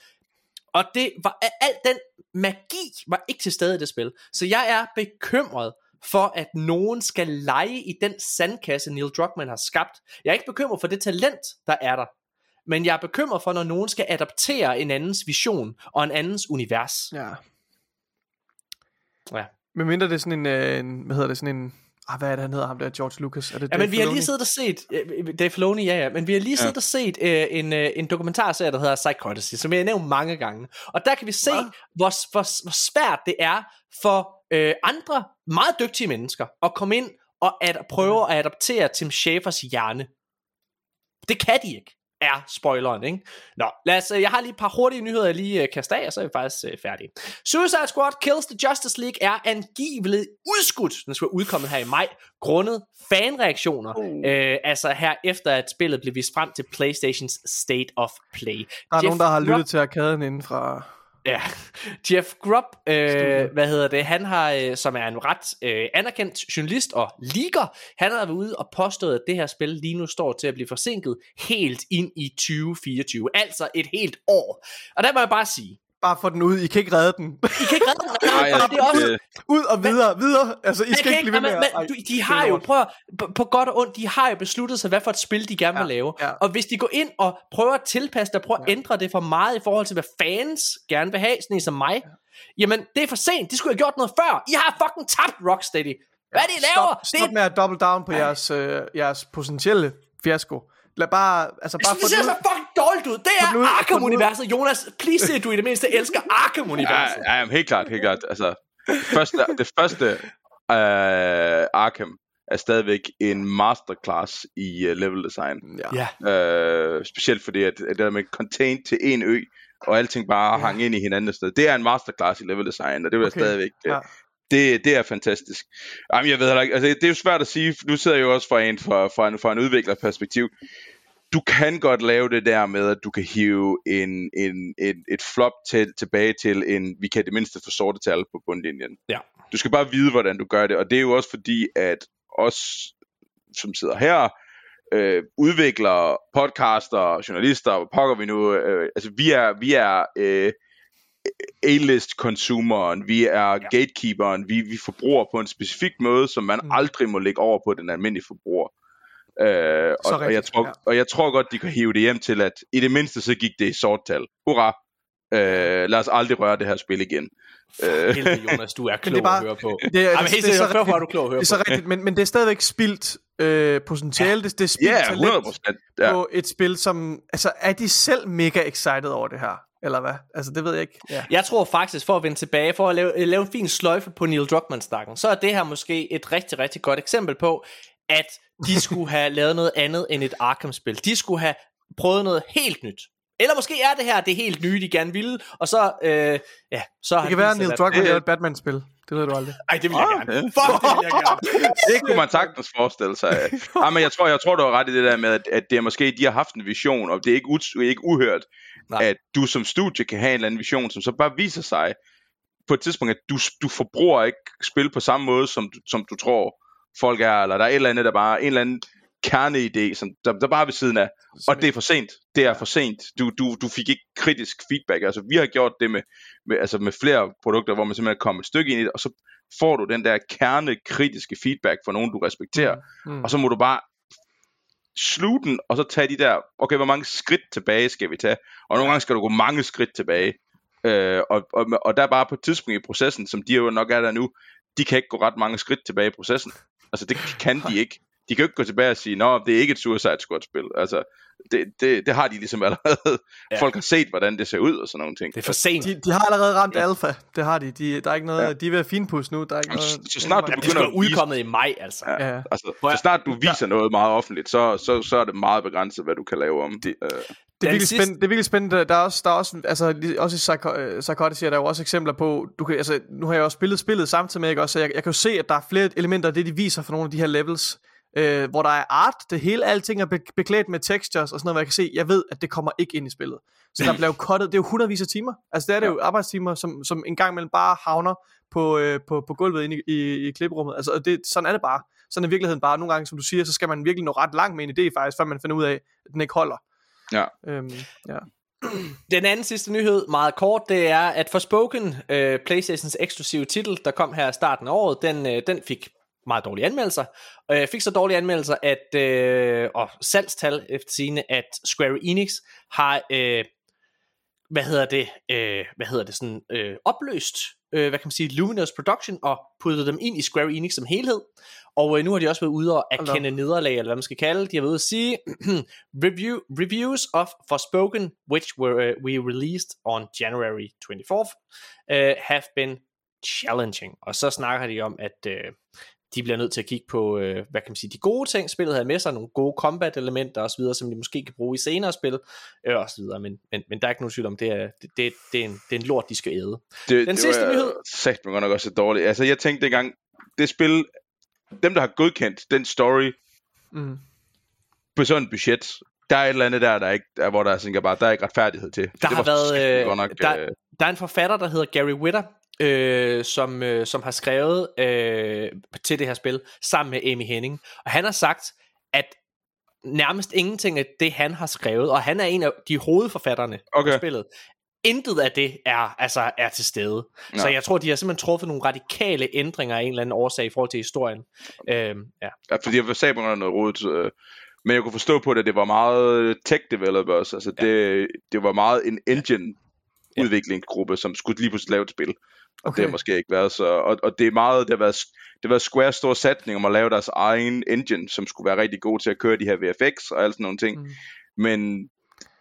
S1: Og det var al den magi var ikke til stede i det spil. Så jeg er bekymret for, at nogen skal lege i den sandkasse, Neil Druckmann har skabt. Jeg er ikke bekymret for det talent, der er der. Men jeg er bekymret for, når nogen skal adaptere en andens vision og en andens univers.
S2: Ja.
S1: Ja.
S2: Men mindre det er sådan en, øh, en, hvad hedder det, sådan en, ah, hvad er det, han hedder ham der, George Lucas? Er det
S1: Ja,
S2: Dave
S1: men vi har
S2: Filoni?
S1: lige siddet og set, øh, Dave Filoni, ja, ja, men vi har lige siddet og set øh, en, øh, en dokumentarserie, der hedder Psychodicy, som jeg har nævnt mange gange. Og der kan vi se, hvor, hvor, hvor svært det er for øh, andre meget dygtige mennesker at komme ind og at prøve at adaptere Tim Schafers hjerne. Det kan de ikke, er spoileren, ikke? Nå, lad os, øh, jeg har lige et par hurtige nyheder, jeg lige øh, kaster af, og så er vi faktisk øh, færdige. Suicide Squad Kills the Justice League er angiveligt udskudt. Den skal være udkommet her i maj, grundet fanreaktioner.
S2: Uh.
S1: Øh, altså her efter, at spillet blev vist frem til Playstations State of Play.
S2: Der er nogen, der har lyttet til arkaden inden fra...
S1: Ja, Jeff Grubb, øh, hvad hedder det, han har, øh, som er en ret øh, anerkendt journalist og liger, han har været ude og påstået, at det her spil lige nu står til at blive forsinket helt ind i 2024, altså et helt år. Og der må jeg bare sige,
S2: Bare få den ud, I kan ikke redde den.
S1: I kan ikke redde den,
S3: Nej,
S1: nej, det er også,
S2: ud og videre, videre. Altså, I skal ikke blive ved med
S1: men, men, de har jo, prøv på, på godt og ondt, de har jo besluttet sig, hvad for et spil de gerne vil
S2: Ja,
S1: lave.
S2: ja.
S1: Og hvis de går ind og prøver at tilpasse det, og prøver at ændre det for meget i forhold til, hvad fans gerne vil have, sådan en som mig, jamen det er for sent, de skulle have gjort noget før. I har fucking tabt Rocksteady. Hvad er det, I laver?
S2: Stop, stop
S1: det,
S2: med at double down på jeres, øh, jeres potentielle fiasko. Lad bare, altså bare
S1: det, det ser så fucking dårligt ud. Det er. Arkham-universet. Jonas, please at du i det mindste elsker
S3: Ja,
S1: Arkham-universet.
S3: ja, jamen, helt klart, helt klart. Altså, første, det første uh, Arkham er stadigvæk en masterclass i uh, level design.
S2: Ja.
S1: Ja.
S3: Uh, specielt fordi, at, at det der med contained til en ø, og alting bare
S2: Ja.
S3: ja. hang ind i hinanden sted. Det er en masterclass i level design, og det vil
S2: Okay,
S3: okay. stadigvæk... Uh,
S2: ja.
S3: Det, det er fantastisk. Jamen, jeg ved heller ikke, altså, det er jo svært at sige, nu sidder jeg jo også fra en, fra, fra en, fra en udviklerperspektiv. Du kan godt lave det der med, at du kan hive en, en, et, et flop til, tilbage til en, vi kan det mindste få sorte tal på bundlinjen.
S1: Ja.
S3: Du skal bare vide, hvordan du gør det, og det er jo også fordi, at os, som sidder her, øh, udviklere, podcaster, journalister, pokker vi nu, øh, altså vi er, vi er øh, A-list consumeren, vi er ja. gatekeeperen, vi, vi forbruger på en specifik måde, som man
S2: Mm.
S3: aldrig må lægge over på den almindelige forbruger. Øh, og, og, jeg
S2: rigtigt,
S3: tror,
S2: ja.
S3: ja. og jeg tror godt, de kan hive det hjem til, at i det mindste så gik det i sorttal. Hurra! Øh, lad os aldrig røre det her spil igen. Øh,
S1: Heldig, Jonas, du er klog
S2: det er bare-
S1: at høre på.
S2: Det, er-
S1: Ej, men
S2: det,
S1: helt
S2: det, er
S1: hvorfor er du
S2: rigtigt,
S1: klog at høre
S2: det er så
S1: på?
S2: rigtigt, men, men det er stadigvæk spildt øh, potentiale, det, det er spildt
S3: Ja,
S2: talent
S3: 100 procent. Ja.
S2: på et spil, som, altså er de selv mega excited over det her, eller hvad? Altså det ved jeg ikke. Ja.
S1: Jeg tror faktisk, for at vende tilbage, for at lave, lave en fin sløjfe på Neil Druckmann-stakken, så er det her måske et rigtig, rigtig godt eksempel på, at de skulle have lavet noget andet end et Arkham-spil. De skulle have prøvet noget helt nyt. Eller måske er det her det helt nye, de gerne ville, og så, øh, ja, så har
S2: Det kan være, at Neil Druckmann laver et Batman-spil. Det ved du aldrig.
S1: Ej, det vil jeg
S3: Ah,
S1: gerne. Fuck, det vil jeg gerne.
S3: Det kunne man sagtens forestille sig. ja, men jeg tror, jeg tror, du har ret i det der med, at, at det er måske, de har haft en vision, og det er ikke, u- ikke uhørt,
S1: Nej.
S3: At du som studie kan have en eller anden vision, som så bare viser sig på et tidspunkt, at du, du forbruger ikke spil på samme måde, som, du- som du tror folk er, eller der er et eller andet, der bare en eller anden kerneidé, som der, der bare er ved siden af, og det er for sent. Det er for sent. Du, du, du fik ikke kritisk feedback. Altså, vi har gjort det med, med, altså med flere produkter, hvor man simpelthen kommer et stykke ind i det, og så får du den der kernekritiske feedback fra nogen, du respekterer.
S2: Mm.
S3: Og så må du bare sluge den, og så tage de der, okay, hvor mange skridt tilbage skal vi tage? Og nogle gange skal du gå mange skridt tilbage. Øh, og, og, og der er bare på et tidspunkt i processen, som de jo nok er der nu, de kan ikke gå ret mange skridt tilbage i processen. Altså det kan de ikke de kan jo ikke gå tilbage og sige, nå, det er ikke et Suicide Squad-spil. Altså, det, det, det har de ligesom allerede.
S1: Ja.
S3: Ja. Folk har set, hvordan det ser ud og sådan nogle ting.
S1: Det er for sent.
S2: De, de har allerede ramt alfa, det har de. de der er ikke noget, ja. de er ved at finpudse nu. Der er ikke
S3: Jamen,
S2: noget,
S3: så- snart du
S1: Jamen, det
S3: begynder
S1: skulle
S3: at vise-
S1: udkommet i maj, altså.
S3: Ja.
S2: Ja.
S3: Altså, så snart du viser noget meget offentligt, så, så, så er det meget begrænset, hvad du kan lave om. Det, øh,
S2: Det er, virkelig
S1: sidste-
S2: spændende, det er virkelig spændende. Der er også, der er også, altså, også i Psycho, øh, Psychotic er der jo også eksempler på, du kan, altså, nu har jeg også spillet spillet samtidig med, ikke? Også, så jeg, jeg kan jo se, at der er flere elementer af det, de viser for nogle af de her levels, øh, hvor der er art, det hele, alting er be- beklædt med textures og sådan noget, hvor jeg kan se, jeg ved, at det kommer ikke ind i spillet. Så der bliver jo cuttet, det er jo hundredvis af timer. Altså det er det jo arbejdstimer, som, som en gang imellem bare havner på, øh, på, på gulvet inde i, i, i klipperummet. Altså det, sådan er det bare. Sådan er virkeligheden bare. Nogle gange, som du siger, så skal man virkelig nå ret langt med en idé faktisk, før man finder ud af, at den ikke holder.
S3: Ja.
S2: Øhm, ja.
S1: Den anden sidste nyhed, meget kort, det er, at Forspoken, øh, Playstations eksklusive titel, der kom her i starten af året, den, øh, den fik meget dårlige anmeldelser. Jeg fik så dårlige anmeldelser, at, øh, og salgstal efter sine, at Square Enix har, øh, hvad hedder det, øh, hvad hedder det, sådan, øh, opløst, øh, hvad kan man sige, Luminous Production, og puttet dem ind i Square Enix som helhed. Og øh, nu har de også været ude og erkende nederlag, eller hvad man skal kalde. De har været ude at sige, Review, reviews of Forspoken, which were uh, we released on January 24th, uh, have been challenging. Og så snakker de om, at uh, de bliver nødt til at kigge på, uh, hvad kan man sige, de gode ting, spillet havde med sig, nogle gode combat-elementer osv., som de måske kan bruge i senere spil, øh, og så videre. Men, men, men der er ikke nogen tvivl om, det er, det, det, det, er, en, det er en lort, de skal æde.
S3: det,
S1: Den
S3: det
S1: sidste
S3: var,
S1: nyhed.
S3: Sagt mig godt nok også dårligt. Altså, jeg tænkte dengang, det spil, dem der har godkendt den story
S2: Mm.
S3: på sådan et budget, der er et eller andet der, der er ikke, der, hvor der jeg tænker bare, der er ikke retfærdighed til.
S1: Der
S3: det
S1: har været, øh,
S3: nok,
S1: der-
S3: øh,
S1: Der er en forfatter, der hedder Gary Whitta, øh, som, øh, som har skrevet øh, til det her spil, sammen med Amy Henning. Og han har sagt, at nærmest ingenting af det, han har skrevet, og han er en af de hovedforfatterne
S3: Okay.
S1: på spillet, intet af det er, altså, er til stede.
S3: Nå.
S1: Så jeg tror, de har simpelthen truffet nogle radikale ændringer af en eller anden årsag i forhold til historien. Øhm, ja.
S3: Ja, fordi jeg sagde på noget rodet, øh, men jeg kunne forstå på det, at det var meget tech developers, altså
S1: Ja.
S3: det, det var meget en engine udviklingsgruppe, som skulle lige pludselig lave et spil. Og okay. Det har måske ikke været så, og, og det er meget, det har været, det har været Squares store satning om at lave deres egen engine, som skulle være rigtig god til at køre de her VFX og alt sådan nogle ting,
S2: Mm.
S3: men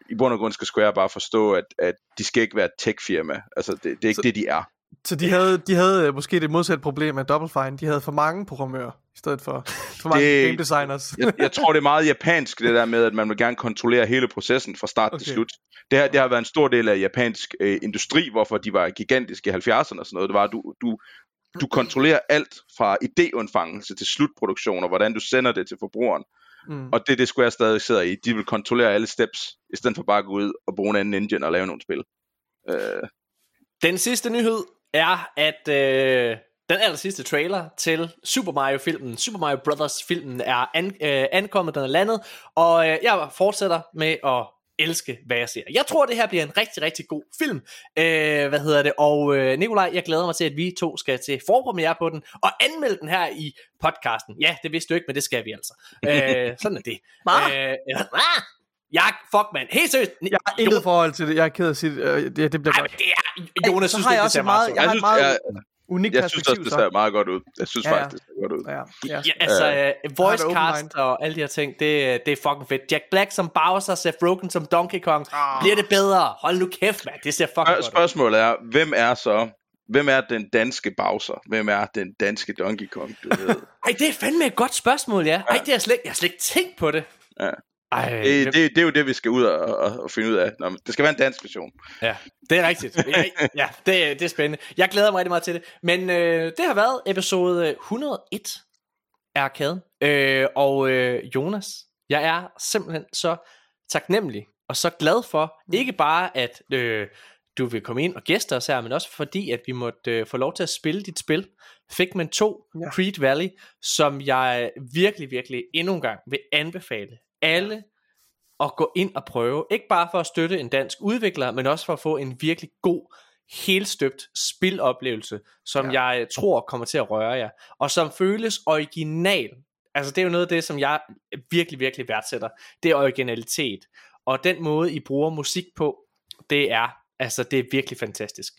S3: i bund og grund skal Square bare forstå, at, at de skal ikke være et tech-firma, altså det, det er ikke
S2: Så-
S3: det, de er.
S2: Så de havde, de havde øh, måske det modsatte problem med Double Fine. De havde for mange programmører, i stedet for, for mange
S3: Det-
S2: game designers.
S3: jeg, jeg tror, det er meget japansk, det der med, at man vil gerne kontrollere hele processen fra start okay. til slut. Det, her, det har været en stor del af japansk øh, industri, hvorfor de var gigantiske i 70'erne og sådan noget. Det var, at du, du, du kontrollerer alt fra idéundfangelse til slutproduktion, og hvordan du sender det til forbrugeren.
S2: Mm.
S3: Og det er det, Square stadig sidder i. De vil kontrollere alle steps, i stedet for bare at gå ud og bruge en anden engine og lave nogle spil. Øh,
S1: Den sidste nyhed er, at øh, den aller sidste trailer til Super Mario-filmen, Super Mario Brothers-filmen, er an, øh, ankommet, den er landet, og øh, jeg fortsætter med at elske, hvad jeg ser. Jeg tror, det her bliver en rigtig, rigtig god film. Øh, hvad hedder det? Og øh, Nikolaj, jeg glæder mig til, at vi to skal til forpremiere på den, og anmelde den her i podcasten. Ja, det vidste du ikke, men det skal vi altså. Øh, sådan er det.
S2: Hva?
S1: Øh, ja. Jeg, fuck man, helt seriøst.
S2: Jeg har intet forhold til det. Jeg er ked af at sige det. Øh, det, det bliver
S1: Ej,
S2: godt.
S1: det er, Jonas,
S2: så
S1: synes
S2: har jeg
S1: det
S2: også meget-
S1: meget,
S2: jeg har
S3: jeg,
S2: et meget
S3: jeg,
S2: Unikt
S3: jeg synes også,
S2: perspektiv,
S3: det
S2: så.
S3: ser meget godt ud. Jeg synes
S2: Ja, ja.
S3: faktisk, det ser godt ud.
S2: Ja, ja.
S1: Ja, altså, uh, voice
S2: open
S1: cast
S2: mind.
S1: og alle de her ting, det, det er fucking fedt. Jack Black som Bowser, Seth Rogen som Donkey Kong.
S2: Ah.
S1: Bliver det bedre? Hold nu kæft, mand. Det ser fucking
S3: Spørg-
S1: godt ud.
S3: Spørgsmålet er, hvem er så, hvem er den danske Bowser? Hvem er den danske Donkey Kong, du ved?
S1: Ej, det er fandme et godt spørgsmål, ja. Ej, det har jeg slet, jeg har slet ikke tænkt på det.
S3: Ja.
S1: Ej,
S3: Det, det, det er jo det, vi skal ud og, og, og finde ud af. Nå, men det skal være en dansk version.
S1: Ja, det er rigtigt. Ja, det, det er spændende. Jeg glæder mig rigtig meget til det. Men øh, det har været episode 101 af Arkaden. Øh, og øh, Jonas, jeg er simpelthen så taknemmelig og så glad for, ikke bare at øh, du vil komme ind og gæste os her, men også fordi, at vi måtte øh, få lov til at spille dit spil, Figment 2,
S2: Ja.
S1: ja. Creed Valley, som jeg virkelig, virkelig endnu en gang vil anbefale alle at gå ind og prøve. Ikke bare for at støtte en dansk udvikler, men også for at få en virkelig god, helstøbt spiloplevelse, som ja. jeg tror kommer til at røre jer, og som føles original. Altså det er jo noget af det, som jeg virkelig, virkelig værdsætter. Det er originalitet. Og den måde, I bruger musik på, det er, altså det er virkelig fantastisk.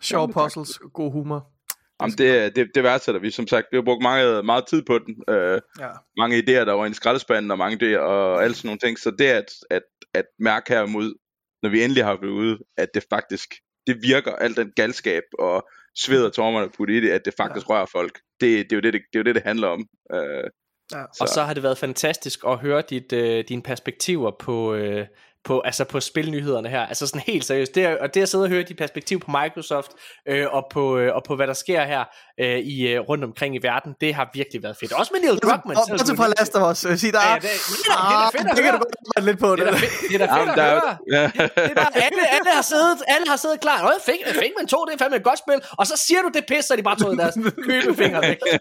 S2: Sjov puzzles, god humor.
S3: Jamen, det, det, det værdsætter vi, som sagt. Vi har brugt mange, meget tid på den. Øh, ja. Mange idéer, der var i skraldespanden, og mange idéer, og alle sådan nogle ting. Så det at, at, at mærke herimod, når vi endelig har været ude, at det faktisk, det virker, al den galskab og sved og tårmer, der putte i det, at det faktisk ja. rører folk. Det, det, er jo det, det, det, er jo det, det handler om. Øh,
S1: ja. Så. Og så har det været fantastisk at høre dit, øh, dine perspektiver på, øh, på, altså på spilnyhederne her. Altså sådan helt seriøst. Det er, og det at sidde og høre de perspektiv på Microsoft øh, og, på, øh, og på hvad der sker her øh, i øh, rundt omkring i verden, det har virkelig været fedt. Også med Neil Druckmann.
S2: Og, og til for Last of Us. Sig der, ja, det, det, det, er fedt at det kan lidt på.
S1: Det, det, det er da fedt at høre. Ja. Det, der, alle, alle, har siddet, alle har siddet klar. Nå, fik, fik man to, det er fandme et godt spil. Og så siger du det pis, så de bare tog deres købefinger væk.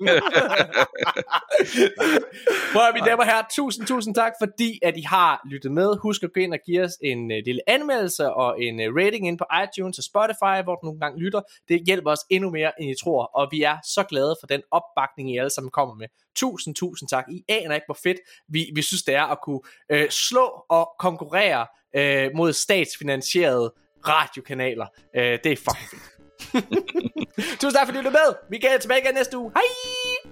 S1: Prøv at mine damer her, tusind, tusind tak, fordi at I har lyttet med. Husk at gå ind og give os en uh, lille anmeldelse og en uh, rating ind på iTunes og Spotify, hvor du nogle gange lytter. Det hjælper os endnu mere, end I tror, og vi er så glade for den opbakning, I alle sammen kommer med. Tusind, tusind tak. I aner ikke, hvor fedt vi, vi synes, det er at kunne uh, slå og konkurrere uh, mod statsfinansierede radiokanaler. Uh, det er fucking fedt. Tusind tak fordi du er med. Vi kan tilbage igen næste uge. Hej!